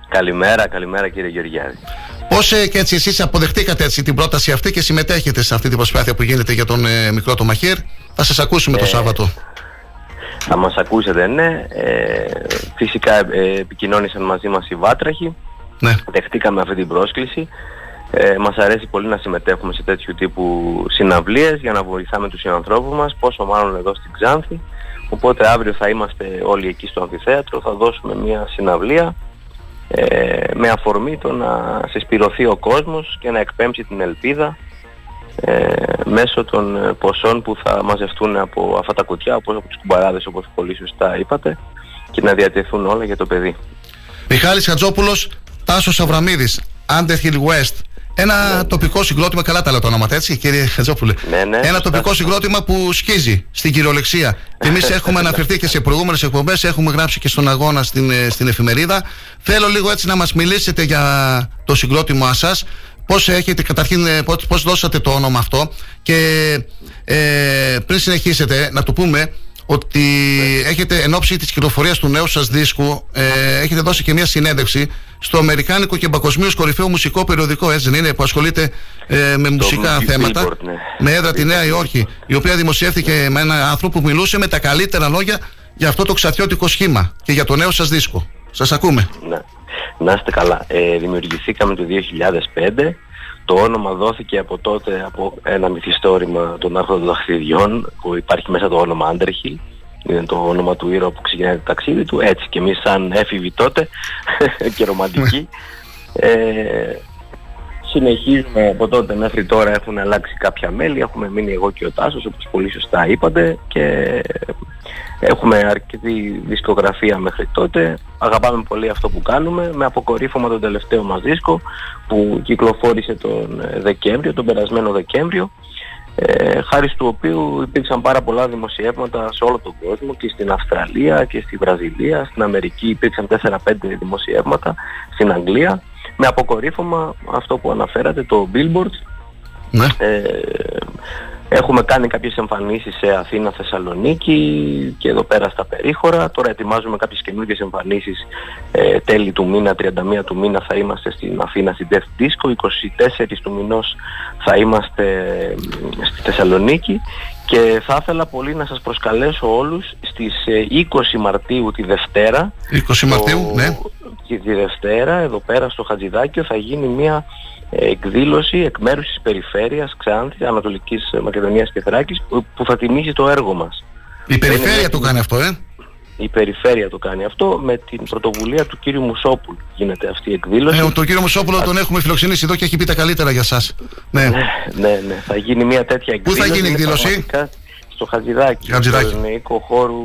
Καλημέρα, καλημέρα κύριε Γεωργιάδη. Πώς ε, και έτσι εσείς αποδεχτήκατε έτσι την πρόταση αυτή και συμμετέχετε σε αυτή την προσπάθεια που γίνεται για τον ε, μικρό το Μαχίρ. Θα σας ακούσουμε το Ε, Σάββατο. Θα μας ακούσετε, ναι. Ε, φυσικά ε, επικοινώνησαν μαζί μας οι Βάτραχοι. Ναι. Δεχτήκαμε αυτή την πρόσκληση. Ε, μας αρέσει πολύ να συμμετέχουμε σε τέτοιου τύπου συναυλίες για να βοηθάμε τους ανθρώπους μας, πόσο μάλλον εδώ στην Ξάνθη. Οπότε αύριο θα είμαστε όλοι εκεί στο αμφιθέατρο, θα δώσουμε μια συναυλία ε, με αφορμή το να συσπηρωθεί ο κόσμος και να εκπέμψει την ελπίδα ε, μέσω των ε, ποσών που θα μαζευτούν από αυτά τα κουτιά, όπως από τους κουμπαράδες όπως πολύ σωστά είπατε και να διατεθούν όλα για το παιδί. Μιχάλης Χατζόπουλος, Τάσος Αβραμίδης, Underhill West. Ένα τοπικό συγκρότημα, καλά τα λέω τα ονόματα έτσι κύριε Χατζόπουλε; Ναι, ναι, Ένα σωστά. τοπικό συγκρότημα που σκίζει στην κυριολεξία. Εμείς έχουμε αναφερθεί και σε προηγούμενες εκπομπές, έχουμε γράψει και στον αγώνα στην, ε, στην εφημερίδα. Θέλω λίγο έτσι να μας μιλήσετε για το συγκρότημά σας. Πώς έχετε, καταρχήν, ε, πώς, πώς δώσατε το όνομα αυτό και ε, πριν συνεχίσετε, να το πούμε ότι έχετε εν ώψη της κυκλοφορίας του νέου σας δίσκου, ε, έχετε δώσει και μια συνέντευξη στο Αμερικάνικο και παγκοσμίως κορυφαίο μουσικό περιοδικό, έτσι δεν είναι, που ασχολείται ε, με μουσικά θέματα. Billboard, ναι. Με έδρα τη Νέα Υόρκη, η οποία δημοσιεύθηκε με έναν άνθρωπο που μιλούσε με τα καλύτερα λόγια για αυτό το ξαθιώτικο σχήμα και για το νέο σας δίσκο. Σας ακούμε. Ναι. Να είστε καλά. Ε, δημιουργηθήκαμε το 2005. Το όνομα δόθηκε από τότε από ένα μυθιστόρημα των άρχοντων των δαχτυριών που υπάρχει μέσα το όνομα Άντρεχιλ. Είναι το όνομα του ήρωα που ξεκινάει το ταξίδι του. Έτσι και εμείς σαν έφηβοι τότε και ρομαντικοί ε, συνεχίζουμε από τότε μέχρι τώρα έχουν αλλάξει κάποια μέλη. Έχουμε μείνει εγώ και ο Τάσος όπως πολύ σωστά είπατε και έχουμε αρκετή δισκογραφία μέχρι τότε. Αγαπάμε πολύ αυτό που κάνουμε με αποκορύφωμα τον τελευταίο μας δίσκο που κυκλοφόρησε τον ε, Δεκέμβριο, τον περασμένο Δεκέμβριο ε, χάρη του οποίου υπήρξαν πάρα πολλά δημοσιεύματα σε όλο τον κόσμο και στην Αυστραλία και στη Βραζιλία, στην Αμερική υπήρξαν 4-5 δημοσιεύματα, στην Αγγλία με αποκορύφωμα αυτό που αναφέρατε, το Billboard. Ναι. Ε, έχουμε κάνει κάποιες εμφανίσεις σε Αθήνα, Θεσσαλονίκη και εδώ πέρα στα περίχωρα. Τώρα ετοιμάζουμε κάποιες καινούργιες εμφανίσεις ε, τέλη του μήνα, 31 του μήνα θα είμαστε στην Αθήνα στην Death Disco, 24 του μηνός θα είμαστε ε, στη Θεσσαλονίκη και θα ήθελα πολύ να σας προσκαλέσω όλους στις ε, 20 Μαρτίου τη Δευτέρα 20 Μαρτίου, ναι. και τη Δευτέρα εδώ πέρα στο Χατζηδάκιο θα γίνει μια ε, εκδήλωση εκ μέρους της περιφέρειας Ξάνθης, Ανατολικής Μακεδονίας και Θράκης που που θα τιμήσει το έργο μας. Η περιφέρεια το κάνει αυτό, ε; Η περιφέρεια το κάνει αυτό με την πρωτοβουλία του κύριου Μουσόπουλου γίνεται αυτή η εκδήλωση. Ε, τον κύριο Μουσόπουλο τον έχουμε φιλοξενήσει εδώ και έχει πει τα καλύτερα για σας. Ναι. Ναι, ναι, ναι. Θα γίνει μια τέτοια Πού εκδήλωση. θα γίνει η Είναι εκδήλωση; πραγματικά Στο Χατζηδάκι. Χατζηδάκη. Στο Νεϊκό χώρου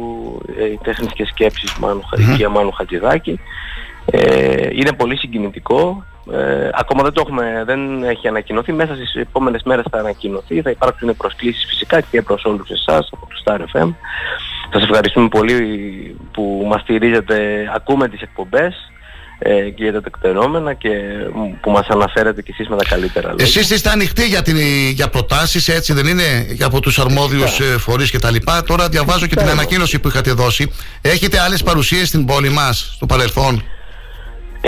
ε, τέχνης και σκέψης Μάνου, mm Μάνου Χατζηδάκη. Ε, είναι πολύ συγκινητικό. Ε, ακόμα δεν το έχουμε, δεν έχει ανακοινωθεί. Μέσα στις επόμενες μέρες θα ανακοινωθεί. Θα υπάρξουν προσκλήσεις φυσικά και προς όλους εσάς από το Star FM. Σας ευχαριστούμε πολύ που μας στηρίζετε, ακούμε τις εκπομπές ε, και για τα τεκτενόμενα και που μας αναφέρετε κι εσείς με τα καλύτερα λόγια. Εσείς είστε ανοιχτοί για, την, για προτάσεις, έτσι δεν είναι, για από τους αρμόδιους ε, φορείς και τα λοιπά. Τώρα διαβάζω και την ανακοίνωση που είχατε δώσει. Έχετε άλλες παρουσίες στην πόλη μας, στο παρελθόν;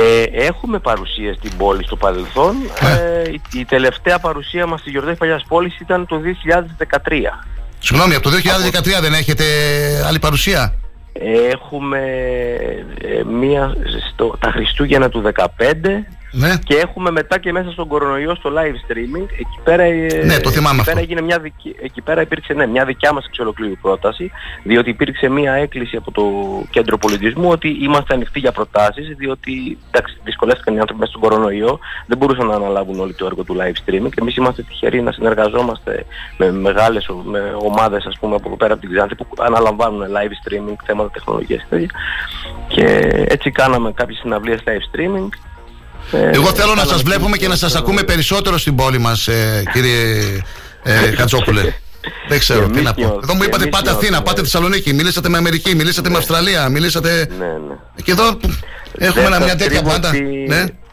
Ε, έχουμε παρουσία στην πόλη στο παρελθόν. Ε, η, η τελευταία παρουσία μας στη Γιορτή Παλιάς Πόλης ήταν το 2013. Συγγνώμη, από το 2013 δεν έχετε άλλη παρουσία; Έχουμε ε, μία στο, τα Χριστούγεννα του 2015 Ναι. και έχουμε μετά και μέσα στον κορονοϊό στο live streaming. Εκεί πέρα, ε, Ναι, το θυμάμαι εκεί πέρα, αυτό. έγινε μια δική, εκεί πέρα υπήρξε ναι, μια δικιά μας εξολοκλήρη πρόταση διότι υπήρξε μια έκκληση από το κέντρο πολιτισμού ότι είμαστε ανοιχτοί για προτάσεις διότι εντάξει, δυσκολεύτηκαν οι άνθρωποι μέσα στον κορονοϊό δεν μπορούσαν να αναλάβουν όλο το έργο του live streaming και εμείς είμαστε τυχεροί να συνεργαζόμαστε με μεγάλες ο- με ομάδες ας πούμε από εδώ πέρα από την Ξάνθη που αναλαμβάνουν live streaming θέματα τεχνολογίας και τέτοια. και έτσι κάναμε κάποιες συναυλίες live streaming Ε, Εγώ θέλω να κάναμε σας βλέπουμε και να σας ακούμε περισσότερο στην πόλη μας, ε, κύριε ε, Χατζόπουλε. Δεν ξέρω Και τι να εμείς πω. νιώθουμε- Εδώ μου είπατε εμείς πάτε Αθήνα, νιώθουμε. πάτε Θεσσαλονίκη, μιλήσατε με Αμερική, μιλήσατε με Αυστραλία, μιλήσατε. Ναι, ναι. Και εδώ που έχουμε Δεν ένα- σας μια τέτοια κρύβω πάντα.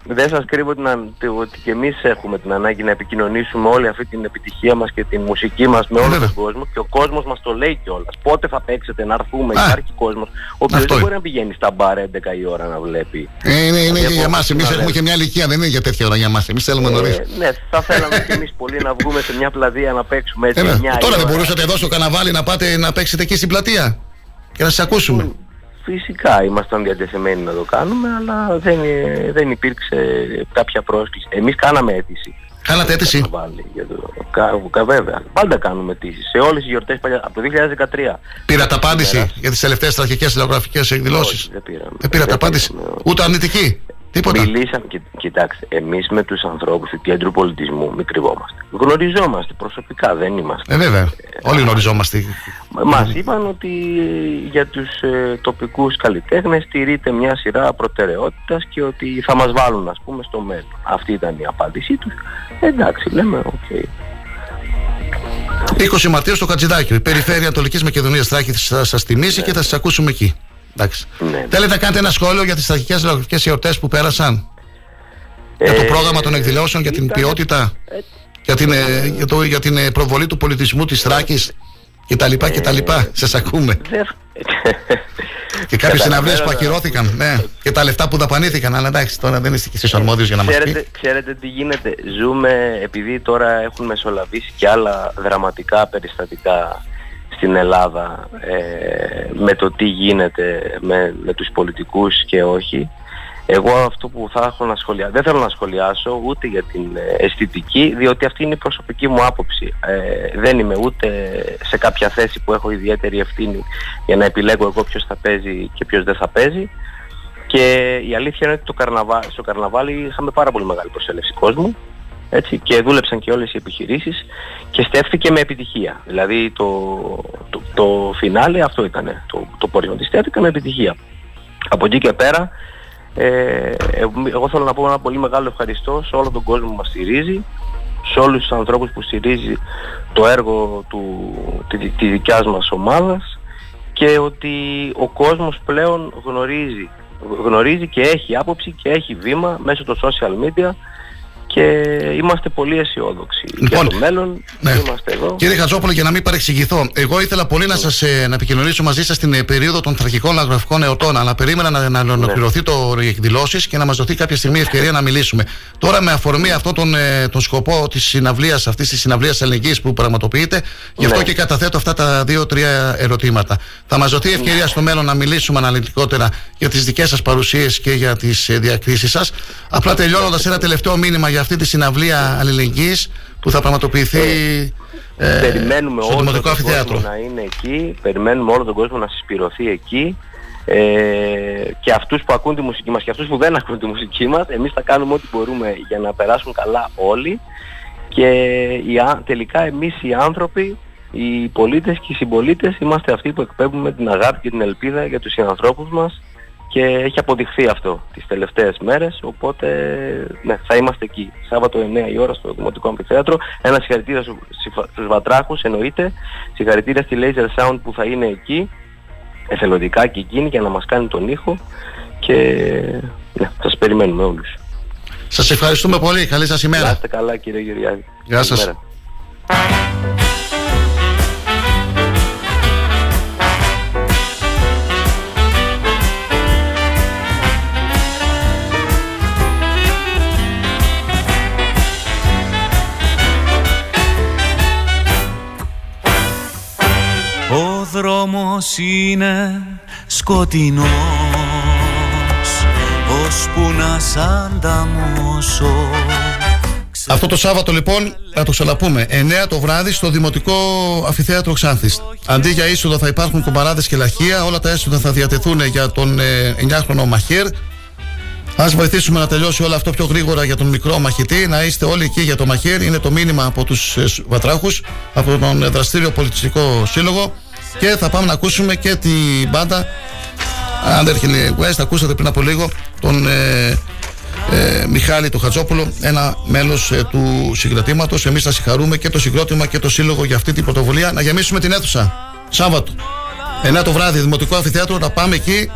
Ότι- Ναι. Δεν σας κρύβω την, αν- τε- ότι και εμείς έχουμε την ανάγκη να επικοινωνήσουμε όλη αυτή την επιτυχία μας και την μουσική μας με όλο τον κόσμο και ο κόσμος μας το λέει κιόλας. Πότε θα παίξετε, να έρθουμε, υπάρχει κόσμος. Ο οποίος αυτό δεν είναι. μπορεί να πηγαίνει στα μπαρ 11 η ώρα να βλέπει. Ε, είναι είναι Δηλαδή, και από για εμά. ό,τι Εμείς να έχουμε λέμε. και μια ηλικία, δεν είναι για τέτοια ώρα για εμά. Εμείς θέλουμε νωρίς. Ε, ναι, θα θέλαμε κι εμείς πολύ να βγούμε σε μια πλατεία να παίξουμε έτσι. μια Ε, Τώρα η δεν ώρα. μπορούσατε εδώ στο καναβάλι να πάτε να παίξετε εκεί στην πλατεία και να σας ακούσουμε. Φυσικά ήμασταν διατεθειμένοι να το κάνουμε, αλλά δεν, ε, δεν υπήρξε κάποια πρόσκληση. Εμείς κάναμε αίτηση. Κάνατε αίτηση; Βάλει για το, κα, κα, βέβαια. Πάντα κάνουμε αιτήσει. Σε όλες τις γιορτές παλιά, από το 2013. Πήρατε απάντηση για τις τελευταίες αρχικέ τηλεογραφικέ εκδηλώσεις; Δεν πήραμε. Δεν πήρατε απάντηση; Ούτε αρνητική; Τίποτα. Μιλήσαμε, και, κοιτάξτε, εμείς με τους ανθρώπους του κέντρου πολιτισμού μην κρυβόμαστε. Γνωριζόμαστε προσωπικά, δεν είμαστε. Ε, βέβαια. Όλοι γνωριζόμαστε. Μας είπαν ότι για τους ε, τοπικούς καλλιτέχνες τηρείται μια σειρά προτεραιότητας και ότι θα μας βάλουν ας πούμε στο μέλλον. Αυτή ήταν η απάντησή τους. Εντάξει, λέμε, οκ. 20 Μαρτίου στο Κατζηδάκιο. Η περιφέρεια Ανατολικής Μακεδονίας Θράκη θα σας τιμήσει και θα σας ακούσουμε εκεί. Εντάξει. Ναι. Θέλετε να κάνετε ένα σχόλιο για τις αρχικέ τηλεογραφικέ εορτές που πέρασαν; για το Ε, πρόγραμμα των εκδηλώσεων, για την ήταν- ποιότητα; Για την, ε, για, το, για την ε, προβολή του πολιτισμού της Θράκης. και τα λοιπά και τα λοιπά; Σας ακούμε. Και κάποιες συναυλίες που ακυρώθηκαν. Ναι. Και τα λεφτά που δαπανήθηκαν. Αλλά εντάξει, τώρα δεν είστε και εσείς αρμόδιο για να μας Ξέρετε, πει. ξέρετε τι γίνεται. Ζούμε, επειδή τώρα έχουν μεσολαβήσει και άλλα δραματικά περιστατικά στην Ελλάδα ε, με το τι γίνεται με, με τους πολιτικούς και όχι. Εγώ αυτό που θα έχω να σχολιάσω, δεν θέλω να σχολιάσω ούτε για την ε, αισθητική, διότι αυτή είναι η προσωπική μου άποψη. Ε, δεν είμαι ούτε σε κάποια θέση που έχω ιδιαίτερη ευθύνη για να επιλέγω εγώ ποιος θα παίζει και ποιος δεν θα παίζει. Και η αλήθεια είναι ότι το καρναβά, στο καρναβάλι είχαμε πάρα πολύ μεγάλη προσέλευση κόσμου έτσι, και δούλεψαν και όλες οι επιχειρήσεις και στέφθηκε με επιτυχία. Δηλαδή το, το, το φινάλε αυτό ήταν, το, το στέφθηκε με επιτυχία. Από εκεί και πέρα ε, εγώ θέλω να πω ένα πολύ μεγάλο ευχαριστώ σε όλο τον κόσμο που μας στηρίζει, σε όλους τους ανθρώπους που στηρίζει το έργο του, τη, τη δικιάς μας ομάδας και ότι ο κόσμος πλέον γνωρίζει, γνωρίζει και έχει άποψη και έχει βήμα μέσω των social media και είμαστε πολύ αισιόδοξοι Λοιπόν, για το μέλλον. ναι. Είμαστε εδώ. Κύριε Χατζόπουλο, για να μην παρεξηγηθώ, εγώ ήθελα πολύ να σας ε, να επικοινωνήσω μαζί σας την ε, περίοδο των τραγικών αγραφικών εορτών, αλλά περίμενα να, να, να ολοκληρωθεί το εκδηλώσεις και να μας δοθεί κάποια στιγμή ευκαιρία να μιλήσουμε. Τώρα, με αφορμή αυτό τον, ε, τον σκοπό της συναυλίας, αυτής της συναυλίας ελληνικής που πραγματοποιείται, γι' αυτό Ναι. και καταθέτω αυτά τα δύο-τρία ερωτήματα. Θα μας δοθεί ευκαιρία στο μέλλον να μιλήσουμε αναλυτικότερα για τις δικές σας παρουσίες και για τις διακρίσεις σας. Απλά τελειώνοντας, ένα τελευταίο μήνυμα για αυτή τη συναυλία αλληλεγγύης που θα πραγματοποιηθεί. ε, περιμένουμε στο όλο τον Δημοτικό κόσμο Αμφιθέατρο. να είναι εκεί, περιμένουμε όλο τον κόσμο να συσπηρωθεί εκεί ε, και αυτούς που ακούν τη μουσική μας και αυτούς που δεν ακούν τη μουσική μας, εμείς θα κάνουμε ό,τι μπορούμε για να περάσουν καλά όλοι και οι, α- τελικά εμείς οι άνθρωποι, οι πολίτες και οι συμπολίτες είμαστε αυτοί που εκπέμπουμε την αγάπη και την ελπίδα για τους συνανθρώπους μας και έχει αποδειχθεί αυτό τις τελευταίες μέρες, οπότε ναι, θα είμαστε εκεί. Σάββατο 9 η ώρα στο Δημοτικό Αμφιθέατρο. Ένα συγχαρητήρια στου- στους, στους Βατράχους, εννοείται. Συγχαρητήρια στη Laser Sound που θα είναι εκεί, εθελοντικά και εκείνη για να μας κάνει τον ήχο και ναι, σας περιμένουμε όλους. Σας ευχαριστούμε πολύ. Καλή σας Να ημέρα. είστε καλά κύριε Γεωργιάδη. Γεια σας. Δρόμος είναι σκοτεινός Ώσπου να σ' ανταμώσω. Αυτό το Σάββατο λοιπόν θα το ξαναπούμε. 9 το βράδυ στο Δημοτικό Αμφιθέατρο Ξάνθης. Αντί για είσοδο θα υπάρχουν κουμπαράδες και λαχεία. Όλα τα έσοδα θα διατεθούν για τον ε, 9χρονο Μαχαίρ. Ας βοηθήσουμε να τελειώσει όλο αυτό πιο γρήγορα για τον μικρό μαχητή. Να είστε όλοι εκεί για το Μαχαίρ. Είναι το μήνυμα από τους ε, Βατράχους Από τον ε, Δραστήριο Πολιτιστικό Σύλλογο Και θα πάμε να ακούσουμε και την μπάντα Underhill West Ακούσατε πριν από λίγο τον ε, ε, Μιχάλη του Χατζόπουλο, ένα μέλος ε, του συγκροτήματος. Εμείς θα συγχαρούμε και το συγκρότημα και το σύλλογο για αυτή την πρωτοβουλία να γεμίσουμε την αίθουσα. Σάββατο. 9 το βράδυ, Δημοτικό Αμφιθέατρο, να πάμε εκεί.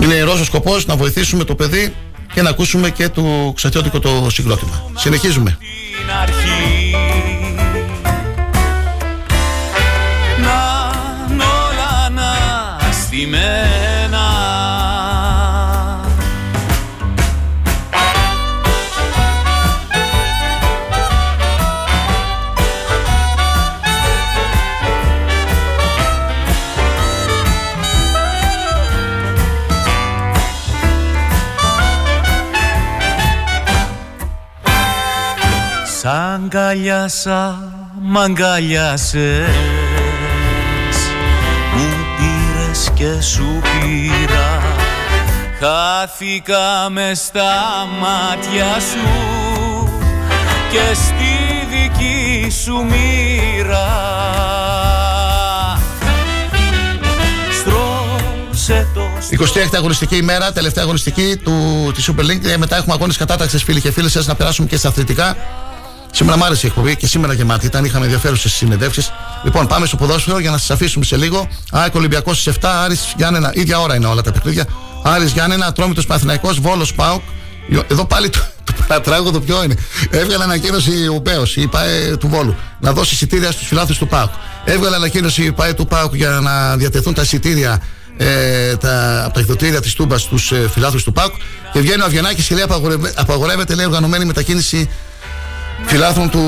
Είναι ιερό ο σκοπός να βοηθήσουμε το παιδί και να ακούσουμε και το ξατιώτικο το συγκρότημα. Συνεχίζουμε. Αναστημένα Σ' αγκαλιάσα, μ' αγκαλιάσες και σου πήρα Χάθηκα μες στα μάτια σου Και στη δική σου μοίρα Στρώσε το 26η αγωνιστική ημέρα, τελευταία αγωνιστική του, της Super League. Ε, μετά έχουμε αγώνες κατάταξης φίλοι και φίλες σας να περάσουμε και στα αθλητικά. Σήμερα μου άρεσε η εκπομπή και σήμερα γεμάτη ήταν. Είχαμε ενδιαφέρουσες συνεντεύξεις. Λοιπόν, πάμε στο ποδόσφαιρο για να σας αφήσουμε σε λίγο. ΑΕΚ Ολυμπιακός στις 7, Άρης Γιάννενα, ίδια ώρα είναι όλα τα παιχνίδια. Άρης Γιάννενα, Ατρόμητος Παθηναϊκό, Βόλος Πάοκ. Εδώ πάλι το, το παρατράγωδο ποιο είναι. Έβγαλε ανακοίνωση ο Πέο, η ΠΑΕ του Βόλου, να δώσει εισιτήρια στους φιλάθλους του ΠΑΟΚ. Έβγαλε ανακοίνωση η ΠΑΕ του ΠΑΟΚ για να διατεθούν τα εισιτήρια ε, τα, από τα εκδοτήρια της Τούμπας στους ε, φιλάθλους του ΠΑΟΚ. Και βγαίνει ο Αβγενάκη και λέει: Απαγορεύεται, λέει, οργανωμένη μετακίνηση φιλάθλων του,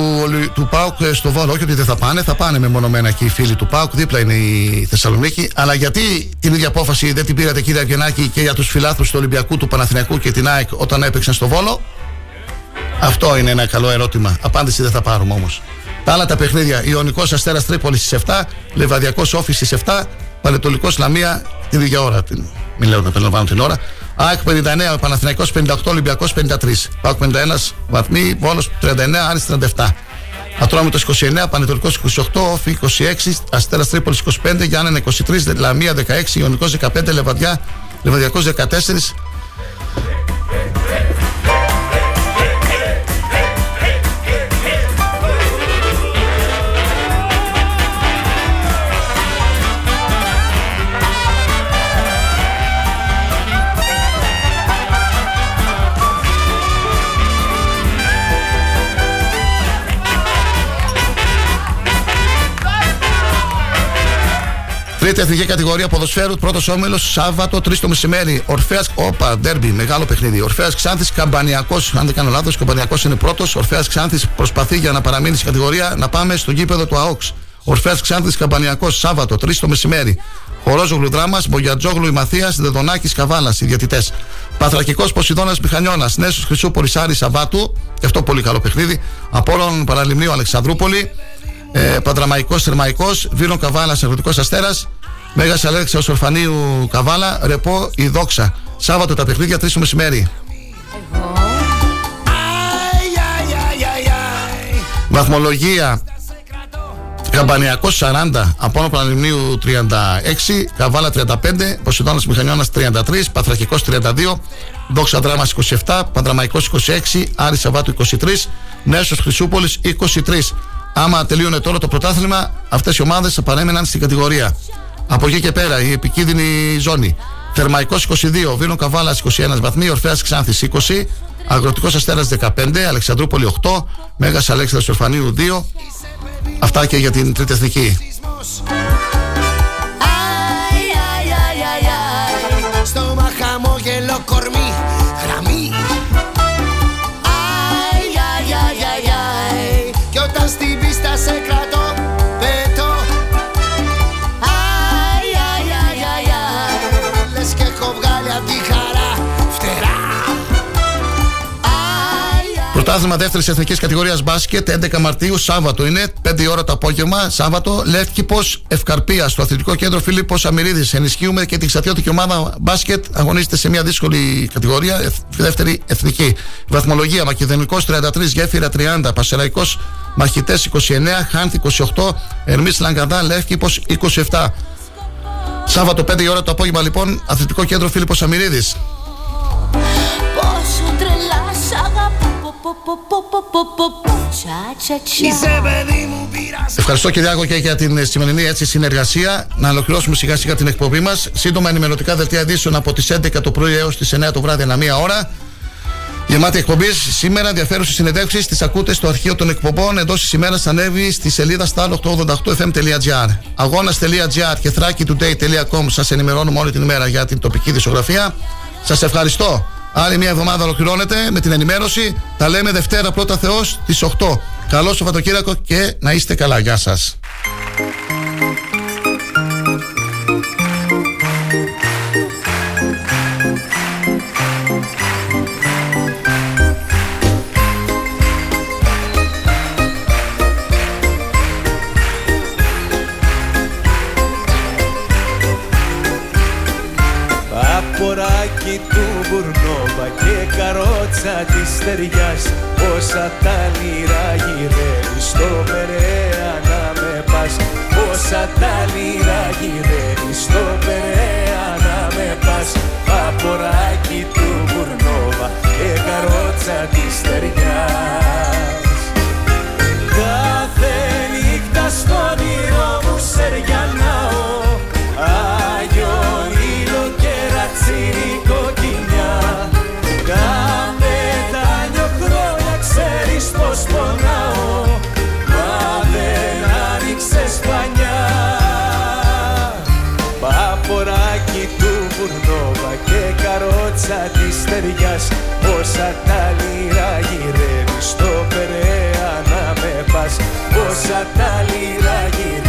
του ΠΑΟΚ ε, στο Βόλο. Όχι ότι δεν θα πάνε, θα πάνε μεμονωμένα και οι φίλοι του ΠΑΟΚ. Δίπλα είναι η Θεσσαλονίκη. Αλλά γιατί την ίδια απόφαση δεν την πήρατε, κύριε Αβγενάκη, και για τους φιλάθλους του Ολυμπιακού, του Παναθηναϊκού και την ΑΕΚ όταν έπαιξαν στο Βόλο; Αυτό είναι ένα καλό ερώτημα. Απάντηση δεν θα πάρουμε όμως. Τα άλλα τα παιχνίδια. Ιωνικός Αστέρας Τρίπολης στις 7, Λεβαδιακός Όφης στις 7, Πανετολικός Λαμία την ίδια ώρα. Την, μην λέω να περιλαμβάνω την ώρα. ΑΕΚ 59, Παναθηναϊκός 58, Ολυμπιακός 53. ΠΑΟΚ 51 βαθμοί, Βόλος 39, Άρης 37. Ατρόμητος 29, Πανετολικός 28, Όφη 26, Αστέρας Τρίπολης 25, Γιάννενα 23, Λαμία 16, Ιωνικός 15, Λεβαδιά, Λεβαδιακός 14, Τρίτη εθνική κατηγορία ποδοσφαίρου, πρώτος όμιλος, Σάββατο, 3 το μεσημέρι. Ορφαία, όπα, ντέρμπι, μεγάλο παιχνίδι. Ορφαία Ξάνθης, Καμπανιακός, αν δεν κάνω λάθος, Καμπανιακός είναι πρώτος. Ορφαία Ξάνθης προσπαθεί για να παραμείνει στην κατηγορία να πάμε στο γήπεδο του ΑΟΚΣ. Ορφαία Ξάνθης, Καμπανιακός, Σάββατο, 3 το μεσημέρι. Χορόζογλου Δράμας, Μπογιατζόγλου Ημαθία, Δεδονάκης Καβάλας, οι διατητέ. Παθρακικός Ποσειδώνας Μηχανιώνας, Νέσος Χρυσού Πολυσάρη Σαββάτου, και αυτό πολύ καλό παιχνίδι. Απόλων Παραλιμνίου Αλεξανδρούπολη, ε, Παντραμαϊκός Θερμαϊκός, Βίρον Καβάλας Αγροτικός Αστέρας, Μέγας Αλέξα Ορφανίου Καβάλα, Ρεπό η Δόξα. Σάββατο τα παιχνίδια 3 το μεσημέρι. Βαθμολογία Καμπανιακός 40, Απόνο Πανελληνίου 36, Καβάλα 35, Ποσειδώνας Μηχανιώνας 33, Παθρακικός 32, Δόξα Δράμας 27, Παντραμαϊκό 26, Άρη Σαββάτου 23, Νέσο Χρυσούπολης 23. Άμα τελείωνε τώρα το πρωτάθλημα, αυτές οι ομάδες θα παρέμεναν στην κατηγορία. Από εκεί και πέρα η επικίνδυνη ζώνη. Θερμαϊκός 22, Βίνο Καβάλας 21 βαθμοί, Ορφαία Ξάνθης 20, Αγροτικός Αστέρας 15, Αλεξανδρούπολη 8, Μέγας Αλέξανδρος Ορφανίου 2. Αυτά και για την τρίτη εθνική. Στο μαχαμόγελο κορμί γραμμή Αι, αι, αι, αι, αι Κι όταν στην πίστα σε κρατώ Πρωτάθλημα δεύτερης εθνικής κατηγορίας μπάσκετ 11 Μαρτίου, Σάββατο είναι, 5 η ώρα το απόγευμα. Σάββατο, Λεύκυπο Ευκαρπία στο αθλητικό κέντρο Φίλιππος Αμυρίδης. Ενισχύουμε και την ξατιώτικη ομάδα μπάσκετ. Αγωνίζεται σε μια δύσκολη κατηγορία, εθ- δεύτερη εθνική. Βαθμολογία Μακεδονικός 33, Γέφυρα 30, Πασεραϊκός Μαχητές 29, Χάνθ 28, Ερμής Λαγκαδά, Λεύκυπο 27. Σάββατο 5 η ώρα το απόγευμα λοιπόν, αθλητικό κέντρο Φίλιππος Αμυρίδης. Πόσο τρελά Ευχαριστώ Κυριάκο και για την σημερινή έτσι συνεργασία. Να ολοκληρώσουμε σιγά σιγά την εκπομπή μας. Σύντομα ενημερωτικά δελτία ειδήσεων από τις 11 το πρωί έως τις 9 το βράδυ ανά μία ώρα. Γεμάτη εκπομπή. Σήμερα ενδιαφέρουσες συνεντεύξεις τις ακούτε στο αρχείο των εκπομπών. Εντός της ημέρας θα ανέβει στη σελίδα star888fm.gr. Αγώνα.gr και thrakitoday.com σας ενημερώνουμε όλη την ημέρα για την τοπική δισογραφία. Σας ευχαριστώ. Άλλη μια εβδομάδα ολοκληρώνεται με την ενημέρωση. Τα λέμε Δευτέρα πρώτα Θεός στι 8. Καλό Σαββατοκύριακο και να είστε καλά. Γεια σας. Της στεριάς Πόσα τα λίρα γυρεύει στο Περέα να με πας. Πόσα τα λίρα γυρεύει στο Περέα να με πας. Παποράκι του Μπουρνόβα και καρότσα της στεριάς κουρνόβα και καρότσα της στεριάς. Πόσα τα λίρα γυρεύει στο περέα να με πας, Πόσα τα λίρα γυρεύει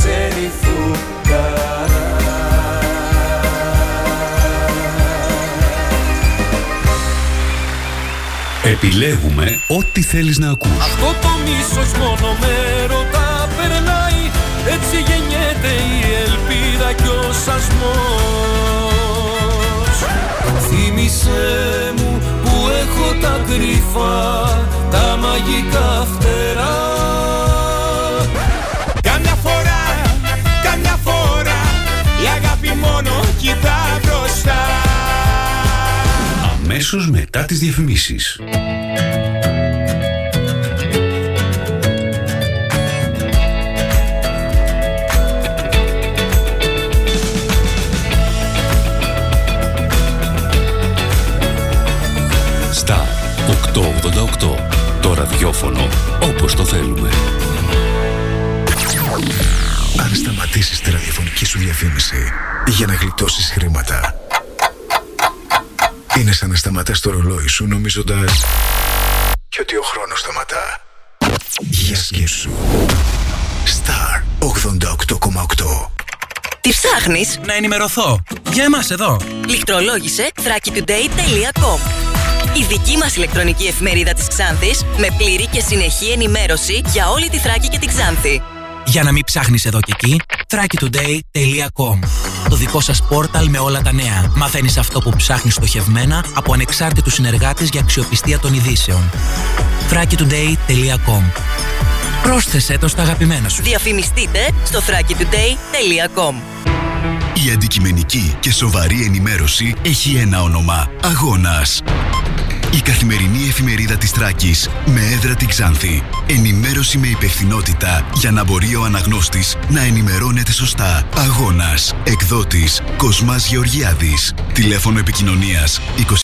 καροτσέρι φούκαρα Επιλέγουμε ό,τι θέλεις να ακούς. Αυτό το μίσος μόνο με ρωτά περνάει. Έτσι γεννιέται η ελπίδα κι ο σασμός. Θύμησέ μου που έχω τα κρυφά Τα μαγικά φτερά Αμέσως μετά τις διαφημίσεις. Στα 888. Το ραδιόφωνο όπως το θέλουμε. Αν σταματήσεις τη ραδιοφωνική σου διαφήμιση για να γλιτώσεις χρήματα, είναι σαν να σταματάς το ρολόι σου νομίζοντας και ότι ο χρόνος σταματά. Για σκέψου. Star 88,8 Τι ψάχνεις; Να ενημερωθώ. Για εμάς εδώ. Λιχτρολόγησε thrakitoday.com Η δική μας ηλεκτρονική εφημερίδα της Ξάνθης με πλήρη και συνεχή ενημέρωση για όλη τη Θράκη και την Ξάνθη. Για να μην ψάχνεις εδώ και εκεί, thrakitoday.com Το δικό σας πόρταλ με όλα τα νέα. Μαθαίνεις αυτό που ψάχνεις στοχευμένα από ανεξάρτητους συνεργάτες για αξιοπιστία των ειδήσεων. thrakitoday.com Πρόσθεσέ το στα αγαπημένα σου. Διαφημιστείτε στο thrakitoday.com Η αντικειμενική και σοβαρή ενημέρωση έχει ένα όνομα. Αγώνας. Η καθημερινή εφημερίδα της Τράκης με έδρα την Ξάνθη. Ενημέρωση με υπευθυνότητα για να μπορεί ο αναγνώστης να ενημερώνεται σωστά. Αγώνας. Εκδότης Κοσμάς Γεωργιάδης. Τηλέφωνο επικοινωνίας